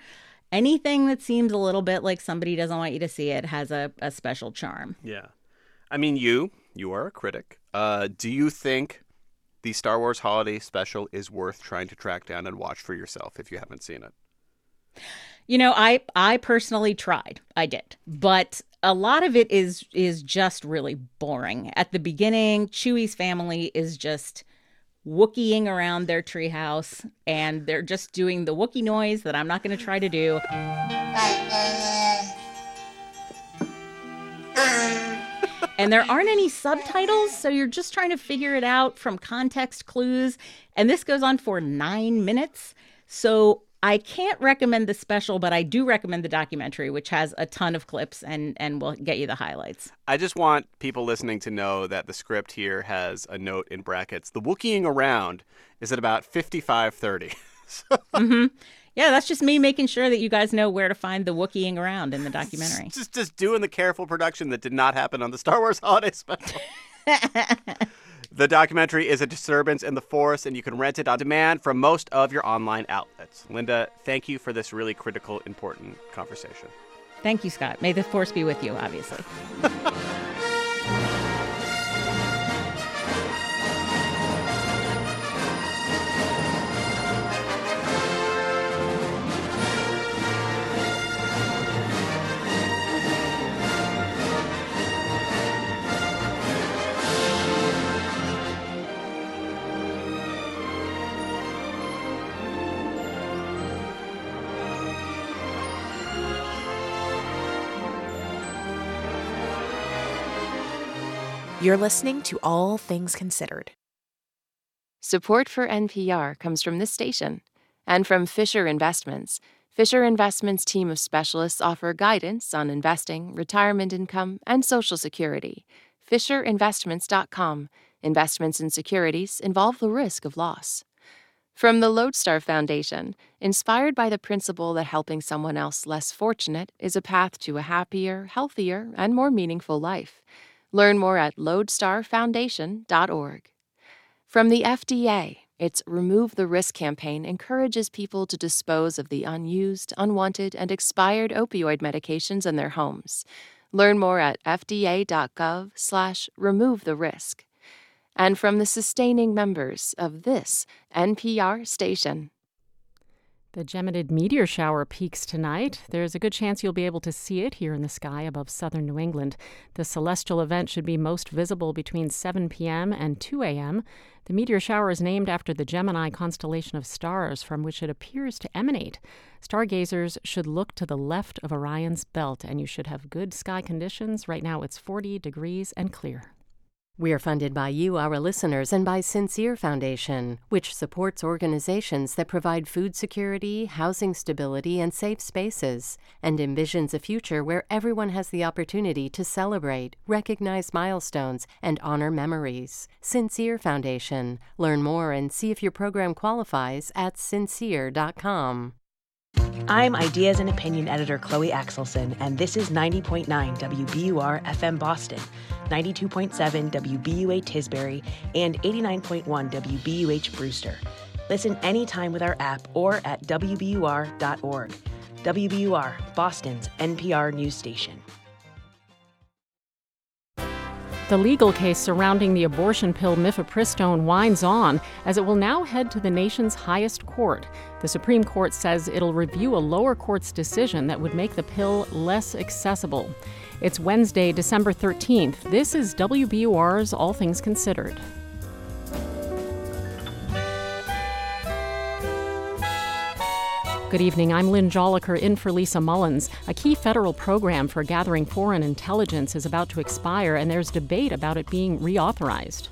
anything that seems a little bit like somebody doesn't want you to see it has a, a special charm. Yeah. I mean, you, you are a critic. Uh, do you think the Star Wars Holiday Special is worth trying to track down and watch for yourself if you haven't seen it. You know, I I personally tried. I did. But a lot of it is is just really boring. At the beginning, Chewie's family is just Wookieing around their treehouse and they're just doing the Wookie noise that I'm not going to try to do. and there aren't any subtitles, so you're just trying to figure it out from context clues. And this goes on for nine minutes. So I can't recommend the special, but I do recommend the documentary, which has a ton of clips and and will get you the highlights. I just want people listening to know that the script here has a note in brackets. The Wookieing around is at about fifty five thirty. [LAUGHS] mm-hmm. Yeah, that's just me making sure that you guys know where to find the Wookieing around in the [LAUGHS] documentary. Just just doing the careful production that did not happen on the Star Wars [LAUGHS] Holiday Special. The documentary is a disturbance in the Force, and you can rent it on demand from most of your online outlets. Linda, thank you for this really critical, important conversation. Thank you, Scott. May the force be with you, obviously. [LAUGHS] You're listening to All Things Considered. Support for NPR comes from this station and from Fisher Investments. Fisher Investments' team of specialists offer guidance on investing, retirement income, and Social Security. FisherInvestments.com. Investments in securities involve the risk of loss. From the Lodestar Foundation, inspired by the principle that helping someone else less fortunate is a path to a happier, healthier, and more meaningful life. Learn more at lodestarfoundation.org. From the FDA, its Remove the Risk campaign encourages people to dispose of the unused, unwanted, and expired opioid medications in their homes. Learn more at fda.gov slash remove the risk. And from the sustaining members of this NPR station. The Geminid meteor shower peaks tonight. There's a good chance you'll be able to see it here in the sky above southern New England. The celestial event should be most visible between 7 p.m. and 2 a.m. The meteor shower is named after the Gemini constellation of stars from which it appears to emanate. Stargazers should look to the left of Orion's belt, and you should have good sky conditions. Right now it's 40 degrees and clear. We are funded by you, our listeners, and by Sincere Foundation, which supports organizations that provide food security, housing stability, and safe spaces, and envisions a future where everyone has the opportunity to celebrate, recognize milestones, and honor memories. Sincere Foundation. Learn more and see if your program qualifies at sincere.com. I'm Ideas and Opinion Editor Chloe Axelson, and this is 90.9 WBUR FM Boston, 92.7 WBUA Tisbury, and 89.1 WBUH Brewster. Listen anytime with our app or at WBUR.org. WBUR, Boston's NPR news station. The legal case surrounding the abortion pill mifepristone winds on as it will now head to the nation's highest court. The Supreme Court says it'll review a lower court's decision that would make the pill less accessible. It's Wednesday, December 13th. This is WBUR's All Things Considered. Good evening. I'm Lynn Jolicoeur in for Lisa Mullins. A key federal program for gathering foreign intelligence is about to expire, and there's debate about it being reauthorized.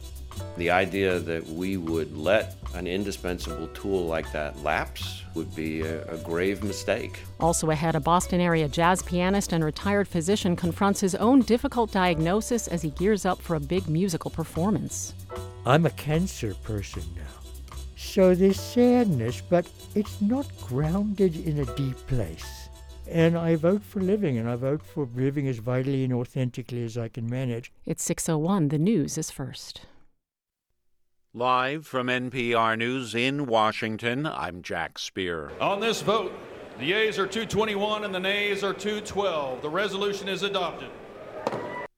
The idea that we would let an indispensable tool like that lapse would be a, a, grave mistake. Also ahead, a Boston area jazz pianist and retired physician confronts his own difficult diagnosis as he gears up for a big musical performance. I'm a cancer person now. So there's sadness, but it's not grounded in a deep place. And I vote for living, and I vote for living as vitally and authentically as I can manage. It's 601. The news is first. Live from NPR News in Washington, I'm Jack Speer. On this vote, the yeas are 221 and the nays are 212. The resolution is adopted.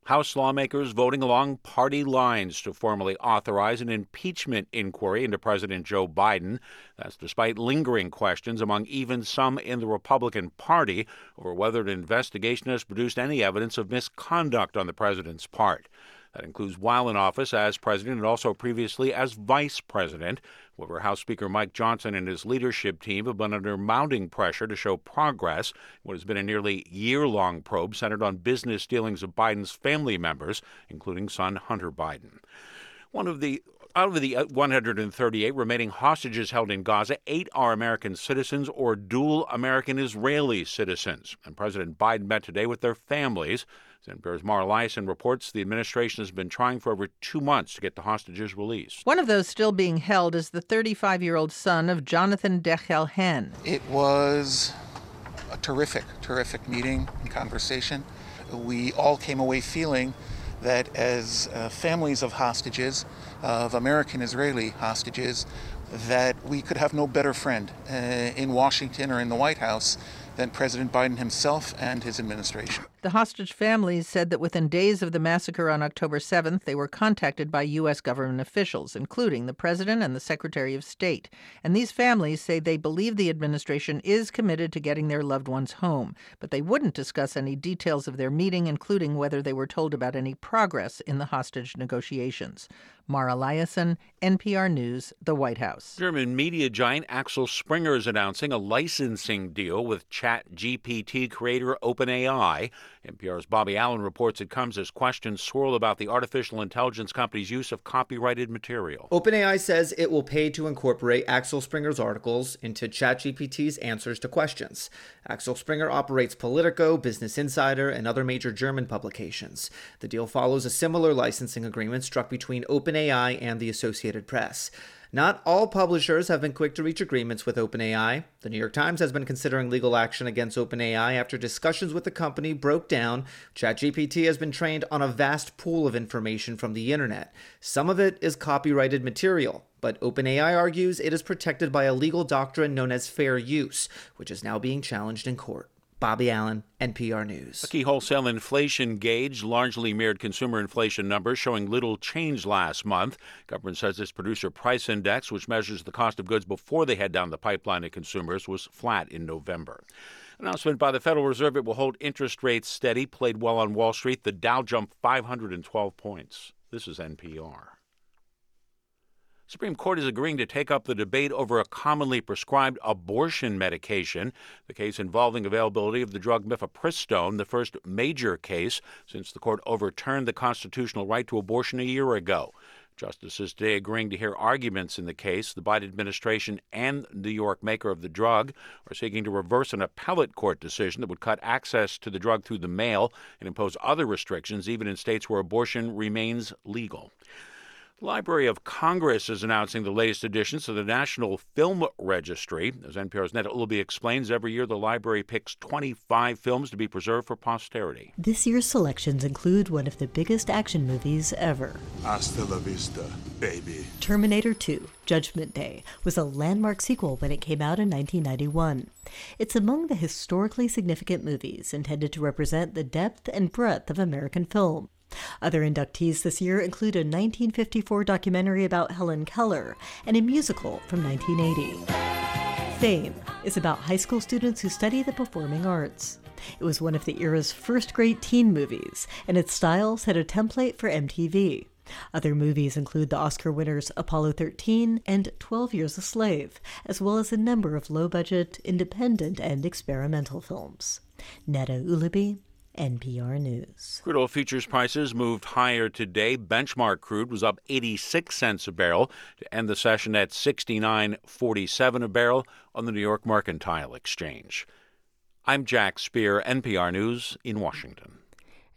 House lawmakers voting along party lines to formally authorize an impeachment inquiry into President Joe Biden. That's despite lingering questions among even some in the Republican Party over whether an investigation has produced any evidence of misconduct on the president's part. That includes while in office as president and also previously as vice president. However, House Speaker Mike Johnson and his leadership team have been under mounting pressure to show progress. What has been a nearly year long probe centered on business dealings of Biden's family members, including son Hunter Biden. One of the out of the 138 remaining hostages held in Gaza, eight are American citizens or dual American Israeli citizens. And President Biden met today with their families. NPR's Mara Liasson reports the administration has been trying for over two months to get the hostages released. One of those still being held is the 35 year old son of Jonathan Dekel-Chen. It was a terrific, terrific meeting and conversation. We all came away feeling that as uh, families of hostages, of American Israeli hostages, that we could have no better friend uh, in Washington or in the White House than President Biden himself and his administration. The hostage families said that within days of the massacre on October 7th, they were contacted by U.S. government officials, including the President and the Secretary of State. And these families say they believe the administration is committed to getting their loved ones home, but they wouldn't discuss any details of their meeting, including whether they were told about any progress in the hostage negotiations. Mara Liasson, NPR News, the White House. German media giant Axel Springer is announcing a licensing deal with ChatGPT creator OpenAI. NPR's Bobby Allyn reports it comes as questions swirl about the artificial intelligence company's use of copyrighted material. OpenAI says it will pay to incorporate Axel Springer's articles into ChatGPT's answers to questions. Axel Springer operates Politico, Business Insider, and other major German publications. The deal follows a similar licensing agreement struck between OpenAI and the Associated Press. Not all publishers have been quick to reach agreements with OpenAI. The New York Times has been considering legal action against OpenAI after discussions with the company broke down. ChatGPT has been trained on a vast pool of information from the internet. Some of it is copyrighted material, but OpenAI argues it is protected by a legal doctrine known as fair use, which is now being challenged in court. Bobby Allyn, NPR News. A key wholesale inflation gauge largely mirrored consumer inflation numbers, showing little change last month. Government says its producer price index, which measures the cost of goods before they head down the pipeline to consumers, was flat in November. Announcement by the Federal Reserve it will hold interest rates steady, played well on Wall Street. The Dow jumped 512 points. This is NPR. Supreme Court is agreeing to take up the debate over a commonly prescribed abortion medication, the case involving availability of the drug mifepristone, the first major case since the court overturned the constitutional right to abortion a year ago. Justices today agreeing to hear arguments in the case. The Biden administration and New York maker of the drug are seeking to reverse an appellate court decision that would cut access to the drug through the mail and impose other restrictions, even in states where abortion remains legal. Library of Congress is announcing the latest additions to the National Film Registry. As NPR's Neda Ulaby explains, every year the library picks 25 films to be preserved for posterity. This year's selections include one of the biggest action movies ever. Hasta la vista, baby. Terminator 2 Judgment Day was a landmark sequel when it came out in 1991. It's among the historically significant movies intended to represent the depth and breadth of American film. Other inductees this year include a 1954 documentary about Helen Keller and a musical from 1980. Fame is about high school students who study the performing arts. It was one of the era's first great teen movies, and its style set a template for MTV. Other movies include the Oscar winners Apollo 13 and 12 Years a Slave, as well as a number of low budget, independent, and experimental films. Neda Ulaby, NPR News. Crude oil futures prices moved higher today. Benchmark crude was up 86 cents a barrel to end the session at 69.47 a barrel on the New York Mercantile Exchange. I'm Jack Speer, NPR News in Washington.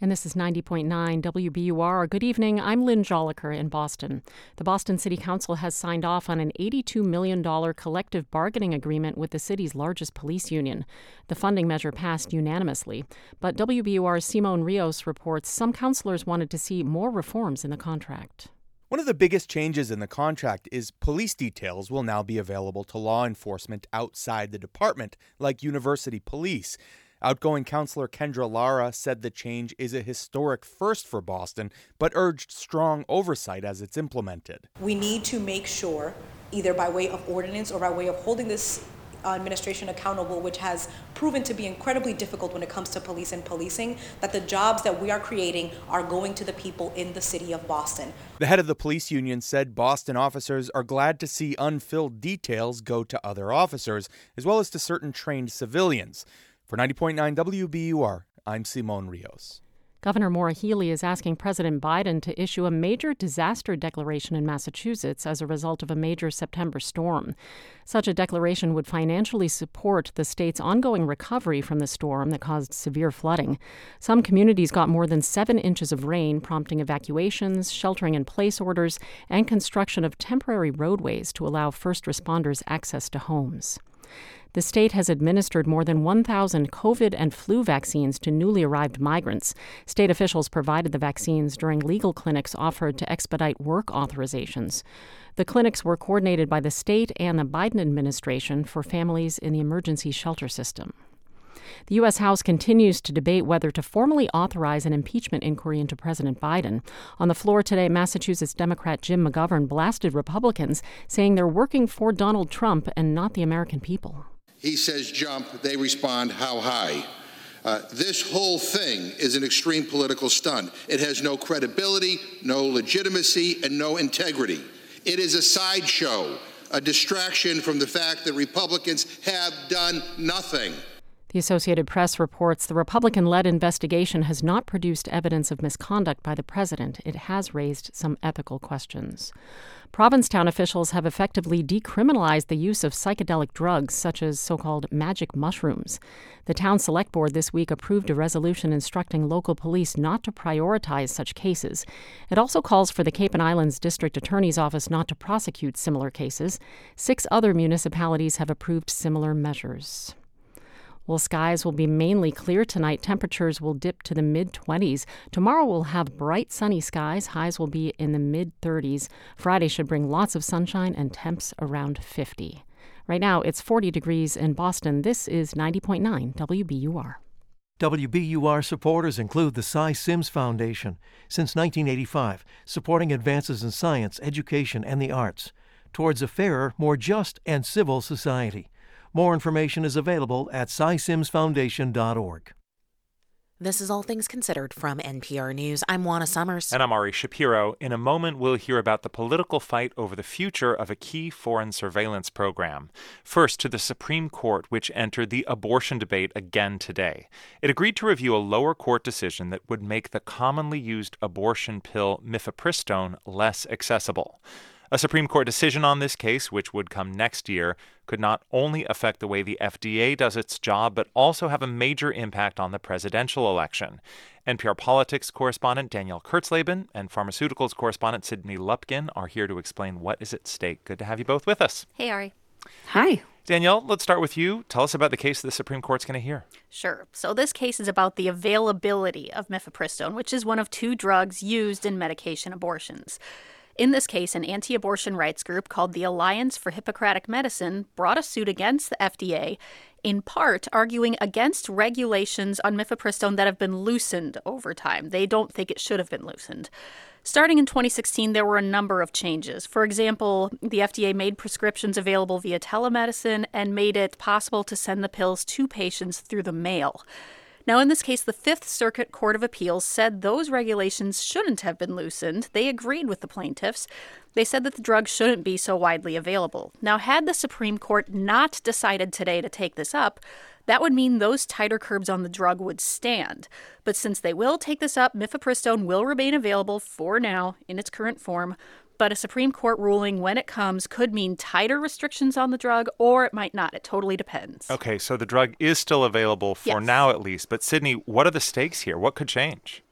And this is 90.9 WBUR. Good evening. I'm Lynn Jolicoeur in Boston. The Boston City Council has signed off on an $82 million collective bargaining agreement with the city's largest police union. The funding measure passed unanimously. But WBUR's Simon Rios reports some councilors wanted to see more reforms in the contract. One of the biggest changes in the contract is police details will now be available to law enforcement outside the department, like university police. Outgoing Councilor Kendra Lara said the change is a historic first for Boston, but urged strong oversight as it's implemented. We need to make sure, either by way of ordinance or by way of holding this uh, administration accountable, which has proven to be incredibly difficult when it comes to police and policing, that the jobs that we are creating are going to the people in the city of Boston. The head of the police union said Boston officers are glad to see unfilled details go to other officers, as well as to certain trained civilians. For 90.9 WBUR, I'm Simon Rios. Governor Maura Healey is asking President Biden to issue a major disaster declaration in Massachusetts as a result of a major September storm. Such a declaration would financially support the state's ongoing recovery from the storm that caused severe flooding. Some communities got more than seven inches of rain, prompting evacuations, sheltering in place orders, and construction of temporary roadways to allow first responders access to homes. The state has administered more than 1,000 COVID and flu vaccines to newly arrived migrants. State officials provided the vaccines during legal clinics offered to expedite work authorizations. The clinics were coordinated by the state and the Biden administration for families in the emergency shelter system. The U.S. House continues to debate whether to formally authorize an impeachment inquiry into President Biden. On the floor today, Massachusetts Democrat Jim McGovern blasted Republicans, saying they're working for Donald Trump and not the American people. He says jump, they respond how high. Uh, this whole thing is an extreme political stunt. It has no credibility, no legitimacy, and no integrity. It is a sideshow, a distraction from the fact that Republicans have done nothing. The Associated Press reports the Republican led investigation has not produced evidence of misconduct by the president. It has raised some ethical questions. Provincetown officials have effectively decriminalized the use of psychedelic drugs, such as so called magic mushrooms. The town select board this week approved a resolution instructing local police not to prioritize such cases. It also calls for the Cape and Islands District Attorney's Office not to prosecute similar cases. Six other municipalities have approved similar measures. Well, skies will be mainly clear tonight. Temperatures will dip to the mid 20s. Tomorrow we'll have bright sunny skies. Highs will be in the mid 30s. Friday should bring lots of sunshine and temps around 50. Right now it's 40 degrees in Boston. This is 90.9 WBUR. WBUR supporters include the Cy Sims Foundation, since 1985, supporting advances in science, education, and the arts, towards a fairer, more just, and civil society. More information is available at SciSimsFoundation.org. This is All Things Considered from NPR News. I'm Juana Summers. And I'm Ari Shapiro. In a moment, we'll hear about the political fight over the future of a key foreign surveillance program. First, to the Supreme Court, which entered the abortion debate again today. It agreed to review a lower court decision that would make the commonly used abortion pill mifepristone less accessible. A Supreme Court decision on this case, which would come next year, could not only affect the way the FDA does its job, but also have a major impact on the presidential election. NPR politics correspondent Danielle Kurtzleben and pharmaceuticals correspondent Sydney Lupkin are here to explain what is at stake. Good to have you both with us. Hey, Ari. Hi. Danielle, let's start with you. Tell us about the case the Supreme Court's going to hear. Sure. So, this case is about the availability of mifepristone, which is one of two drugs used in medication abortions. In this case, an anti abortion rights group called the Alliance for Hippocratic Medicine brought a suit against the FDA, in part arguing against regulations on mifepristone that have been loosened over time. They don't think it should have been loosened. Starting in 2016, there were a number of changes. For example, the FDA made prescriptions available via telemedicine and made it possible to send the pills to patients through the mail. Now, in this case, the Fifth Circuit Court of Appeals said those regulations shouldn't have been loosened. They agreed with the plaintiffs. They said that the drug shouldn't be so widely available. Now, had the Supreme Court not decided today to take this up, that would mean those tighter curbs on the drug would stand. But since they will take this up, mifepristone will remain available for now in its current form but a Supreme Court ruling, when it comes, could mean tighter restrictions on the drug or it might not. It totally depends. Okay, so the drug is still available for yes. now at least. But Sydney, what are the stakes here? What could change?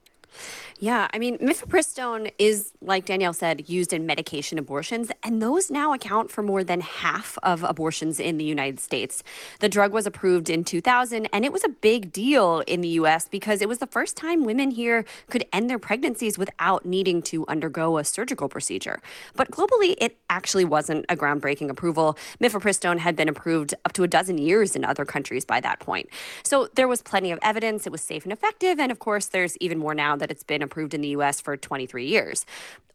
Yeah, I mean, mifepristone is, like Danielle said, used in medication abortions, and those now account for more than half of abortions in the United States. The drug was approved in 2000, and it was a big deal in the U.S. because it was the first time women here could end their pregnancies without needing to undergo a surgical procedure. But globally, it actually wasn't a groundbreaking approval. Mifepristone had been approved up to a dozen years in other countries by that point. So there was plenty of evidence it was safe and effective, and of course, there's even more now that it's been approved in the US for 23 years.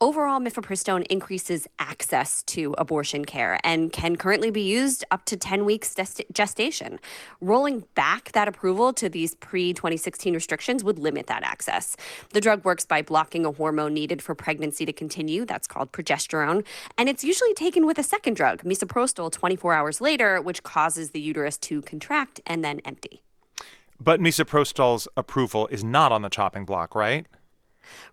Overall, mifepristone increases access to abortion care and can currently be used up to 10 weeks gestation. Rolling back that approval to these pre 2016 restrictions would limit that access. The drug works by blocking a hormone needed for pregnancy to continue, that's called progesterone, and it's usually taken with a second drug, misoprostol, 24 hours later, which causes the uterus to contract and then empty. But misoprostol's approval is not on the chopping block, right?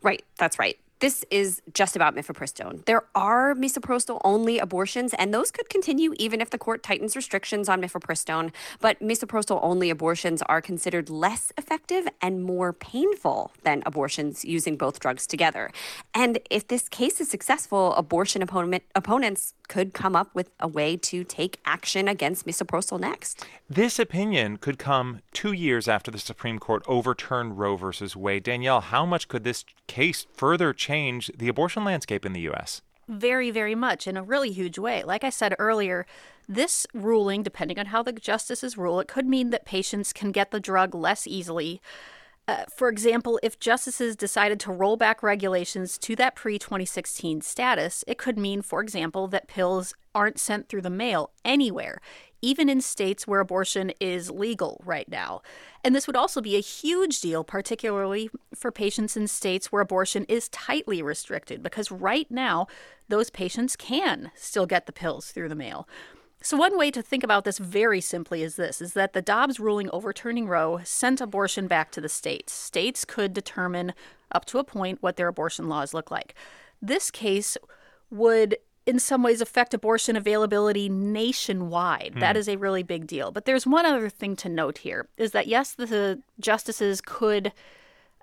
Right, that's right. This is just about mifepristone. There are misoprostol only abortions, and those could continue even if the court tightens restrictions on mifepristone. But misoprostol only abortions are considered less effective and more painful than abortions using both drugs together. And if this case is successful, abortion opponent, opponents could come up with a way to take action against misoprostol next. This opinion could come two years after the Supreme Court overturned Roe versus Wade. Danielle, how much could this case further change the abortion landscape in the U.S.? Very, very much in a really huge way. Like I said earlier, this ruling, depending on how the justices rule, it could mean that patients can get the drug less easily. Uh, for example, if justices decided to roll back regulations to that pre 2016 status, it could mean, for example, that pills aren't sent through the mail anywhere, even in states where abortion is legal right now. And this would also be a huge deal, particularly for patients in states where abortion is tightly restricted, because right now, those patients can still get the pills through the mail. So one way to think about this very simply is this is that the Dobbs ruling overturning Roe sent abortion back to the states. States could determine up to a point what their abortion laws look like. This case would in some ways affect abortion availability nationwide. Hmm. That is a really big deal. But there's one other thing to note here is that yes, the justices could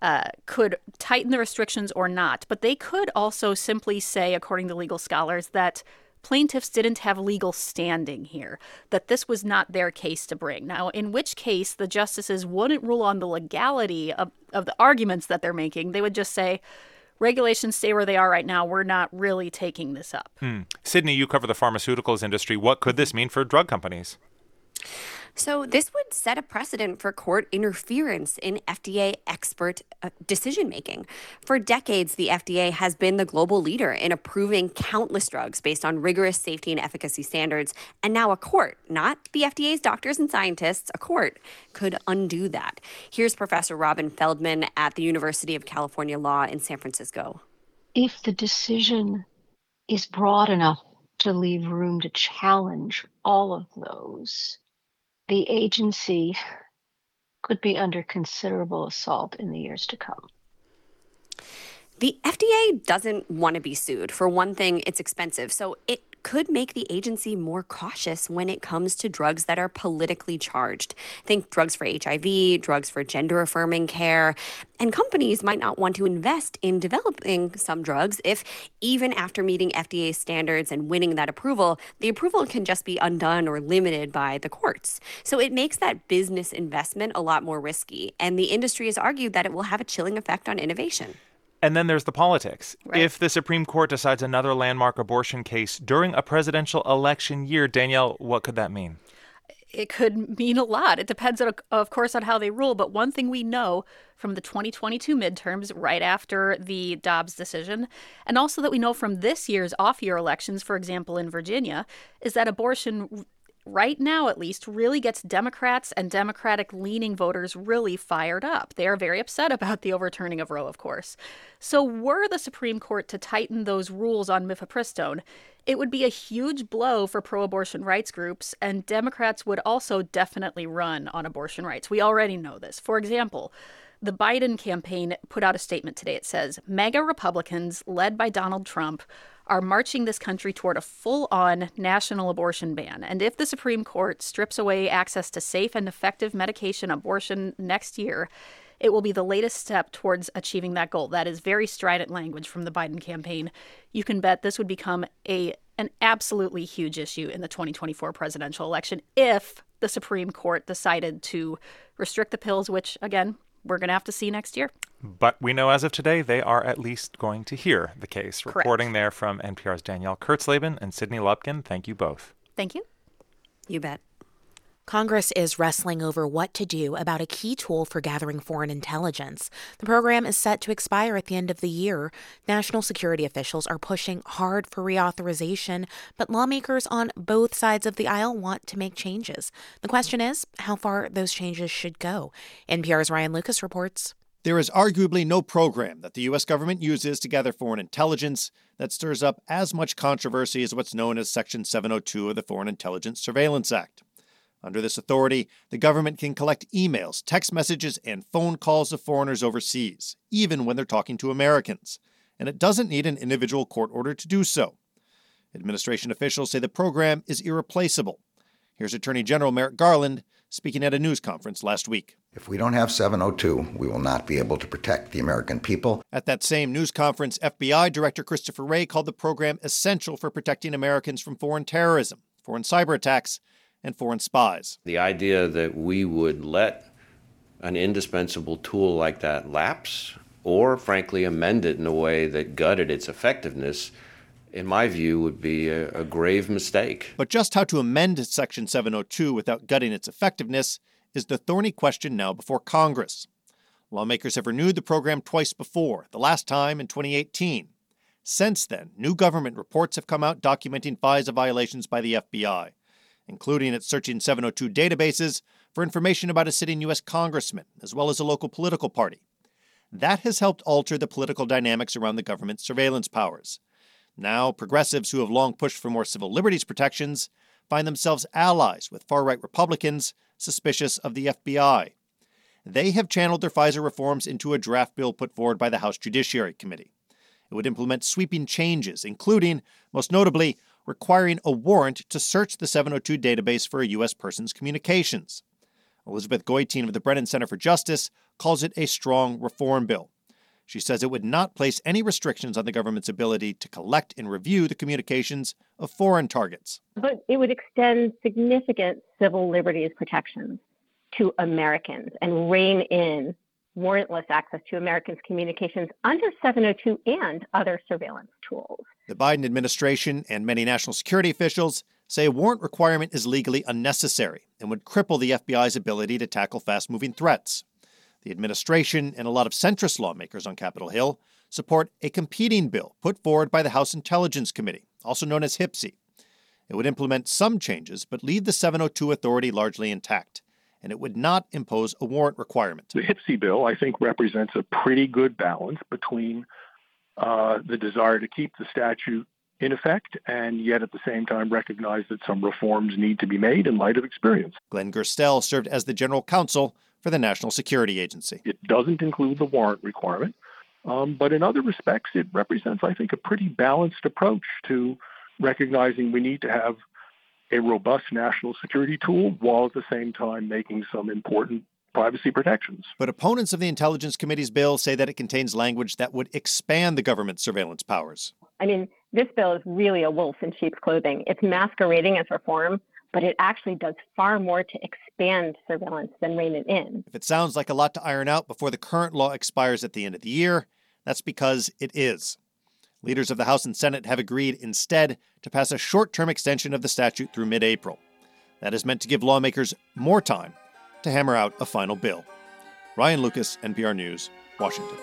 uh, could tighten the restrictions or not, but they could also simply say, according to legal scholars, that plaintiffs didn't have legal standing here, that this was not their case to bring. Now, in which case the justices wouldn't rule on the legality of, of the arguments that they're making. They would just say, regulations stay where they are right now. We're not really taking this up. Hmm. Sydney, you cover the pharmaceuticals industry. What could this mean for drug companies? So, this would set a precedent for court interference in FDA expert uh, decision making. For decades, the FDA has been the global leader in approving countless drugs based on rigorous safety and efficacy standards. And now, a court, not the FDA's doctors and scientists, a court could undo that. Here's Professor Robin Feldman at the University of California Law in San Francisco. If the decision is broad enough to leave room to challenge all of those, the agency could be under considerable assault in the years to come. The FDA doesn't want to be sued. For one thing, it's expensive. So it could make the agency more cautious when it comes to drugs that are politically charged. Think drugs for HIV, drugs for gender affirming care. And companies might not want to invest in developing some drugs if, even after meeting FDA standards and winning that approval, the approval can just be undone or limited by the courts. So it makes that business investment a lot more risky. And the industry has argued that it will have a chilling effect on innovation. And then there's the politics. Right. If the Supreme Court decides another landmark abortion case during a presidential election year, Danielle, what could that mean? It could mean a lot. It depends, on, of course, on how they rule. But one thing we know from the 2022 midterms, right after the Dobbs decision, and also that we know from this year's off year elections, for example, in Virginia, is that abortion right now at least, really gets Democrats and Democratic leaning voters really fired up. They are very upset about the overturning of Roe, of course. So, were the Supreme Court to tighten those rules on mifepristone, it would be a huge blow for pro abortion rights groups, and Democrats would also definitely run on abortion rights. We already know this. For example, the Biden campaign put out a statement today. It says MAGA Republicans, led by Donald Trump, are marching this country toward a full on national abortion ban. And if the Supreme Court strips away access to safe and effective medication abortion next year, it will be the latest step towards achieving that goal. That is very strident language from the Biden campaign. You can bet this would become a an absolutely huge issue in the 2024 presidential election if the Supreme Court decided to restrict the pills, which again, we're going to have to see next year. But we know as of today they are at least going to hear the case. Correct. Reporting there from NPR's Danielle Kurtzleben and Sydney Lupkin. Thank you both. Thank you. You bet. Congress is wrestling over what to do about a key tool for gathering foreign intelligence. The program is set to expire at the end of the year. National security officials are pushing hard for reauthorization, but lawmakers on both sides of the aisle want to make changes. The question is how far those changes should go. NPR's Ryan Lucas reports. There is arguably no program that the U.S. government uses to gather foreign intelligence that stirs up as much controversy as what's known as Section 702 of the Foreign Intelligence Surveillance Act. Under this authority, the government can collect emails, text messages, and phone calls of foreigners overseas, even when they're talking to Americans, and it doesn't need an individual court order to do so. Administration officials say the program is irreplaceable. Here's Attorney General Merrick Garland speaking at a news conference last week. If we don't have 702, we will not be able to protect the American people. At that same news conference, FBI Director Christopher Wray called the program essential for protecting Americans from foreign terrorism, foreign cyber attacks, and foreign spies. The idea that we would let an indispensable tool like that lapse, or frankly amend it in a way that gutted its effectiveness, in my view, would be a, a grave mistake. But just how to amend Section 702 without gutting its effectiveness is the thorny question now before Congress. Lawmakers have renewed the program twice before, the last time in 2018. Since then, new government reports have come out documenting FISA violations by the FBI including its searching 702 databases for information about a sitting U.S. congressman, as well as a local political party. That has helped alter the political dynamics around the government's surveillance powers. Now, progressives who have long pushed for more civil liberties protections find themselves allies with far right Republicans suspicious of the FBI. They have channeled their FISA reforms into a draft bill put forward by the House Judiciary Committee. It would implement sweeping changes, including, most notably, requiring a warrant to search the 702 database for a U.S. person's communications. Elizabeth Goitein of the Brennan Center for Justice calls it a strong reform bill. She says it would not place any restrictions on the government's ability to collect and review the communications of foreign targets. But it would extend significant civil liberties protections to Americans and rein in warrantless access to Americans' communications under 702 and other surveillance tools. The Biden administration and many national security officials say a warrant requirement is legally unnecessary and would cripple the FBI's ability to tackle fast moving threats. The administration and a lot of centrist lawmakers on Capitol Hill support a competing bill put forward by the House Intelligence Committee, also known as HPSCI. It would implement some changes but leave the 702 authority largely intact and it would not impose a warrant requirement. The HPSCI bill, I think, represents a pretty good balance between uh, the desire to keep the statute in effect and yet at the same time recognize that some reforms need to be made in light of experience. Glenn Gerstell served as the general counsel for the National Security Agency. It doesn't include the warrant requirement, um, but in other respects, it represents, I think, a pretty balanced approach to recognizing we need to have a robust national security tool while at the same time making some important privacy protections. But opponents of the Intelligence Committee's bill say that it contains language that would expand the government's surveillance powers. I mean, this bill is really a wolf in sheep's clothing. It's masquerading as reform, but it actually does far more to expand surveillance than rein it in. If it sounds like a lot to iron out before the current law expires at the end of the year, that's because it is. Leaders of the House and Senate have agreed instead to pass a short term extension of the statute through mid April. That is meant to give lawmakers more time to hammer out a final bill. Ryan Lucas, NPR News, Washington.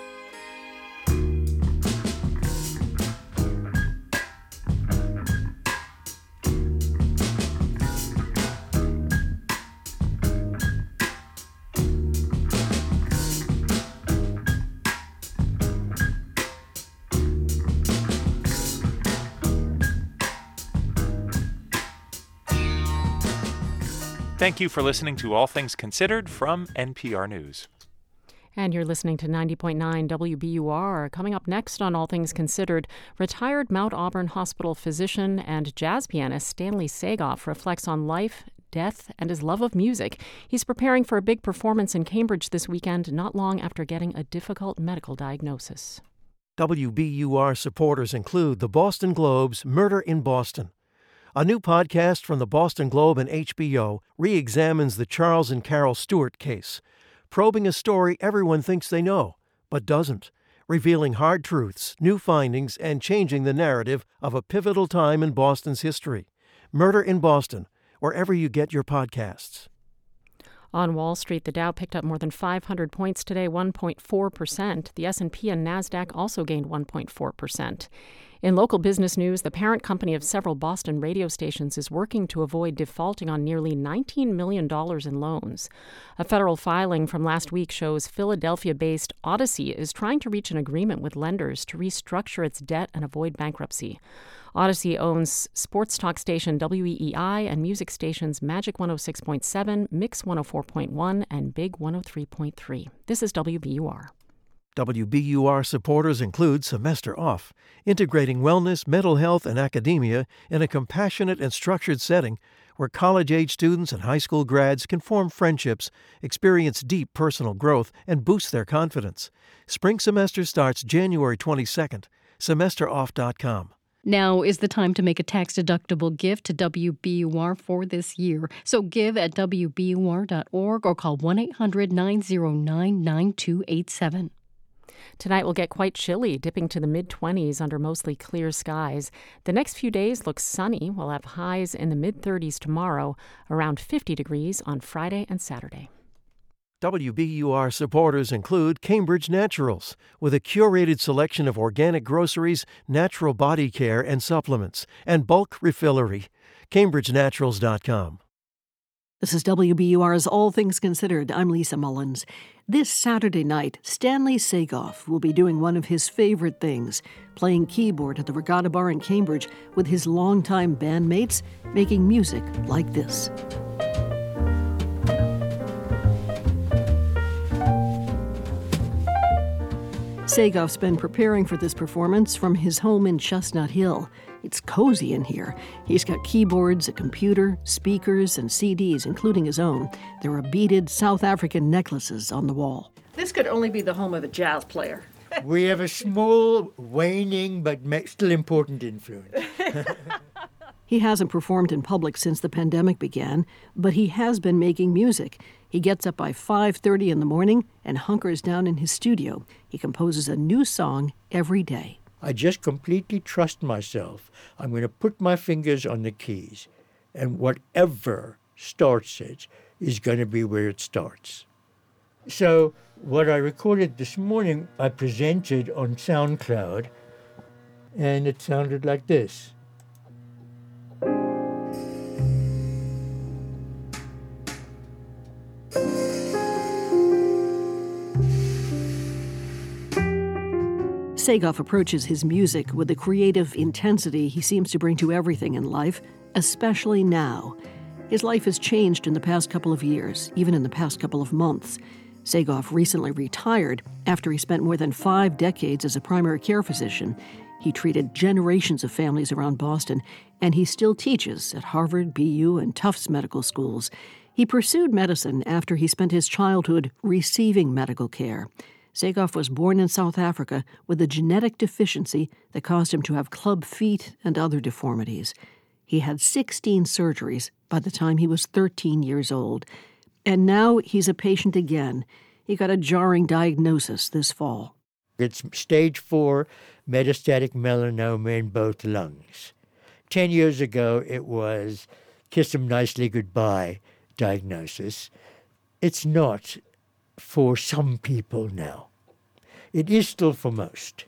Thank you for listening to All Things Considered from NPR News. And you're listening to 90.9 WBUR. Coming up next on All Things Considered, retired Mount Auburn Hospital physician and jazz pianist Stanley Sagov reflects on life, death, and his love of music. He's preparing for a big performance in Cambridge this weekend, not long after getting a difficult medical diagnosis. WBUR supporters include the Boston Globe's Murder in Boston. A new podcast from the Boston Globe and HBO re examines the Charles and Carol Stuart case, probing a story everyone thinks they know, but doesn't, revealing hard truths, new findings, and changing the narrative of a pivotal time in Boston's history. Murder in Boston, wherever you get your podcasts. On Wall Street, the Dow picked up more than 500 points today, 1.4%. The S&P and Nasdaq also gained 1.4%. In local business news, the parent company of several Boston radio stations is working to avoid defaulting on nearly $19 million in loans. A federal filing from last week shows Philadelphia based Audacy is trying to reach an agreement with lenders to restructure its debt and avoid bankruptcy. Audacy owns sports talk station WEEI and music stations Magic 106.7, Mix 104.1, and Big 103.3. This is WBUR. WBUR supporters include Semester Off, integrating wellness, mental health, and academia in a compassionate and structured setting where college age students and high school grads can form friendships, experience deep personal growth, and boost their confidence. Spring semester starts January 22nd. SemesterOff.com. Now is the time to make a tax deductible gift to WBUR for this year. So give at WBUR.org or call 1 800 909 9287. Tonight will get quite chilly, dipping to the mid 20s under mostly clear skies. The next few days look sunny. We'll have highs in the mid 30s tomorrow, around 50 degrees on Friday and Saturday. WBUR supporters include Cambridge Naturals, with a curated selection of organic groceries, natural body care and supplements, and bulk refillery. CambridgeNaturals.com. This is WBUR's All Things Considered. I'm Lisa Mullins. This Saturday night, Stanley Sagov will be doing one of his favorite things playing keyboard at the Regatta Bar in Cambridge with his longtime bandmates, making music like this. Sagov's been preparing for this performance from his home in Chestnut Hill. It's cozy in here. He's got keyboards, a computer, speakers, and CDs, including his own. There are beaded South African necklaces on the wall. This could only be the home of a jazz player. [LAUGHS] we have a small, waning, but still important influence. [LAUGHS] he hasn't performed in public since the pandemic began, but he has been making music. He gets up by 5:30 in the morning and hunkers down in his studio. He composes a new song every day. I just completely trust myself. I'm going to put my fingers on the keys, and whatever starts it is going to be where it starts. So, what I recorded this morning, I presented on SoundCloud, and it sounded like this. Sagov approaches his music with the creative intensity he seems to bring to everything in life, especially now. His life has changed in the past couple of years, even in the past couple of months. Sagov recently retired after he spent more than five decades as a primary care physician. He treated generations of families around Boston, and he still teaches at Harvard, BU, and Tufts medical schools. He pursued medicine after he spent his childhood receiving medical care. Sagov was born in South Africa with a genetic deficiency that caused him to have club feet and other deformities. He had 16 surgeries by the time he was 13 years old. And now he's a patient again. He got a jarring diagnosis this fall. It's stage four metastatic melanoma in both lungs. Ten years ago, it was kiss him nicely goodbye diagnosis. It's not for some people now. It is still for most.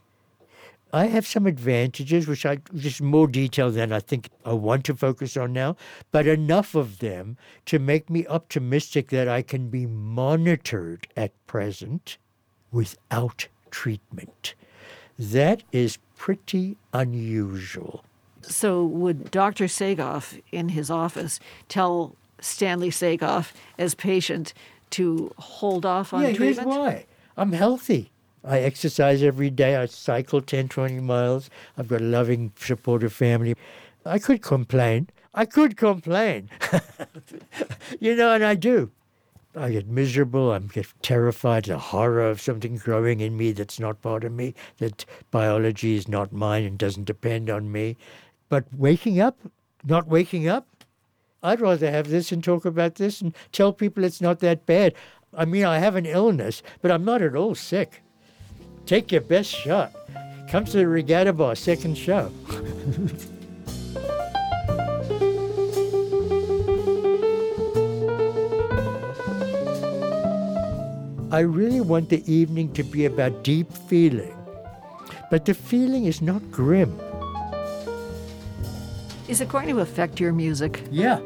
I have some advantages, which I just more detail than I think I want to focus on now, but enough of them to make me optimistic that I can be monitored at present without treatment. That is pretty unusual. So, would Dr. Sagov in his office tell Stanley Sagov as patient to hold off on yeah, treatment? Here's why. I'm healthy. I exercise every day. I cycle 10, 20 miles. I've got a loving, supportive family. I could complain. I could complain. [LAUGHS] you know, and I do. I get miserable. I get terrified, the horror of something growing in me that's not part of me, that biology is not mine and doesn't depend on me. But waking up, not waking up, I'd rather have this and talk about this and tell people it's not that bad. I mean, I have an illness, but I'm not at all sick. Take your best shot. Come to the Regatta Bar, second show. [LAUGHS] I really want the evening to be about deep feeling, but the feeling is not grim. Is it going to affect your music? Yeah.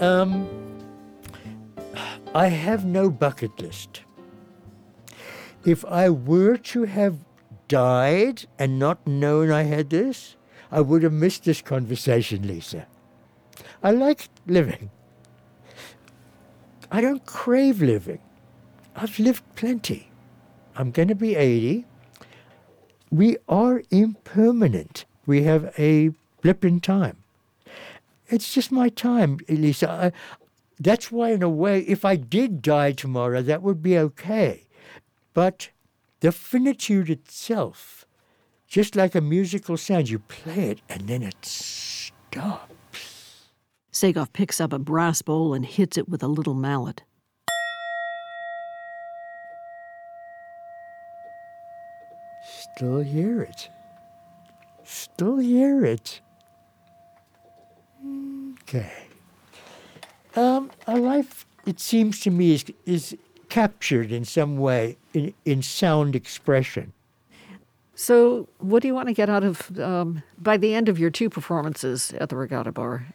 Um, I have no bucket list. If I were to have died and not known I had this, I would have missed this conversation, Lisa. I like living. I don't crave living. I've lived plenty. I'm going to be 80. We are impermanent. We have a blip in time. It's just my time, Elisa. I, that's why, in a way, if I did die tomorrow, that would be okay. But the finitude itself, just like a musical sound, you play it and then it stops. Sagov picks up a brass bowl and hits it with a little mallet. Still hear it. Still hear it. Okay. Um, a life, it seems to me, is, is captured in some way in, in sound expression. So, what do you want to get out of um, by the end of your two performances at the Regatta Bar?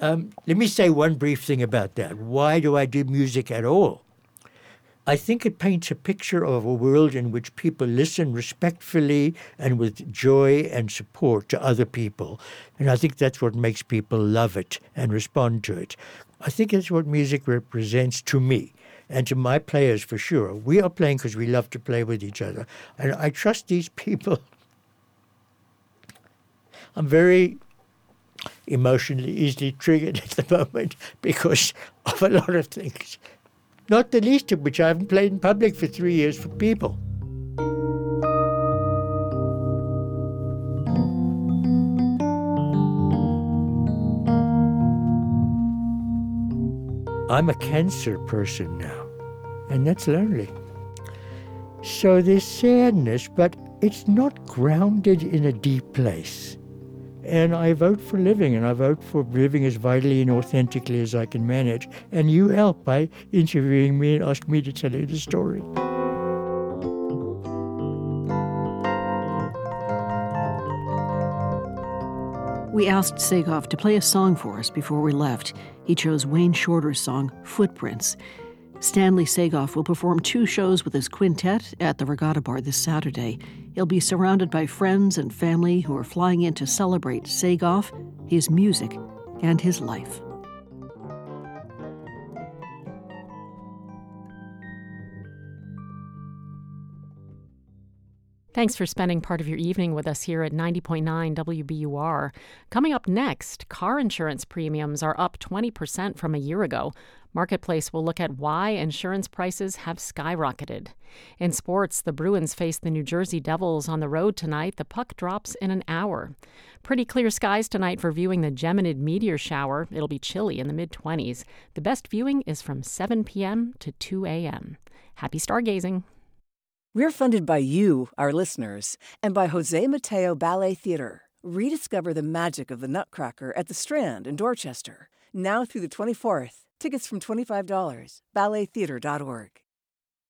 Um, let me say one brief thing about that. Why do I do music at all? I think it paints a picture of a world in which people listen respectfully and with joy and support to other people. And I think that's what makes people love it and respond to it. I think that's what music represents to me and to my players for sure. We are playing because we love to play with each other. And I trust these people. [LAUGHS] I'm very emotionally easily triggered at the [LAUGHS] moment because of a lot of things not the least of which I haven't played in public for three years for people. I'm a cancer person now, and that's lonely. So there's sadness, but it's not grounded in a deep place. And I vote for living, and I vote for living as vitally and authentically as I can manage. And you help by interviewing me and ask me to tell you the story. We asked Sagov to play a song for us before we left. He chose Wayne Shorter's song, Footprints. Stanley Sagov will perform two shows with his quintet at the Regatta Bar this Saturday. He'll be surrounded by friends and family who are flying in to celebrate Sagov, his music, and his life. Thanks for spending part of your evening with us here at 90.9 WBUR. Coming up next, car insurance premiums are up 20% from a year ago. Marketplace will look at why insurance prices have skyrocketed. In sports, the Bruins face the New Jersey Devils on the road tonight. The puck drops in an hour. Pretty clear skies tonight for viewing the Geminid meteor shower. It'll be chilly in the mid 20s. The best viewing is from 7 p.m. to 2 a.m. Happy stargazing. We're funded by you, our listeners, and by Jose Mateo Ballet Theater. Rediscover the magic of the Nutcracker at the Strand in Dorchester, now through the 24th. Tickets from $25. BalletTheater.org.